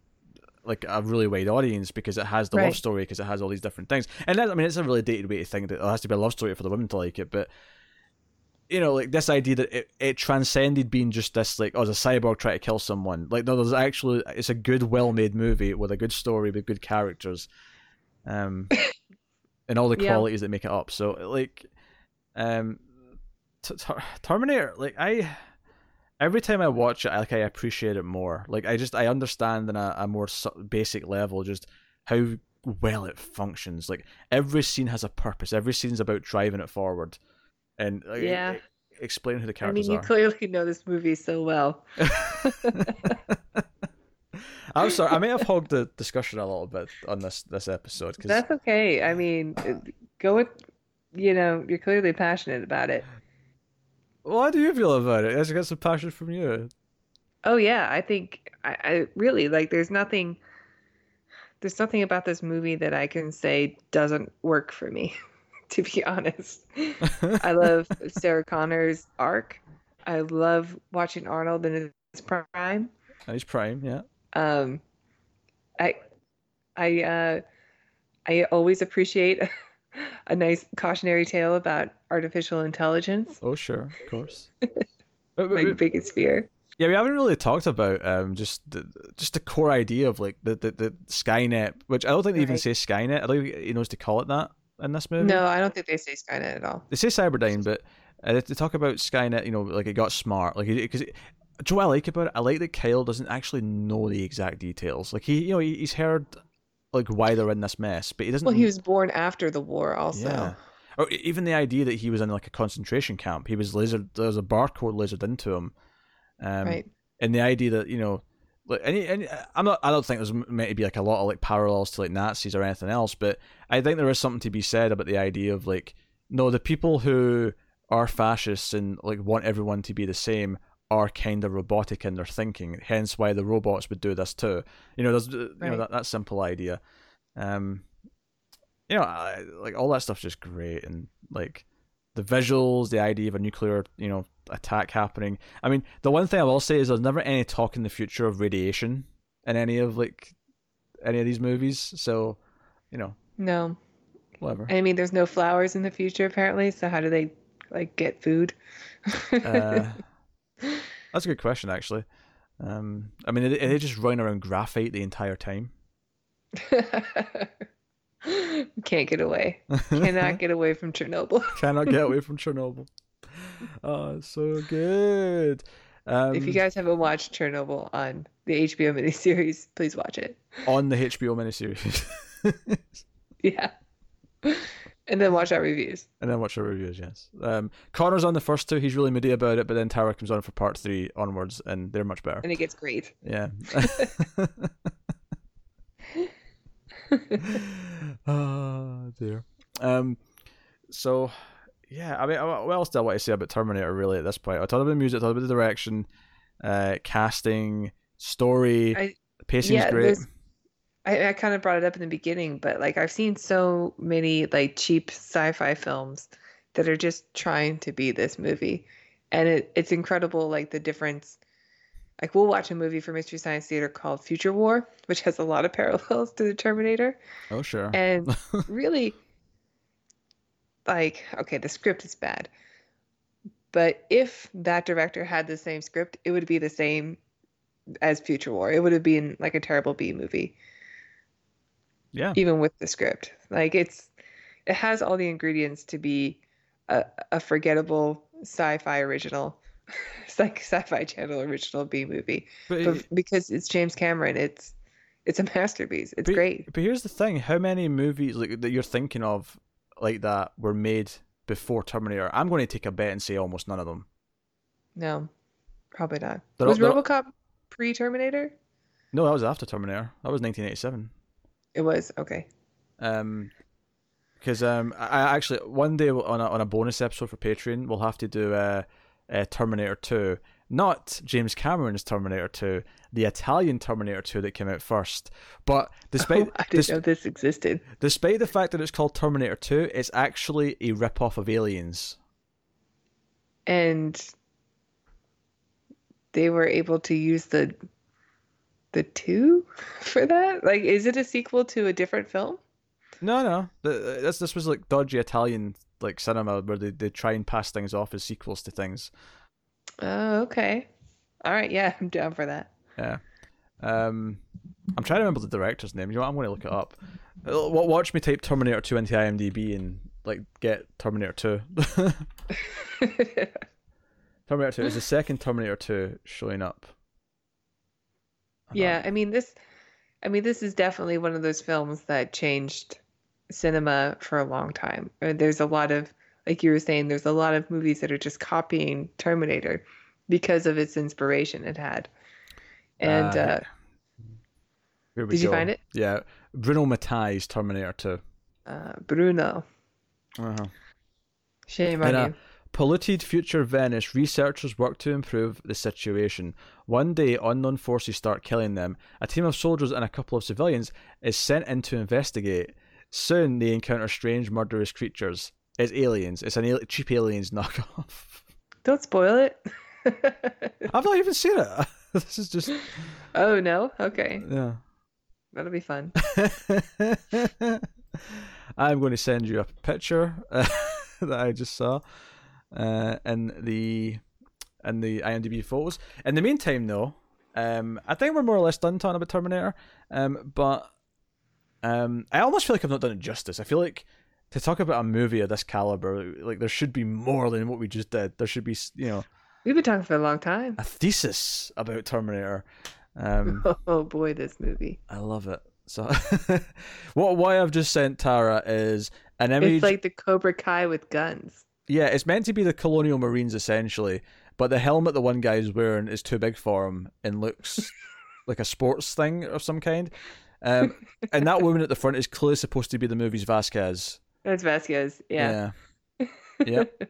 Speaker 1: like a really wide audience because it has the love story because it has all these different things. And that, i mean it's a really dated way to think that it has to be a love story for the women to like it but you know like this idea that it, it transcended being just this like oh there's a cyborg trying to kill someone. Like no there's actually it's a good well made movie with a good story with good characters um and all the
Speaker 2: Yeah.
Speaker 1: qualities that make it up. So like um T- Ter- Terminator, like I, every time I watch it, I, like I appreciate it more. Like I just I understand on a, a more su- basic level just how well it functions. Like every scene has a purpose. Every scene's about driving it forward, and like, uh,
Speaker 2: Yeah.
Speaker 1: e- explain who the characters.
Speaker 2: I mean, you
Speaker 1: are.
Speaker 2: clearly know this movie so well.
Speaker 1: I'm sorry, I may have hogged the discussion a little bit on this this episode because
Speaker 2: That's okay. I mean, go with, you know, you're clearly passionate about it.
Speaker 1: Well, how do you feel about it? I got some passion from you.
Speaker 2: Oh yeah, I think I, I really like. There's nothing. There's nothing about this movie that I can say doesn't work for me. To be honest, I love Sarah Connor's arc. I love watching Arnold in his prime.
Speaker 1: He's prime, yeah.
Speaker 2: Um, I, I, uh, I always appreciate a nice cautionary tale about artificial intelligence.
Speaker 1: Oh sure, of course.
Speaker 2: My biggest fear.
Speaker 1: Yeah, we haven't really talked about um just the just the core idea of like the the, the Skynet, which I don't think they even say Skynet. I don't think he knows to call it that in this movie.
Speaker 2: No, I don't think they say Skynet at all.
Speaker 1: they say Cyberdyne, but uh, they talk about Skynet. You know, like it got smart. Like because. Do you know what I like about it? I like that Kyle doesn't actually know the exact details. Like he, you know, he, he's heard like why they're in this mess, but he doesn't.
Speaker 2: Well, he was born after the war, also.
Speaker 1: Yeah. Or e- even the idea that he was in like a concentration camp. He was lasered. There was a barcode lasered into him. Um,
Speaker 2: Right.
Speaker 1: and the idea that you know like any, any i'm not i don't think there's meant to be like a lot of like parallels to like nazis or anything else but i think there is something to be said about the idea of like no the people who are fascists and like want everyone to be the same are kind of robotic in their thinking hence why the robots would do this too you know there's uh, you know that, that simple idea um you know I, like all that stuff's just great and like the visuals, the idea of a nuclear, you know, attack happening. I mean, the one thing I will say is there's never any talk in the future of radiation in any of like any of these movies. So, you know,
Speaker 2: No.
Speaker 1: whatever.
Speaker 2: I mean, there's no flowers in the future, apparently. So how do they like get food?
Speaker 1: Uh, that's a good question, actually. Um, I mean, are they, just running around graphite the entire time?
Speaker 2: Can't get away. Cannot get away from Chernobyl.
Speaker 1: Cannot get away from Chernobyl. Oh, so good. Um,
Speaker 2: if you guys haven't watched Chernobyl on the HBO miniseries, please watch it.
Speaker 1: on the HBO miniseries,
Speaker 2: Yeah. And then watch our reviews.
Speaker 1: and then watch our reviews. Yes, um, Connor's on the first two. He's really moody about it, but then Tara comes on for part three onwards, and they're much better.
Speaker 2: And it gets great.
Speaker 1: Yeah. oh dear. Um. So, yeah. I mean, what else do I want to say about Terminator? Really, at this point, I talked about the music, I talked about the direction, uh, casting, story,
Speaker 2: I-
Speaker 1: pacing is
Speaker 2: yeah,
Speaker 1: great.
Speaker 2: there's- I, I kind of brought it up in the beginning, but like I've seen so many like cheap sci-fi films that are just trying to be this movie, and it, it's incredible like the difference. Like we'll watch a movie for Mystery Science Theater called Future War, which has a lot of parallels to the Terminator,
Speaker 1: Oh sure.
Speaker 2: and really, like okay, the script is bad, but if that director had the same script, it would be the same as Future War. It would have been like a terrible B movie
Speaker 1: yeah.
Speaker 2: even with the script. Like it's it has all the ingredients to be a, a forgettable sci-fi original. It's like sci-fi channel original B movie.
Speaker 1: But,
Speaker 2: But because it's James Cameron, it's it's a masterpiece. It's
Speaker 1: but-
Speaker 2: great.
Speaker 1: But here's the thing: how many movies like that you're thinking of like that were made before Terminator? I'm going to take a bet and say almost none of them.
Speaker 2: No, probably not.
Speaker 1: They're
Speaker 2: was
Speaker 1: they're-
Speaker 2: RoboCop pre-Terminator?
Speaker 1: No, that was after Terminator. That was 1987.
Speaker 2: It was okay.
Speaker 1: Um, because um, I actually one day on a on a bonus episode for Patreon, we'll have to do uh, uh Terminator Two, not James Cameron's Terminator Two, the Italian Terminator Two that came out first. But despite
Speaker 2: Oh, I didn't know this existed.
Speaker 1: despite the fact that it's called Terminator Two, it's actually a rip off of Aliens.
Speaker 2: And they were able to use the the two for that. Like, is it a sequel to a different film?
Speaker 1: No, no, the, this this was like dodgy Italian like cinema where they, they try and pass things off as sequels to things.
Speaker 2: Oh, okay. All right, yeah, I'm down for that.
Speaker 1: Yeah. Um, I'm trying to remember the director's name. You know what? I'm going to look it up. Uh, Watch me type Terminator 2 into IMDb and like get Terminator 2. Terminator 2 is the second Terminator 2 showing up.
Speaker 2: Yeah, I mean this I mean this is definitely one of those films that changed cinema for a long time. Uh, There's a lot of like you were saying there's a lot of movies that are just copying Terminator because of its inspiration it had. And
Speaker 1: Uh,
Speaker 2: uh,
Speaker 1: Here we
Speaker 2: did you find it?
Speaker 1: Yeah. Bruno Mattei's Terminator 2.
Speaker 2: uh, Bruno,
Speaker 1: Uh-huh.
Speaker 2: shame on
Speaker 1: In a
Speaker 2: you.
Speaker 1: Polluted future Venice, researchers work to improve the situation. One day, unknown forces start killing them. A team of soldiers and a couple of civilians is sent in to investigate. Soon, they encounter strange, murderous creatures. It's aliens. It's an al- cheap aliens knockoff.
Speaker 2: Don't spoil it.
Speaker 1: I've not even seen it. this is just
Speaker 2: oh no. Okay.
Speaker 1: yeah.
Speaker 2: That'll be fun.
Speaker 1: I'm going to send you a picture uh, that I just saw uh, in the in the IMDb photos. In the meantime, though, um, I think we're more or less done talking about Terminator. Um, but um, I almost feel like I've not done it justice. I feel like to talk about a movie of this caliber, like there should be more than what we just did. There should be, you know,
Speaker 2: We've been talking for a long time.
Speaker 1: a thesis about Terminator. Um,
Speaker 2: Oh boy, this movie.
Speaker 1: I love it. So, what Why I've just sent Tara is an image.
Speaker 2: It's like the Cobra Kai with guns.
Speaker 1: Yeah, it's meant to be the Colonial Marines essentially, but the helmet the one guy's wearing is too big for him and looks like a sports thing of some kind. Um, and that woman at the front is clearly supposed to be the movie's Vasquez.
Speaker 2: That's Vasquez. Yeah.
Speaker 1: Yeah. Yep.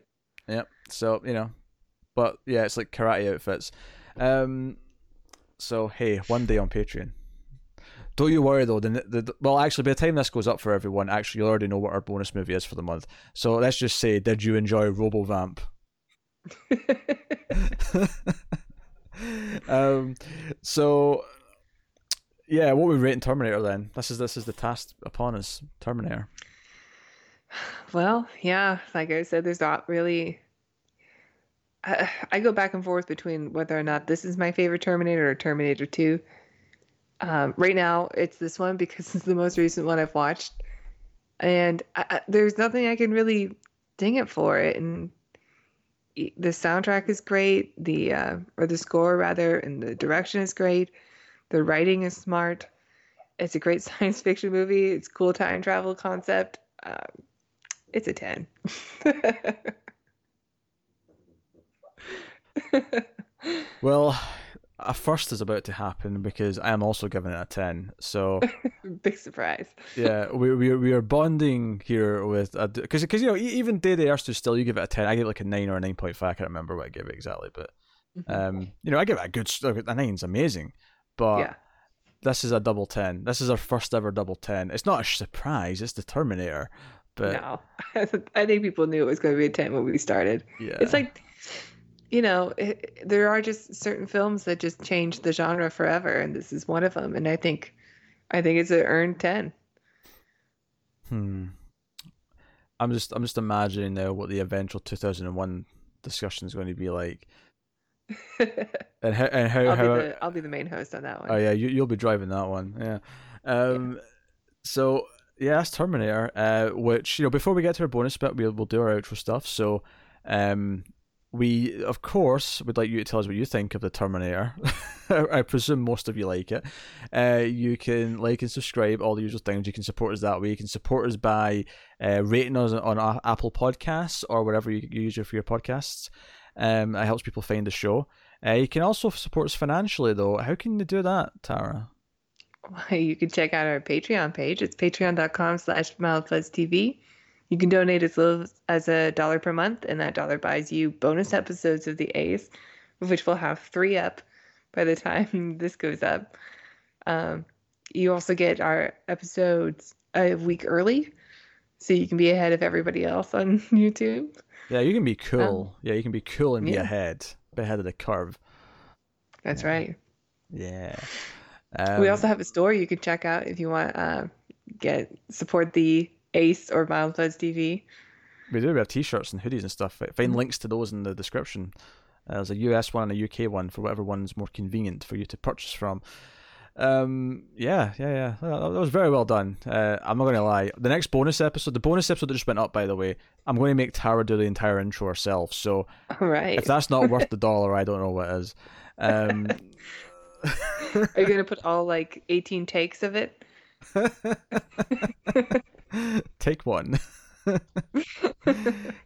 Speaker 1: yep. So you know, but yeah, it's like karate outfits. Um, so hey, one day on Patreon. Don't you worry though. The, the well, actually, by the time this goes up for everyone, actually, you'll already know what our bonus movie is for the month. So let's just say, did you enjoy RoboVamp? um, so yeah, what we rating Terminator then? This is this is the task upon us, Terminator.
Speaker 2: well, yeah. Like I said, there's not really. I, I go back and forth between whether or not this is my favorite Terminator or Terminator 2. Um, right now, it's this one because it's the most recent one I've watched, and I, I, there's nothing I can really ding it for it. And the soundtrack is great, the uh, or the score rather, and the direction is great. The writing is smart. It's a great science fiction movie. It's cool time travel concept. Um, it's a ten.
Speaker 1: Well, a first is about to happen because I am also giving it a ten. So
Speaker 2: Big surprise.
Speaker 1: yeah, we we we are bonding here with because because you know even Day the Earth Stood Still, you give it a ten. I give it like a nine or a nine point five. I can't remember what I gave it exactly, but
Speaker 2: Mm-hmm.
Speaker 1: um, you know, I give it a good a nine's amazing, but
Speaker 2: yeah.
Speaker 1: this is a double ten. This is our first ever double ten. It's not a surprise. It's the Terminator. But
Speaker 2: no, I think people knew it was going to be a ten when we started.
Speaker 1: yeah,
Speaker 2: It's like, you know, it, there are just certain films that just change the genre forever, and this is one of them. And I think, I think it's an earned ten.
Speaker 1: Hmm. I'm just I'm just imagining now what the eventual 2001 discussion is going to be like, and how and how,
Speaker 2: I'll be
Speaker 1: how
Speaker 2: the I'll be the main host on that one.
Speaker 1: oh yeah you you'll be driving that one yeah, um, so yeah that's Terminator. Uh, which you know before we get to our bonus bit we'll we'll do our outro stuff. So, um, we of course would like you to tell us what you think of the Terminator. I presume most of you like it. Uh, you can like and subscribe, all the usual things. You can support us that way. You can support us by uh, rating us on Apple Podcasts or wherever you, you use for your podcasts. Um, it helps people find the show. Uh, you can also support us financially, though. How can you do that, Tara?
Speaker 2: Well, you can check out our Patreon page. It's patreon.com slash TV. You can donate as little as a dollar per month, and that dollar buys you bonus episodes of the Ace, which we'll have three up by the time this goes up. Um, you also get our episodes a week early, so you can be ahead of everybody else on YouTube.
Speaker 1: Yeah, you can be cool. yeah, you can be cool and be
Speaker 2: yeah.
Speaker 1: ahead, be ahead of the curve.
Speaker 2: That's right.
Speaker 1: Yeah.
Speaker 2: we
Speaker 1: Um,
Speaker 2: also have a store you can check out if you want uh, get support the Ace or Mild TV.
Speaker 1: We do. We have T-shirts and hoodies and stuff. Find
Speaker 2: Mm-hmm.
Speaker 1: links to those in the description. Uh, there's a US one and a UK one for whatever one's more convenient for you to purchase from. Um, yeah, yeah, yeah. That, was very well done. Uh, I'm not going to lie. The next bonus episode, the bonus episode that just went up, by the way, I'm going to make Tara do the entire intro herself. So
Speaker 2: All right.
Speaker 1: if that's not worth the dollar, I don't know what is. Um,
Speaker 2: Are you gonna put all like 18 takes of it?
Speaker 1: Take one.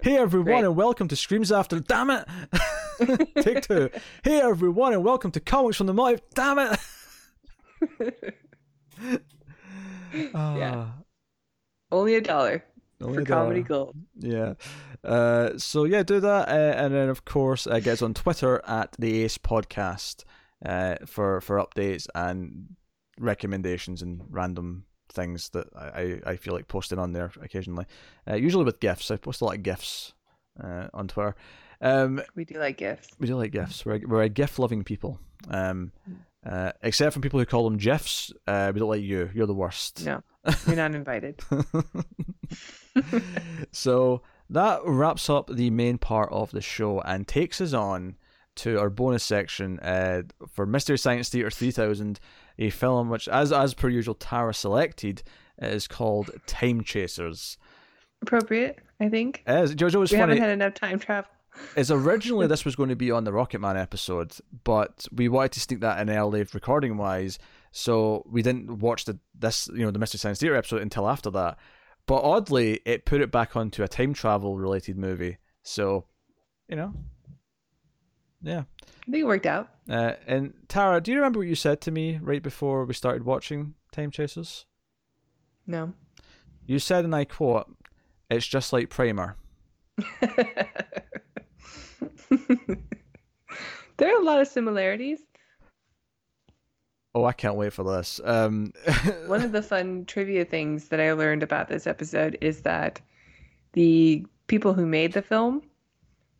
Speaker 1: hey everyone,
Speaker 2: Great.
Speaker 1: and welcome to Screams After. Damn it! Take two. Hey everyone, and welcome to Comics from the Multi. Damn it!
Speaker 2: Yeah.
Speaker 1: Ah,
Speaker 2: Only a dollar
Speaker 1: only
Speaker 2: for
Speaker 1: a
Speaker 2: comedy
Speaker 1: dollar.
Speaker 2: gold.
Speaker 1: Yeah. Uh, so yeah, do that, uh, and then of course uh, get us on Twitter at the Ace Podcast uh, for for updates and recommendations and random things that I, I feel like posting on there occasionally. Uh, usually with gifs. I post a lot of gifs uh, on Twitter. Um,
Speaker 2: We do like gifts.
Speaker 1: we do like gifs. We're a, we're a gift loving people. Um, uh, except for people who call them gifs. Uh, we don't like you. You're the worst.
Speaker 2: No, you're not invited.
Speaker 1: so that wraps up the main part of the show and takes us on to our bonus section uh, for Mystery Science Theater 3000, a film which, as as per usual, Tara selected, is called Time Chasers.
Speaker 2: Appropriate, I think.
Speaker 1: As Jojo was
Speaker 2: We
Speaker 1: funny.
Speaker 2: haven't had enough time travel.
Speaker 1: is originally this was going to be on the Rocket Man episode, but we wanted to sneak that in early recording wise, so we didn't watch the this you know the Mystery Science Theater episode until after that. But oddly, it put it back onto a time travel related movie. So, you know, yeah.
Speaker 2: I think it worked out.
Speaker 1: Uh, and Tara, do you remember what you said to me right before we started watching Time Chasers?
Speaker 2: No.
Speaker 1: You said, and I quote, "It's just like Primer."
Speaker 2: there are a lot of similarities.
Speaker 1: Oh, I can't wait for this. Um,
Speaker 2: One of the fun trivia things that I learned about this episode is that the people who made the film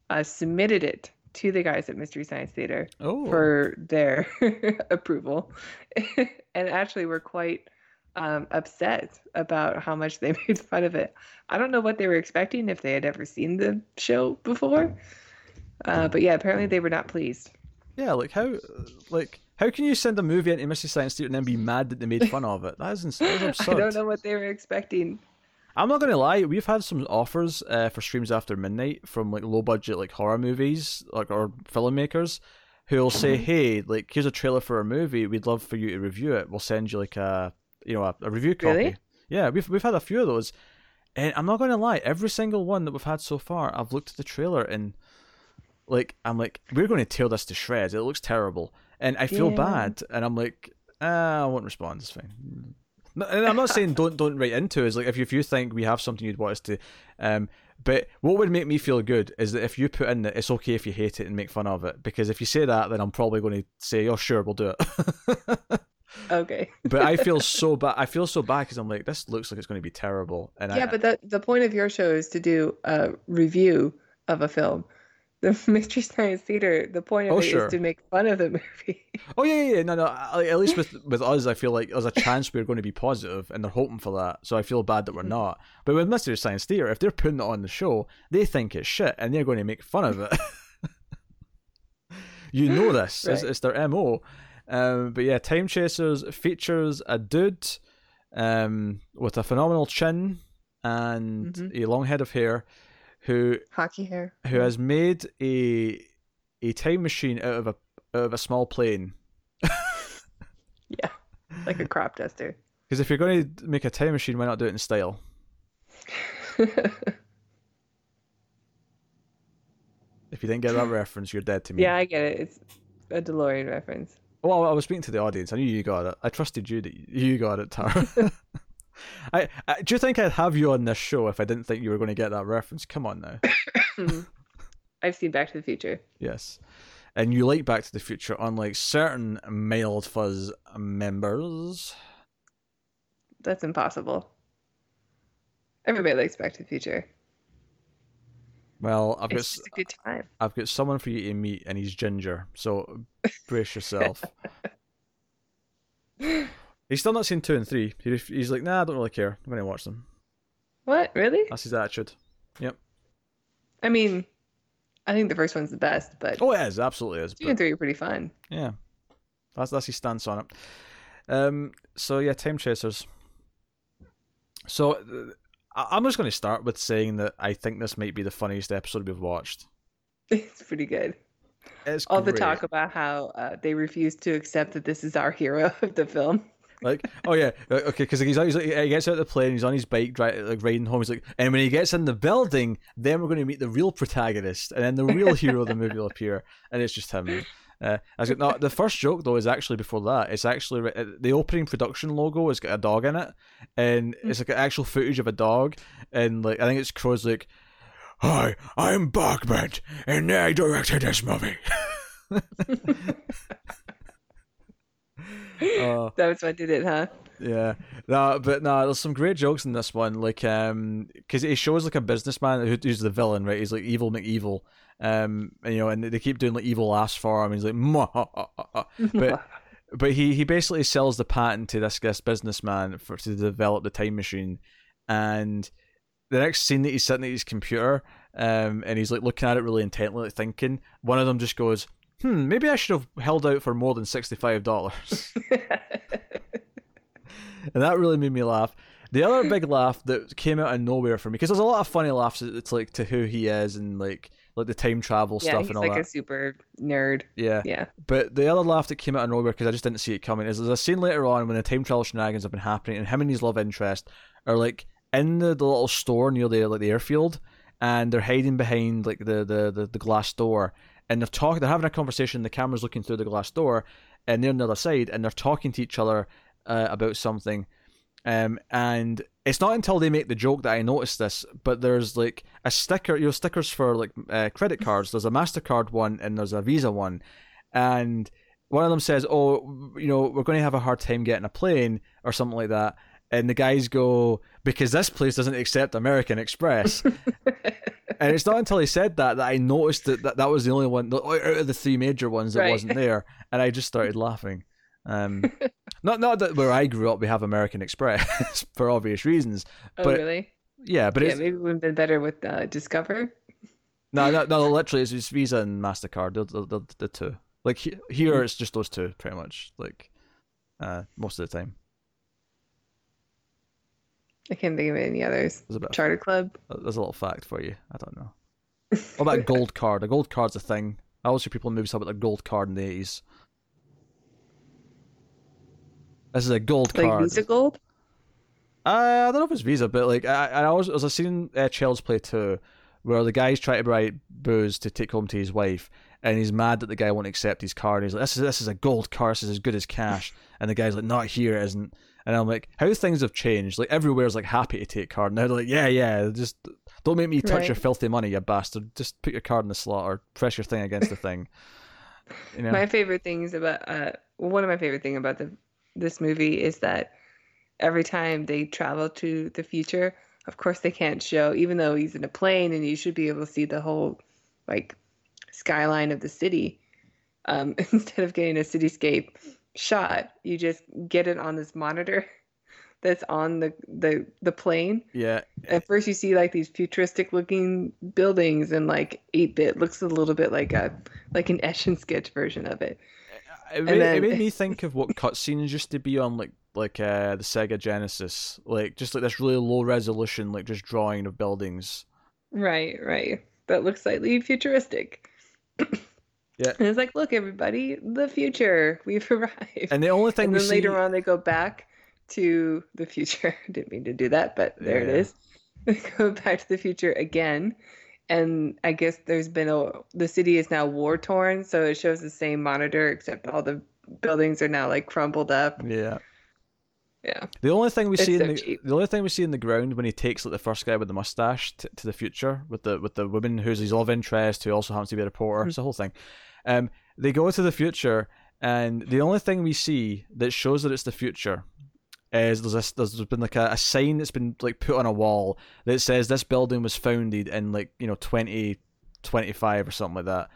Speaker 2: uh, submitted it to the guys at Mystery Science Theater
Speaker 1: oh,
Speaker 2: for their approval, and actually were quite um, upset about how much they made fun of it. I don't know what they were expecting if they had ever seen the show before, uh, but yeah, apparently they were not pleased.
Speaker 1: Yeah, like how, like how can you send a movie into Mystery Science Theater and then be mad that they made fun of it? That is, that is
Speaker 2: I don't know what they were expecting.
Speaker 1: I'm not gonna lie, we've had some offers uh, for streams after midnight from like low budget like horror movies, like or filmmakers, who'll say,
Speaker 2: Mm-hmm.
Speaker 1: "Hey, like here's a trailer for a movie. We'd love for you to review it. We'll send you like a you know a, a review copy."
Speaker 2: Really?
Speaker 1: Yeah, we've we've had a few of those, and I'm not gonna lie, every single one that we've had so far, I've looked at the trailer and like I'm like, we're going to tear this to shreds. It looks terrible, and I feel
Speaker 2: Yeah.
Speaker 1: bad, and I'm like, ah, I won't respond. It's fine. No, and I'm not saying don't don't write into us. Like if you, if you think we have something you'd want us to, um, but what would make me feel good is that if you put in that it's okay if you hate it and make fun of it, because if you say that, then I'm probably going to say, oh sure, we'll do it.
Speaker 2: Okay.
Speaker 1: but I feel so bad. I feel so bad because I'm like, this looks like it's going to be terrible. And
Speaker 2: yeah,
Speaker 1: I,
Speaker 2: but the the point of your show is to do a review of a film. The Mystery Science Theater, the point of
Speaker 1: Oh,
Speaker 2: it is
Speaker 1: sure.
Speaker 2: to make fun of the movie.
Speaker 1: oh yeah, yeah, yeah, no, no. At least with with us, I feel like there's a chance we're going to be positive, and they're hoping for that. So I feel bad that we're
Speaker 2: Mhm.
Speaker 1: not. But with Mystery Science Theater, if they're putting it on the show, they think it's shit, and they're going to make fun of it. you know this. It's,
Speaker 2: Right.
Speaker 1: it's their mo. Um, but yeah, Time Chasers features a dude um, with a phenomenal chin and
Speaker 2: Mhm.
Speaker 1: a long head of hair who
Speaker 2: Hockey hair.
Speaker 1: who has made a a time machine out of a out of a small plane.
Speaker 2: Yeah, like a crop duster.
Speaker 1: Because if you're going to make a time machine, why not do it in style? If you didn't get that reference, you're dead to me.
Speaker 2: yeah, I get it. It's a DeLorean reference.
Speaker 1: Well, I was speaking to the audience. I knew you got it. I trusted you that you got it, Tara. I, I do you think I'd have you on this show if I didn't think you were going to get that reference? Come on now.
Speaker 2: Mhm. I've seen Back to the Future.
Speaker 1: Yes. And you like Back to the Future, unlike certain Mild Fuzz members.
Speaker 2: That's impossible. Everybody likes Back to the Future.
Speaker 1: Well, I've got
Speaker 2: It's just a good time.
Speaker 1: I've got someone for you to meet, and he's ginger. So brace yourself. he's still not seen two and three. He, ref- he's like, nah, I don't really care. I'm gonna watch them.
Speaker 2: What? Really?
Speaker 1: That's his attitude. Yep.
Speaker 2: I mean, I think the first one's the best, but
Speaker 1: Oh, it is absolutely is.
Speaker 2: two
Speaker 1: But
Speaker 2: and three are pretty fun.
Speaker 1: yeah, that's that's his stance on it. Um. So yeah, time chasers. So uh, I'm just going to start with saying that I think this might be the funniest episode we've watched.
Speaker 2: It's pretty good.
Speaker 1: It's
Speaker 2: All the talk about how uh, they refuse to accept that this is our hero of the film.
Speaker 1: Like, oh yeah, uh, okay, because he's, he's like, he gets out of the plane, he's on his bike, dri- like riding home. He's like, and when he gets in the building, then we're going to meet the real protagonist, and then the real hero of the movie will appear, and it's just him. Uh, I was like, no, the first joke though is actually before that. It's actually uh, the opening production logo has got a dog in it, and it's like actual footage of a dog, and like I think it's Crow's like, "Hi, I'm Bachman, and I directed this movie."
Speaker 2: That was what I did it, huh?
Speaker 1: yeah, no, but no, there's some great jokes in this one. Like, um, because he shows like a businessman who, who's the villain, right? He's like evil McEvil, um, and, you know, and they keep doing like evil laughs for him. He's like, "Mwah, ha, ha, ha, ha." but but he he basically sells the patent to this this businessman for to develop the time machine, and the next scene that he's sitting at his computer, um, and he's like looking at it really intently, like thinking. One of them just goes, "Hmm, maybe I should have held out for more than sixty five dollars." and that really made me laugh. The other big laugh that came out of nowhere for me, because there's a lot of funny laughs. It's like to who he is and like like the time travel
Speaker 2: yeah,
Speaker 1: stuff and all
Speaker 2: like
Speaker 1: that.
Speaker 2: Like a super nerd.
Speaker 1: Yeah,
Speaker 2: Yeah.
Speaker 1: but the other laugh that came out of nowhere because I just didn't see it coming is there's a scene later on when the time travel shenanigans have been happening, and him and his love interest are like in the, the little store near the like the airfield, and they're hiding behind like the the, the, the glass door, and they're talking, they're having a conversation. The camera's looking through the glass door, and they're on the other side, and they're talking to each other uh, about something. Um, and it's not until they make the joke that I noticed this, but there's like a sticker, you know, stickers for like uh, credit cards. There's a Mastercard one and there's a Visa one, and one of them says, "Oh, you know, we're going to have a hard time getting a plane or something like that." And the guys go, "Because this place doesn't accept American Express." and it's not until he said that that I noticed that that, that was the only one the- out of the three major ones that
Speaker 2: Right.
Speaker 1: wasn't there, and I just started laughing. Um, not not that where I grew up we have American Express for obvious reasons.
Speaker 2: Oh,
Speaker 1: But-
Speaker 2: really?
Speaker 1: Yeah, but
Speaker 2: yeah,
Speaker 1: it's
Speaker 2: maybe it would have been better with uh, Discover.
Speaker 1: no, no, no. Literally, it's just Visa and Mastercard. The the, two. Like here, it's just those two, pretty much. Like uh, most of the time.
Speaker 2: I can't think of any others.
Speaker 1: Bit. Of,
Speaker 2: Charter Club.
Speaker 1: there's a little fact for you. I don't know. What about gold card? A gold card's a thing. I always hear people in movies talk about their gold card in the eighties. This is a gold
Speaker 2: Like
Speaker 1: card.
Speaker 2: Visa Gold.
Speaker 1: Uh, I don't know if it's Visa, but like I, I always was a scene uh, Child's Play two, where the guy's trying to buy booze to take home to his wife, and he's mad that the guy won't accept his card. He's like, "This is this is a gold card. This is as good as cash." And the guy's like, "Not here, it isn't." And I'm like, "How things have changed? Like everywhere's like happy to take card now. They're like, yeah, yeah, just don't make me touch
Speaker 2: Right.
Speaker 1: your filthy money, you bastard. Just put your card in the slot or press your thing against the thing." You know?
Speaker 2: My favorite things about uh, one of my favorite thing about the this movie is that every time they travel to the future, of course they can't show, even though he's in a plane and you should be able to see the whole like skyline of the city. Um, instead of getting a cityscape shot, you just get it on this monitor that's on the the the plane.
Speaker 1: Yeah.
Speaker 2: At first, you see like these futuristic looking buildings and like eight bit looks a little bit like a like an etch and sketch version of it.
Speaker 1: It made, then... it made me think of what cutscenes used to be on like like uh, the Sega Genesis, like just like this really low resolution, like just drawing of buildings.
Speaker 2: Right, right. That looks slightly futuristic.
Speaker 1: yeah,
Speaker 2: and it's like, look, everybody, the future, we've arrived.
Speaker 1: And the only thing
Speaker 2: and
Speaker 1: we
Speaker 2: then
Speaker 1: see...
Speaker 2: later on, they go back to the future. Didn't mean to do that, but there yeah. it is. They go back to the future again, and I guess there's been a the city is now war torn, so it shows the same monitor except all the buildings are now like crumbled up.
Speaker 1: Yeah.
Speaker 2: Yeah.
Speaker 1: The only thing we
Speaker 2: it's
Speaker 1: see
Speaker 2: so
Speaker 1: in the
Speaker 2: cheap.
Speaker 1: the only thing we see in the ground when he takes like the first guy with the mustache t- to the future with the with the woman who's his love interest who also happens to be a reporter.
Speaker 2: Mm-hmm.
Speaker 1: It's the whole thing. Um, they go to the future, and the only thing we see that shows that it's the future is there's a, there's been like a, a sign that's been like put on a wall that says this building was founded in like you know 2025 or something like that.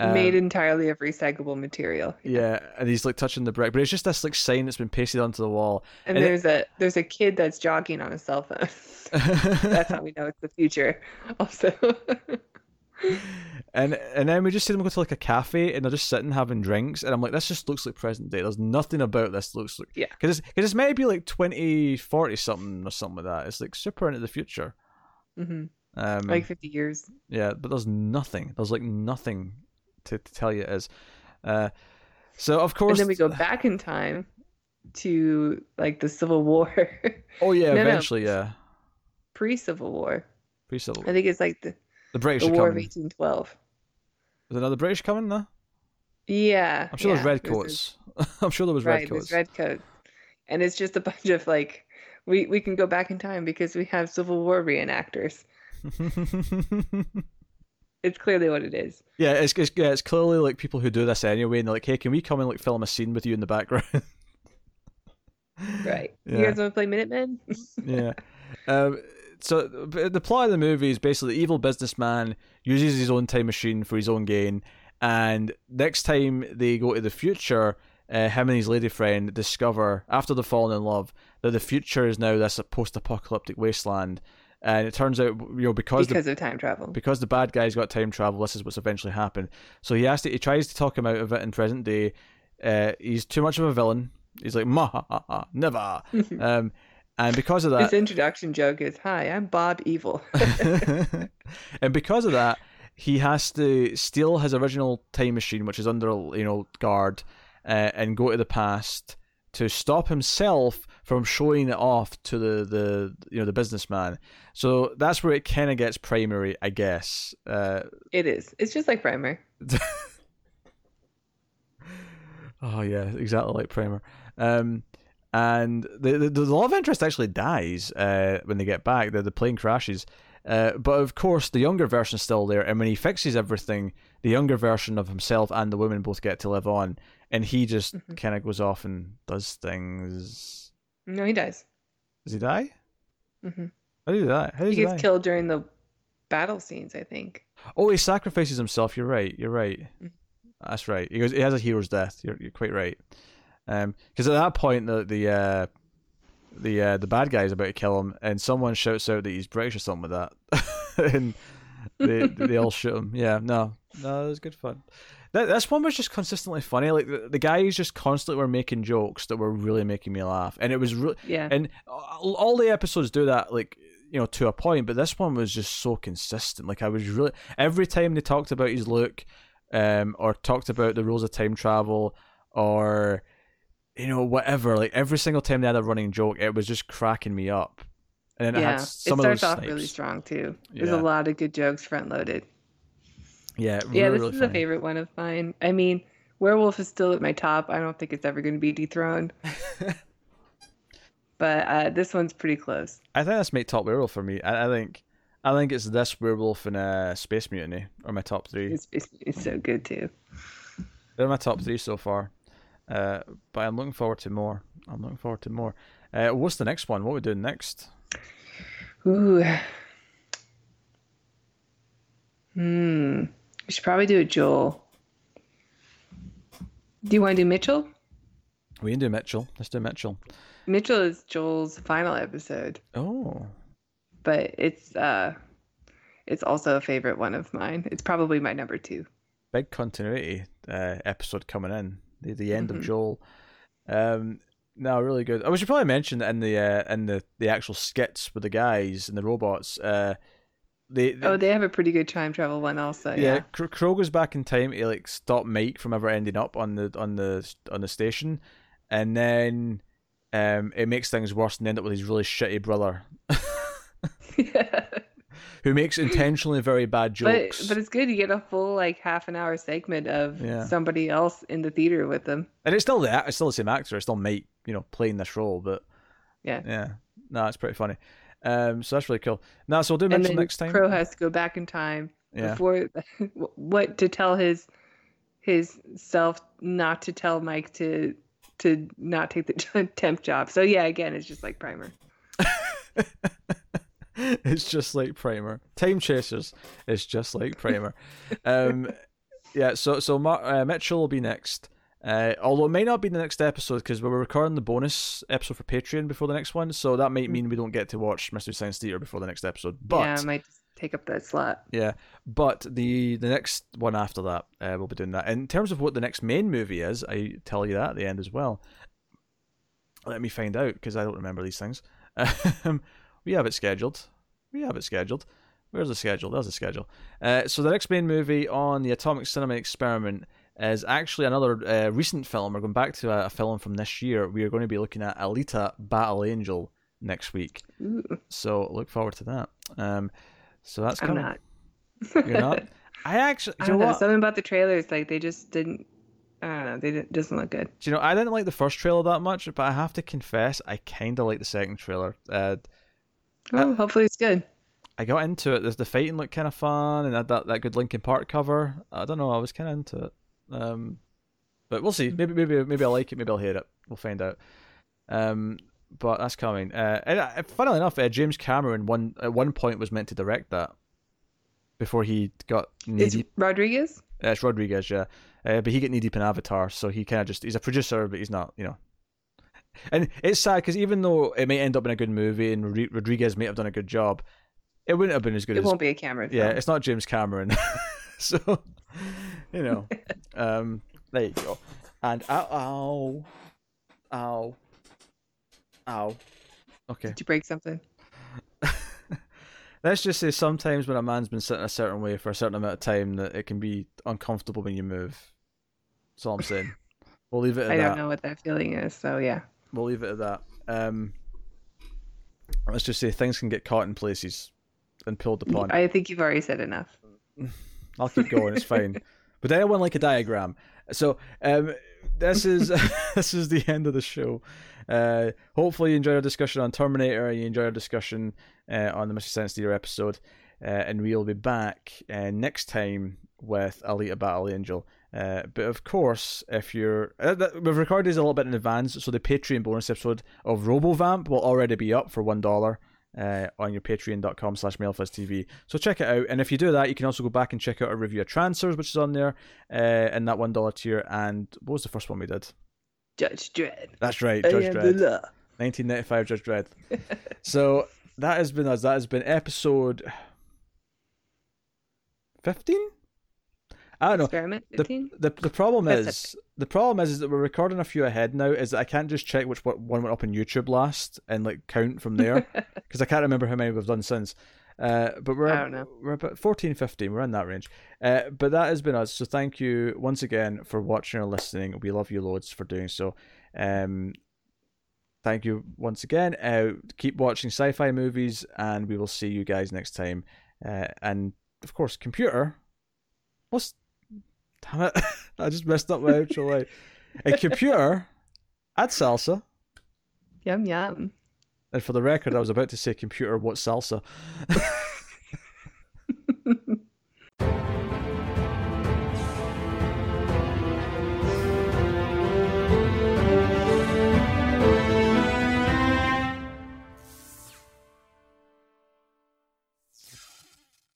Speaker 1: Um,
Speaker 2: Made entirely of recyclable material.
Speaker 1: yeah, and he's like touching the brick, but it's just this like sign that's been pasted onto the wall.
Speaker 2: And,
Speaker 1: And it-
Speaker 2: there's a there's a kid that's jogging on a cell phone. that's how we know it's the future. Also.
Speaker 1: and and then we just see them go to like a cafe and they're just sitting having drinks and I'm like this just looks like present day there's nothing about this looks like
Speaker 2: Yeah.
Speaker 1: because it's, cause it's maybe like 20 40 something or something like that it's like super into the future
Speaker 2: hmm
Speaker 1: um
Speaker 2: Like 50 years.
Speaker 1: yeah but there's nothing there's like nothing to, to tell you is. uh so of course
Speaker 2: And then we go back in time to like the Civil War,
Speaker 1: oh yeah
Speaker 2: No, no.
Speaker 1: eventually yeah
Speaker 2: pre-Civil War.
Speaker 1: pre-civil War.
Speaker 2: I think it's like the,
Speaker 1: the British
Speaker 2: the War of
Speaker 1: coming
Speaker 2: 1812.
Speaker 1: is another British coming no
Speaker 2: Yeah.
Speaker 1: I'm sure
Speaker 2: yeah.
Speaker 1: there's red
Speaker 2: There's-
Speaker 1: coats I'm sure there was
Speaker 2: right,
Speaker 1: red coats
Speaker 2: there's red coats. And it's just a bunch of like we we can go back in time because we have Civil War reenactors. It's clearly what it is.
Speaker 1: Yeah, it's, it's yeah, it's clearly like people who do this anyway, and they're like, "Hey, can we come and like film a scene with you in the background?"
Speaker 2: Right.
Speaker 1: Yeah.
Speaker 2: You guys want to play Minutemen?
Speaker 1: yeah. Um, so the plot of the movie is basically the evil businessman uses his own time machine for his own gain, and next time they go to the future, uh, him and his lady friend discover after they've fallen in love that the future is now this post-apocalyptic wasteland, and it turns out you know because the
Speaker 2: because of time travel.
Speaker 1: because the bad guy's got time travel, this is what's eventually happened. So he has to, he tries to talk him out of it in present day. Uh, he's too much of a villain. He's like, ma ha, ha, ha, never. um, and because of that.
Speaker 2: His introduction joke is, "Hi, I'm Bob Evil."
Speaker 1: and because of that, he has to steal his original time machine, which is under you know guard, uh, and go to the past to stop himself from showing it off to the, the you know the businessman. So that's where it kind of gets primary, I guess. Uh,
Speaker 2: it is. It's just like Primer.
Speaker 1: Oh yeah, exactly like Primer. Um, and the, the the love interest actually dies uh, when they get back. The the plane crashes. Uh, but of course, the younger version's still there, and when he fixes everything, the younger version of himself and the woman both get to live on, and he just
Speaker 2: Mhm.
Speaker 1: kind of goes off and does things.
Speaker 2: No, he dies.
Speaker 1: Does he die?
Speaker 2: hmm
Speaker 1: How did he die? How did
Speaker 2: He
Speaker 1: he,
Speaker 2: gets
Speaker 1: die?
Speaker 2: killed during the battle scenes, I think.
Speaker 1: Oh, he sacrifices himself. You're right. You're right.
Speaker 2: Mhm.
Speaker 1: That's right. He goes. He has a hero's death. You're you're quite right. Um, because at that point the the uh, the uh, the bad guy is about to kill him, and someone shouts out that he's British or something like that, and they they all shoot him. Yeah, no, no, it was good fun. That this one was just consistently funny. Like the, the guys just constantly were making jokes that were really making me laugh, and it was really
Speaker 2: Yeah.
Speaker 1: and all the episodes do that like you know to a point but this one was just so consistent like i was really every time they talked about his look um or talked about the rules of time travel or you know whatever like every single time they had a running joke it was just cracking me up and then it
Speaker 2: yeah.
Speaker 1: had
Speaker 2: It
Speaker 1: some of
Speaker 2: starts off
Speaker 1: snipes.
Speaker 2: really strong too. There's
Speaker 1: Yeah.
Speaker 2: a lot of good jokes front loaded.
Speaker 1: Yeah
Speaker 2: Yeah, this
Speaker 1: really
Speaker 2: is
Speaker 1: funny.
Speaker 2: a favorite one of mine. I mean, Werewolf is still at my top. I don't think it's ever going to be dethroned. but uh, this one's pretty close.
Speaker 1: i think that's my top werewolf for me I, I think i think it's this werewolf and uh space mutiny are my top three
Speaker 2: It's, it's, it's so good too.
Speaker 1: They're my top three so far. Uh, but I'm looking forward to more. I'm looking forward to more. Uh, what's the next one? What are we doing next?
Speaker 2: Ooh. Hmm. We should probably do a Joel. Do you want to do Mitchell?
Speaker 1: We can do Mitchell. Let's do Mitchell.
Speaker 2: Mitchell is Joel's final episode,
Speaker 1: Oh,
Speaker 2: but it's uh it's also a favorite one of mine. It's probably my number two.
Speaker 1: big continuity uh, episode coming in. The the end
Speaker 2: Mhm.
Speaker 1: of Joel. Um, no, really good. Oh, we should probably mention that in the uh, in the the actual skits with the guys and the robots. Uh, they, they
Speaker 2: Oh, they have a pretty good time travel one also.
Speaker 1: yeah,
Speaker 2: Yeah.
Speaker 1: Crow goes back in time to like stop Mike from ever ending up on the on the on the station, and then um, it makes things worse and end up with his really shitty brother
Speaker 2: Yeah.
Speaker 1: who makes intentionally very bad jokes.
Speaker 2: but it's good. You get a full like half an hour segment of
Speaker 1: Yeah.
Speaker 2: somebody else in the theater with them.
Speaker 1: and it's still the act- it's still the same actor. It's still Mike, you know, playing this role, but
Speaker 2: Yeah.
Speaker 1: yeah, no, it's pretty funny. Um, so that's really cool. Now, so we'll do
Speaker 2: then
Speaker 1: next time.
Speaker 2: Crow has to go back in time
Speaker 1: yeah,
Speaker 2: before what to tell his his self not to tell Mike to to not take the temp job. So yeah, again, it's just like primer.
Speaker 1: it's just like Primer. Time Chasers. It's just like Primer. um, yeah. So so Mar- uh, Mitchell will be next. Uh, although it may not be the next episode because we were recording the bonus episode for Patreon before the next one, so that might mean we don't get to watch Mystery Science Theater before the next episode. But
Speaker 2: yeah, I might take up that slot.
Speaker 1: Yeah, but the the next one after that, uh, we'll be doing that. In terms of what the next main movie is, I tell you that at the end as well. Let me find out because I don't remember these things. Um, we have it scheduled. We have it scheduled. Where's the schedule? There's the schedule. Uh, so the next main movie on the Atomic Cinema Experiment is actually another uh, recent film. We're going back to a, a film from this year. We are going to be looking at Alita: Battle Angel next week.
Speaker 2: Ooh,
Speaker 1: So look forward to that. Um, so that's
Speaker 2: I'm
Speaker 1: coming.
Speaker 2: not.
Speaker 1: You're not. I actually,
Speaker 2: I don't
Speaker 1: know?
Speaker 2: Something about the trailers, like they just didn't. I don't know. They didn't, doesn't look good.
Speaker 1: Do you know? I didn't like the first trailer that much, but I have to confess, I kind of like the second trailer. Uh,
Speaker 2: Oh, hopefully it's good.
Speaker 1: I got into it. There's the fighting looked kind of fun, and had that that good Linkin Park cover. I don't know. I was kind of into it. Um, but we'll see. Maybe maybe maybe I like it. Maybe I'll hate it. We'll find out. Um, but that's coming. Uh, and, uh, funnily enough, uh, James Cameron one at one point was meant to direct that before he got deep.
Speaker 2: Rodriguez.
Speaker 1: Uh, it's Rodriguez, yeah. Uh, but he get knee deep in Avatar, so he kind of just he's a producer, but he's not, you know. And it's sad because even though it may end up in a good movie and Rodri- Rodriguez may have done a good job, it wouldn't have been as good
Speaker 2: It
Speaker 1: as
Speaker 2: won't be a Cameron. Film. Yeah.
Speaker 1: It's not James Cameron, so you know. um, there you go. And ow, ow, ow, ow. Okay.
Speaker 2: Did you break something?
Speaker 1: Let's just say sometimes when a man's been sitting a certain way for a certain amount of time, that it can be uncomfortable when you move. That's all I'm saying. We'll leave it at
Speaker 2: I
Speaker 1: that.
Speaker 2: don't know what that feeling is. So yeah.
Speaker 1: We'll leave it at that. Um, let's just say things can get caught in places and pulled upon.
Speaker 2: I think you've already said enough.
Speaker 1: I'll keep going. It's fine. But anyone like a diagram. So um, this is this is the end of the show. Uh, hopefully you enjoyed our discussion on Terminator. You enjoyed our discussion uh, on the Mystery Science Theater episode, uh, and we'll be back uh, next time with Alita Battle Angel. Uh, but of course, if you're uh, we've recorded this a little bit in advance, so the Patreon bonus episode of RoboVamp will already be up for one dollar uh, on your patreon.com slash mildfuzztv. So check it out. And if you do that, you can also go back and check out our review of Transfers, which is on there uh, in that $1 tier. And what was the first one we did?
Speaker 2: Judge Dredd.
Speaker 1: That's right, Judge Dredd. 1995 Judge Dredd. so that has been us. That has been episode 15? I don't know.
Speaker 2: Experiment
Speaker 1: The,
Speaker 2: 15?
Speaker 1: the the problem
Speaker 2: That's
Speaker 1: is the problem is, is that we're recording a few ahead now. Is that I can't just check which one went up on YouTube last and like count from there because I can't remember how many we've done since. Uh, but we're
Speaker 2: I don't know.
Speaker 1: we're about 14, 15. We're in that range. Uh, but that has been us. So thank you once again for watching or listening. We love you loads for doing so. Um, thank you once again. Uh, keep watching sci-fi movies, and we will see you guys next time. Uh, and of course, computer. What's Damn it. I just messed up my outro line. A computer, add salsa.
Speaker 2: Yum, yum.
Speaker 1: And for the record, I was about to say computer, what salsa?